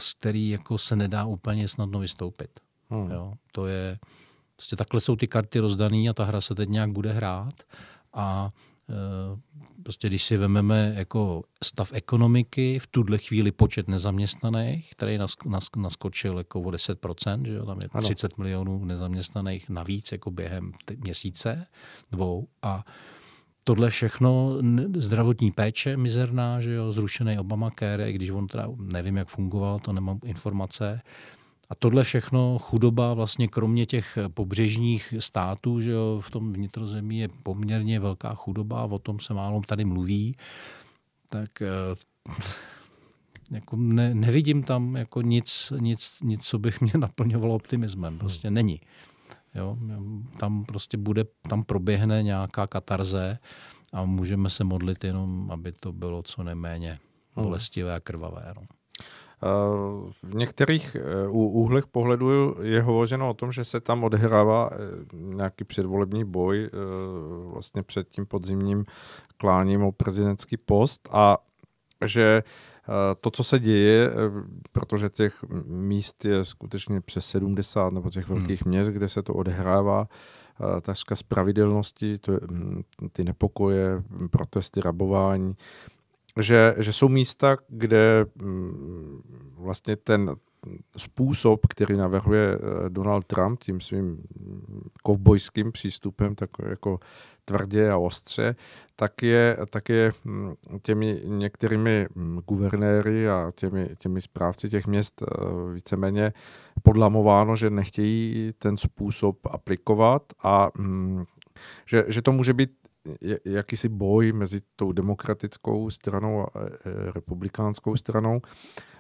z který jako se nedá úplně snadno vystoupit. Hmm. Jo, to je, prostě takhle jsou ty karty rozdaný a ta hra se teď nějak bude hrát a e, prostě když si vezmeme jako stav ekonomiky, v tuhle chvíli počet nezaměstnaných, který naskočil jako o 10%, že jo, tam je ano. 30 milionů nezaměstnaných navíc jako během měsíce, dvou a tohle všechno, zdravotní péče mizerná, že jo, zrušený Obamacare, i když on teda nevím, jak fungoval, to nemám informace. A tohle všechno, chudoba vlastně kromě těch pobřežních států, že jo, v tom vnitrozemí je poměrně velká chudoba, o tom se málo tady mluví, tak eh, jako ne, nevidím tam jako nic, nic, nic, co bych mě naplňovalo optimismem. Prostě není. Jo? Tam prostě bude, tam proběhne nějaká katarze a můžeme se modlit jenom, aby to bylo co nejméně hmm. bolestivé a krvavé. No. v některých úhlech pohledu je hovořeno o tom, že se tam odhrává nějaký předvolební boj vlastně před tím podzimním kláním o prezidentský post a že to, co se děje, protože těch míst je skutečně přes 70 nebo těch velkých hmm. měst, kde se to odehrává, takřka z pravidelnosti, to je, mm, ty nepokoje, protesty, rabování, že, že jsou místa, kde mm, vlastně ten způsob, který navrhuje eh, Donald Trump tím svým kovbojským přístupem, tak jako tvrdě a ostře, tak je, tak je mm, těmi některými mm, guvernéry a těmi, těmi správci těch měst eh, víceméně podlamováno, že nechtějí ten způsob aplikovat a že, že to může být jakýsi boj mezi tou demokratickou stranou a e, e, republikánskou stranou.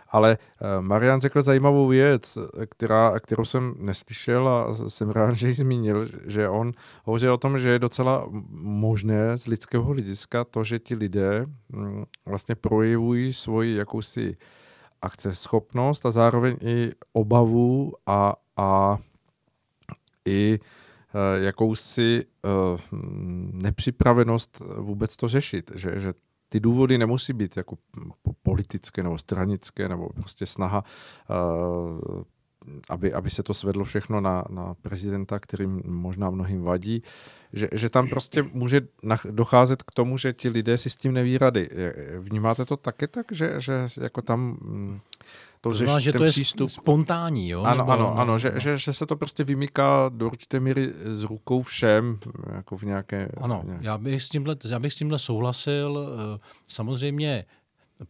Ale e, Marian řekl zajímavou věc, která, kterou jsem neslyšel a jsem rád, že ji zmínil, že on hovoří o tom, že je docela možné z lidského hlediska to, že ti lidé mm, vlastně projevují svoji jakousi akceschopnost a zároveň i obavu a, a i Eh, jakousi eh, nepřipravenost vůbec to řešit, že, že ty důvody nemusí být jako politické nebo stranické nebo prostě snaha, eh, aby, aby se to svedlo všechno na, na prezidenta, kterým možná mnohým vadí, že, že tam prostě může docházet k tomu, že ti lidé si s tím neví rady. Vnímáte to také tak, že, že jako tam mm, to, to znamená, že to je přístup... spontánní, jo? Ano, Nebo, ano, no, ano že, že, že se to prostě vymýká do určité míry z rukou všem, jako v nějaké... Ano, nějaké... Já, bych s tímhle, já bych s tímhle souhlasil. Eh, samozřejmě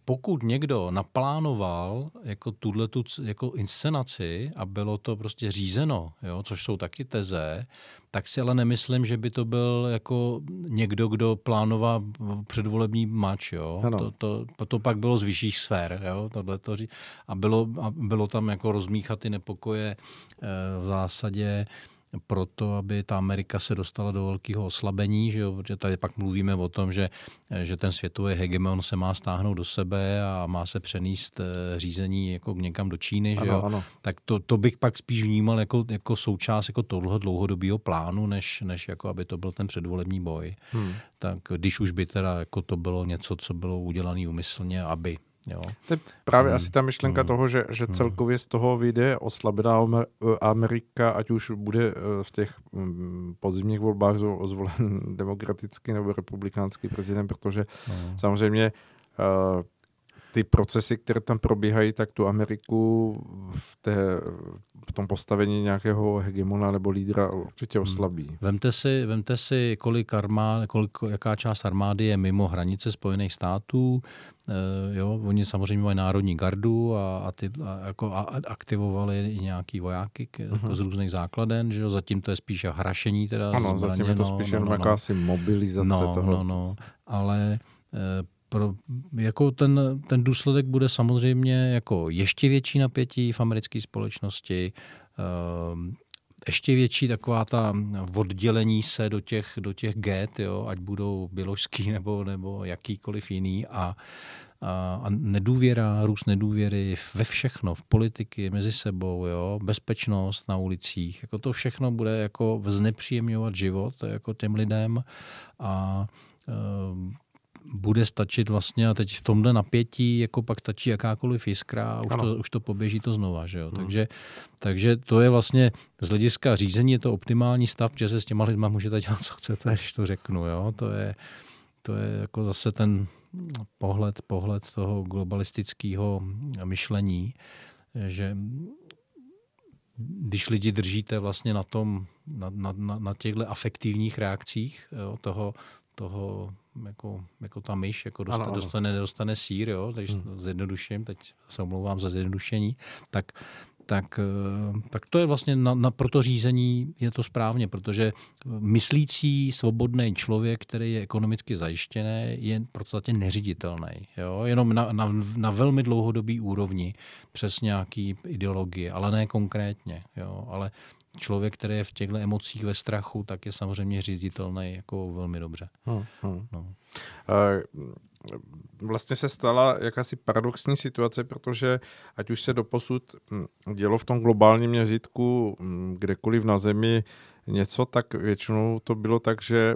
pokud někdo naplánoval jako tuhle tu jako inscenaci a bylo to prostě řízeno, jo, což jsou taky teze, tak si ale nemyslím, že by to byl jako někdo, kdo plánoval předvolební mač. Jo. To, to, to, pak bylo z vyšších sfér. Jo, tohleto, a, bylo, a bylo tam jako rozmíchat ty nepokoje eh, v zásadě proto, aby ta Amerika se dostala do velkého oslabení, že jo? protože tady pak mluvíme o tom, že, že ten světový hegemon se má stáhnout do sebe a má se přenést eh, řízení jako někam do Číny, že jo? Ano, ano. tak to, to bych pak spíš vnímal jako, jako součást jako tohle dlouhodobého plánu, než, než jako aby to byl ten předvolební boj. Hmm. Tak když už by teda jako to bylo něco, co bylo udělané umyslně, aby Jo. To je právě hmm. asi ta myšlenka hmm. toho, že, že hmm. celkově z toho vyjde oslabená Amerika, ať už bude eh, v těch mm, podzimních volbách zvolen demokratický nebo republikánský prezident, protože hmm. samozřejmě uh, ty procesy, které tam probíhají, tak tu Ameriku v, té, v tom postavení nějakého hegemona nebo lídra určitě hmm. oslabí. Vemte si, vemte si kolik armád, kolik, jaká část armády je mimo hranice Spojených států. E, jo, oni samozřejmě mají národní gardu a, a, ty, a, jako, a aktivovali i nějaký vojáky k, uh-huh. z různých základen, že jo, zatím to je spíše hrašení. Teda ano, zbraně, zatím je to no, spíše no, no, jakási mobilizace no, toho. No, no, ale e, pro, jako ten, ten důsledek bude samozřejmě jako ještě větší napětí v americké společnosti, ehm, ještě větší taková ta oddělení se do těch, do těch get, jo, ať budou běložský nebo, nebo jakýkoliv jiný a, a, a nedůvěra, růst nedůvěry ve všechno, v politiky, mezi sebou, jo, bezpečnost na ulicích, jako to všechno bude jako znepříjemňovat život jako těm lidem a ehm, bude stačit vlastně a teď v tomhle napětí jako pak stačí jakákoliv jiskra a už, to, už to poběží to znova. Že jo? Hmm. Takže, takže to je vlastně z hlediska řízení je to optimální stav, že se s těma lidma můžete dělat, co chcete, když to řeknu. Jo? To, je, to je jako zase ten pohled, pohled toho globalistického myšlení, že když lidi držíte vlastně na tom, na, na, na, na těchto afektivních reakcích jo, toho, toho jako, jako ta myš jako dostane, ano, ano. dostane, nedostane sír, jo, takže hmm. zjednoduším, teď se omlouvám za zjednodušení, tak, tak, eh, tak to je vlastně na, na, pro to řízení je to správně, protože myslící svobodný člověk, který je ekonomicky zajištěný, je v podstatě neřiditelný. Jo? Jenom na, na, na velmi dlouhodobý úrovni přes nějaký ideologie, ale ne konkrétně. Jo? Ale člověk, který je v těchto emocích ve strachu, tak je samozřejmě říditelný jako velmi dobře. Hmm, hmm. No. vlastně se stala jakási paradoxní situace, protože ať už se doposud hm, dělo v tom globálním měřítku hm, kdekoliv na Zemi něco, tak většinou to bylo tak, že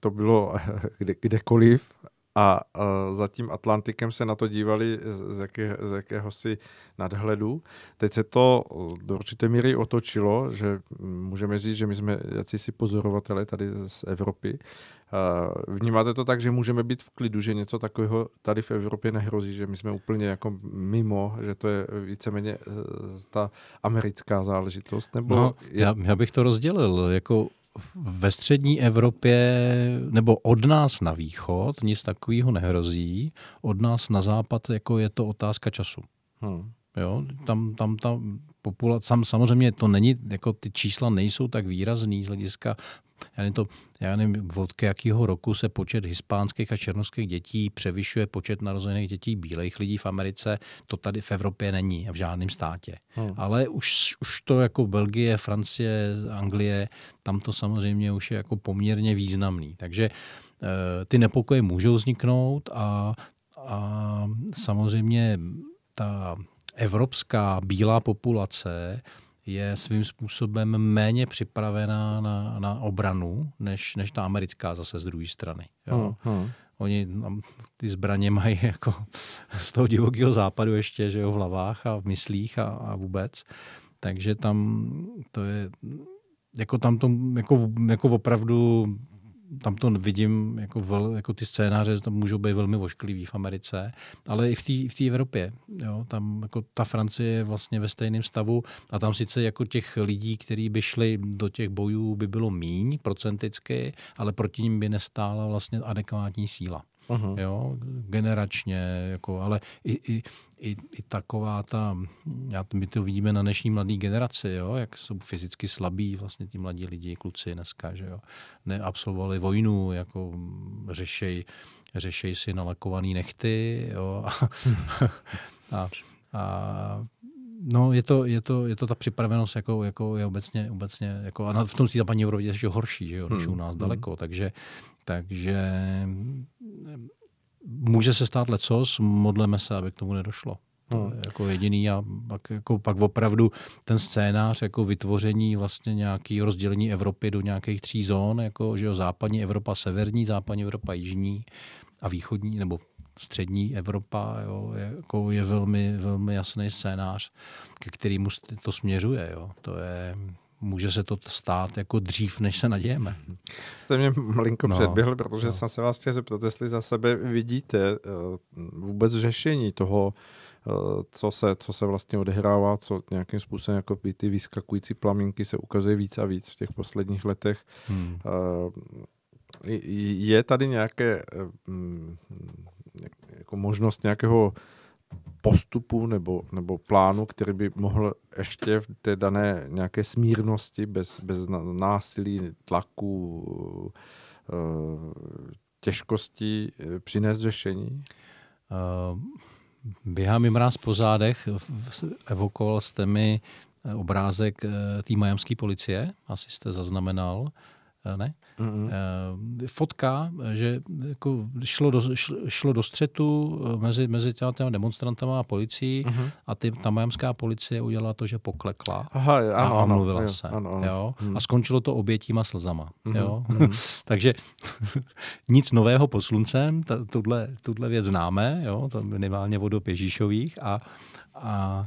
to bylo kde, kdekoliv a uh, za tím Atlantikem se na to dívali z, z, jaké, z jakéhosi nadhledu. Teď se to do určité míry otočilo, že můžeme říct, že my jsme si pozorovatelé tady z Evropy. Uh, vnímáte to tak, že můžeme být v klidu, že něco takového tady v Evropě nehrozí, že my jsme úplně jako mimo, že to je víceméně uh, ta americká záležitost? Nebo no, já, já bych to rozdělil. Jako ve střední Evropě, nebo od nás na východ, nic takového nehrozí. Od nás na západ jako je to otázka času. Hmm. Jo, tam, tam ta populace, sam, samozřejmě to není, jako ty čísla nejsou tak výrazný z hlediska já nevím, to, já nevím, od jakého roku se počet hispánských a černovských dětí převyšuje počet narozených dětí bílých lidí v Americe. To tady v Evropě není v žádném státě. Hmm. Ale už, už to jako Belgie, Francie, Anglie, tam to samozřejmě už je jako poměrně významný. Takže e, ty nepokoje můžou vzniknout a, a samozřejmě ta evropská bílá populace je svým způsobem méně připravená na, na obranu, než, než ta americká zase z druhé strany. Jo. Hmm, hmm. Oni ty zbraně mají jako z toho divokého západu ještě že jo, v hlavách a v myslích a, a vůbec. Takže tam to je, jako tam to jako, jako opravdu tam to vidím jako, vel, jako ty scénáře, tam můžou být velmi vošklivý v Americe, ale i v té v Evropě. Jo, tam jako ta Francie je vlastně ve stejném stavu a tam sice jako těch lidí, kteří by šli do těch bojů, by bylo míň procenticky, ale proti ním by nestála vlastně adekvátní síla. Uh-huh. Jo, generačně, jako, ale i, i, i, i taková ta, já, my to vidíme na dnešní mladé generaci, jo, jak jsou fyzicky slabí vlastně ti mladí lidi, kluci dneska, že jo, neabsolvovali vojnu, jako řešej, řešej si nalakovaný nechty, jo, a, a, a No, je to, je to, je to ta připravenost, jako, jako je obecně, obecně jako, a v tom západní Evropě je ještě horší, že jo, než hmm. u nás hmm. daleko, takže, takže může se stát lecos, modleme se, aby k tomu nedošlo. To hmm. je jako jediný a pak, jako, pak opravdu ten scénář jako vytvoření vlastně nějaký rozdělení Evropy do nějakých tří zón, jako že jo, západní Evropa severní, západní Evropa jižní a východní nebo střední Evropa jo, je, jako je velmi, velmi jasný scénář, ke kterému to směřuje. Jo. To je, může se to stát jako dřív, než se nadějeme. Jste mě malinko no, předběhl, protože no. jsem se vás chtěl zeptat, jestli za sebe vidíte uh, vůbec řešení toho, uh, co se, co se vlastně odehrává, co nějakým způsobem jako ty vyskakující plamínky se ukazuje víc a víc v těch posledních letech. Hmm. Uh, je tady nějaké jako možnost nějakého postupu nebo, nebo plánu, který by mohl ještě v té dané nějaké smírnosti, bez, bez násilí, tlaku, eh, těžkostí eh, přinést řešení? Uh, běhá mi mráz po zádech. Evokoval jste mi obrázek té majamské policie, asi jste zaznamenal. Eh, ne? Mm-hmm. Fotka, že jako šlo, do, šlo do střetu eh, mezi, mezi těma demonstrantama a policií mm-hmm. a ty, ta majamská policie udělala to, že poklekla Aha, ano, a omluvila ano, se. Ano, ano. Jo? Mm. A skončilo to obětíma slzama. Mm-hmm. Jo? Mm-hmm. Takže nic nového pod sluncem, tuhle, tuhle věc známe, jo? to minimálně vodop Ježíšových a, a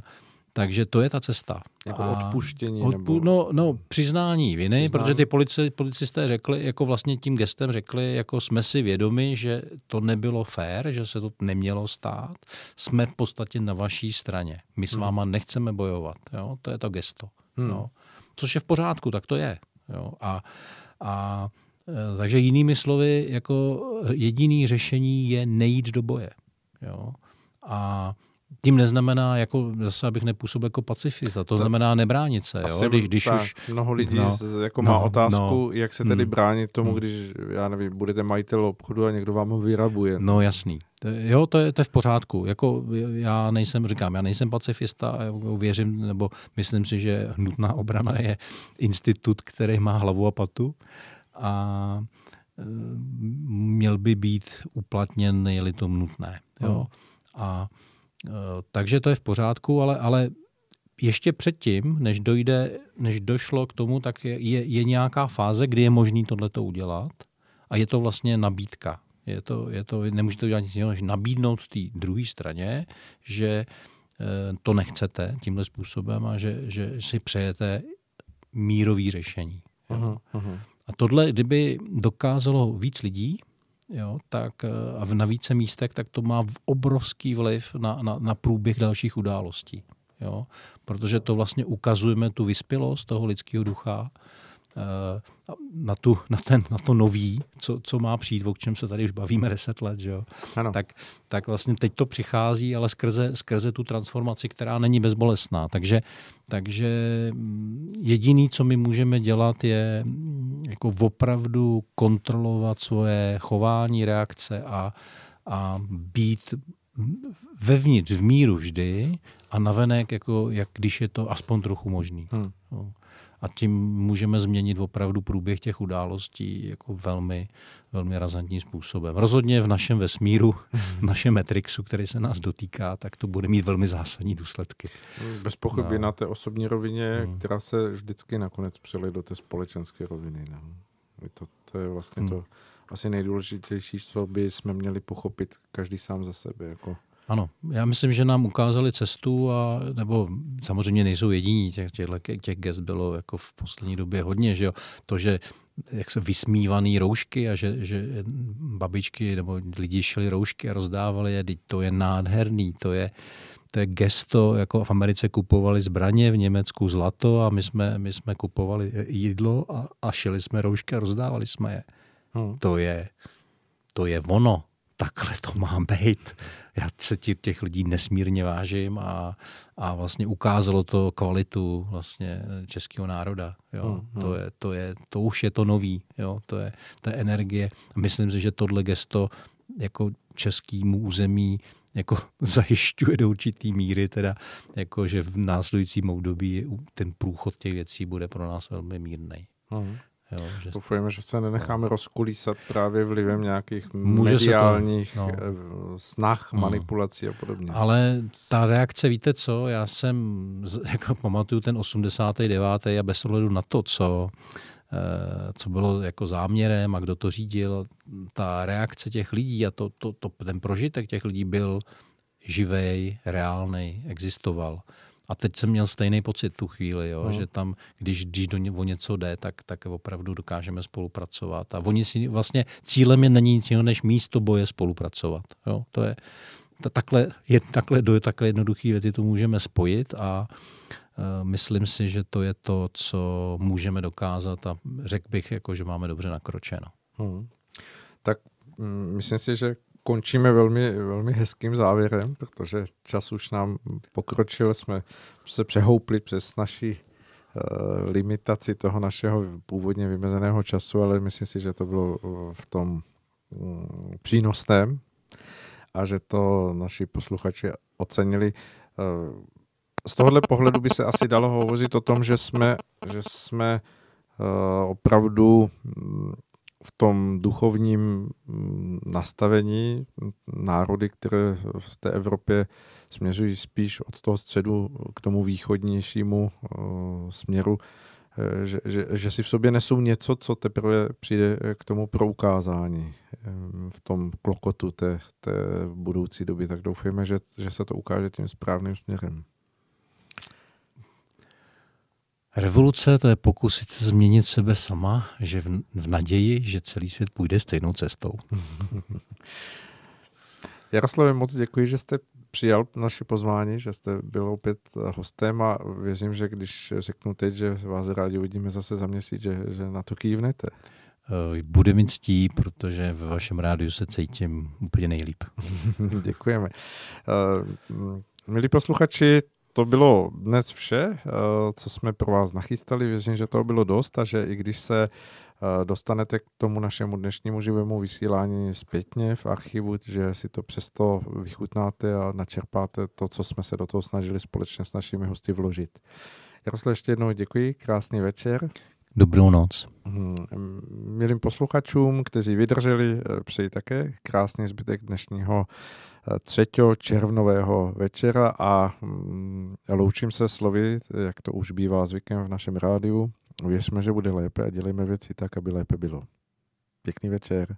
takže to je ta cesta. Jako a odpuštění? Odpu- nebo... no, no, přiznání viny, Přiznání. protože ty polici, policisté řekli, jako vlastně tím gestem řekli, jako jsme si vědomi, že to nebylo fér, že se to nemělo stát. Jsme v podstatě na vaší straně. My s hmm. váma nechceme bojovat. Jo? To je to gesto. Hmm. Jo? Což je v pořádku, tak to je. Jo? A, a e, takže jinými slovy, jako jediný řešení je nejít do boje. Jo? A tím neznamená, jako zase abych nepůsobil jako pacifista, to, to znamená nebránit se. Jo? Když, když tak, už... Mnoho lidí no, jako no, má otázku, no, jak se tedy hmm, bránit tomu, hmm. když, já nevím, budete majitel obchodu a někdo vám ho vyrabuje. No jasný. Jo, to je, to je v pořádku. Jako já nejsem, říkám, já nejsem pacifista, věřím, nebo myslím si, že nutná obrana je institut, který má hlavu a patu. A měl by být uplatněn, je-li to nutné. Jo? Hmm. A takže to je v pořádku, ale, ale ještě předtím, než dojde, než došlo k tomu, tak je, je, je nějaká fáze, kdy je možný tohleto udělat a je to vlastně nabídka. Je to, je to, nemůžete udělat nic jiného, než nabídnout té druhé straně, že eh, to nechcete tímhle způsobem a že, že si přejete mírový řešení. Uh-huh, uh-huh. A tohle, kdyby dokázalo víc lidí, jo, tak eh, a na více místech, tak to má obrovský vliv na, na, na průběh dalších událostí. Jo? Protože to vlastně ukazujeme tu vyspělost toho lidského ducha, eh, na, tu, na, ten, na to nový, co, co má přijít, o čem se tady už bavíme deset let, že jo? Ano. Tak, tak vlastně teď to přichází, ale skrze, skrze tu transformaci, která není bezbolestná. Takže, takže jediný, co my můžeme dělat, je mm, jako opravdu kontrolovat svoje chování, reakce a, a být vevnitř v míru vždy a navenek, jako, jak když je to aspoň trochu možný. Hmm. No. A tím můžeme změnit opravdu průběh těch událostí jako velmi, velmi razantním způsobem. Rozhodně v našem vesmíru, v našem Matrixu, který se nás dotýká, tak to bude mít velmi zásadní důsledky. Bez pochyby no. na té osobní rovině, hmm. která se vždycky nakonec přeli do té společenské roviny. No. To, to je vlastně hmm. to asi nejdůležitější, co by jsme měli pochopit každý sám za sebe. Jako. Ano, já myslím, že nám ukázali cestu a nebo samozřejmě nejsou jediní, těch, těch, těch gest bylo jako v poslední době hodně, že jo. To, že jak se vysmívaný roušky a že, že babičky nebo lidi šli roušky a rozdávali je, to je nádherný, to je, to je gesto, jako v Americe kupovali zbraně, v Německu zlato a my jsme, my jsme kupovali jídlo a, a šili jsme roušky a rozdávali jsme je. Hmm. To je, to je ono. Takhle to má být. Já se těch lidí nesmírně vážím a, a vlastně ukázalo to kvalitu vlastně českého národa. Jo. Hmm. To, je, to, je, to už je to nový. Jo. To je ta energie. Myslím si, že tohle gesto jako českýmu území jako zajišťuje do určitý míry, teda jako, že v následujícím období ten průchod těch věcí bude pro nás velmi mírný. Hmm. Jo, že... Doufujeme, že se nenecháme no. rozkulísat právě vlivem nějakých Může mediálních to, no. Eh, snah, hmm. manipulací a podobně. Ale ta reakce, víte co, já jsem, jako pamatuju ten 89. a bez ohledu na to, co, eh, co bylo jako záměrem a kdo to řídil, ta reakce těch lidí a to, to, to, ten prožitek těch lidí byl živej, reálný, existoval. A teď jsem měl stejný pocit tu chvíli, jo, no. že tam, když, když do ně, o něco jde, tak, tak opravdu dokážeme spolupracovat. A oni si vlastně cílem je není nic jiného, než místo boje spolupracovat. Jo. To je, ta, takhle, je, takhle, do takhle jednoduché věty to můžeme spojit a uh, myslím si, že to je to, co můžeme dokázat a řekl bych, jako, že máme dobře nakročeno. Hmm. Tak mm, myslím si, že končíme velmi, velmi hezkým závěrem, protože čas už nám pokročil, jsme se přehoupli přes naši uh, limitaci toho našeho původně vymezeného času, ale myslím si, že to bylo v tom um, přínosném a že to naši posluchači ocenili. Uh, z tohohle pohledu by se asi dalo hovořit o tom, že jsme, že jsme opravdu um, v tom duchovním mm, nastavení národy, které v té Evropě směřují spíš od toho středu k tomu východnějšímu směru, e, že, že, že si v sobě nesou něco, co teprve přijde k tomu proukázání e, v tom klokotu té, té budoucí doby. Tak doufejme, že, že se to ukáže tím správným směrem. Revoluce to je pokusit se změnit sebe sama, že v, v naději, že celý svět půjde stejnou cestou. Jaroslavě, moc děkuji, že jste přijal naše pozvání, že jste byl opět hostem a věřím, že když řeknu teď, že vás rádi uvidíme zase za měsíc, že, že na to kývnete. Eh, bude mi ctí, protože ve vašem rádiu se cítím úplně nejlíp. Děkujeme. Uh, milí posluchači, to bylo dnes vše, eh, co jsme pro vás nachystali. Věřím, že to bylo dost a že i když se eh, dostanete k tomu našemu dnešnímu živému vysílání zpětně v archivu, že si to přesto vychutnáte a načerpáte to, co jsme se do toho snažili společně s našimi hosty vložit. Jaroslav, ještě jednou děkuji, krásný večer. Dobrou noc. Hmm, milým posluchačům, kteří vydrželi, přeji také krásný zbytek dnešního 3. červnového večera a mm, loučím se slovy, jak to už bývá zvykem v našem rádiu. Věřme, že bude lépe a dělejme věci tak, aby lépe bylo. Pěkný večer.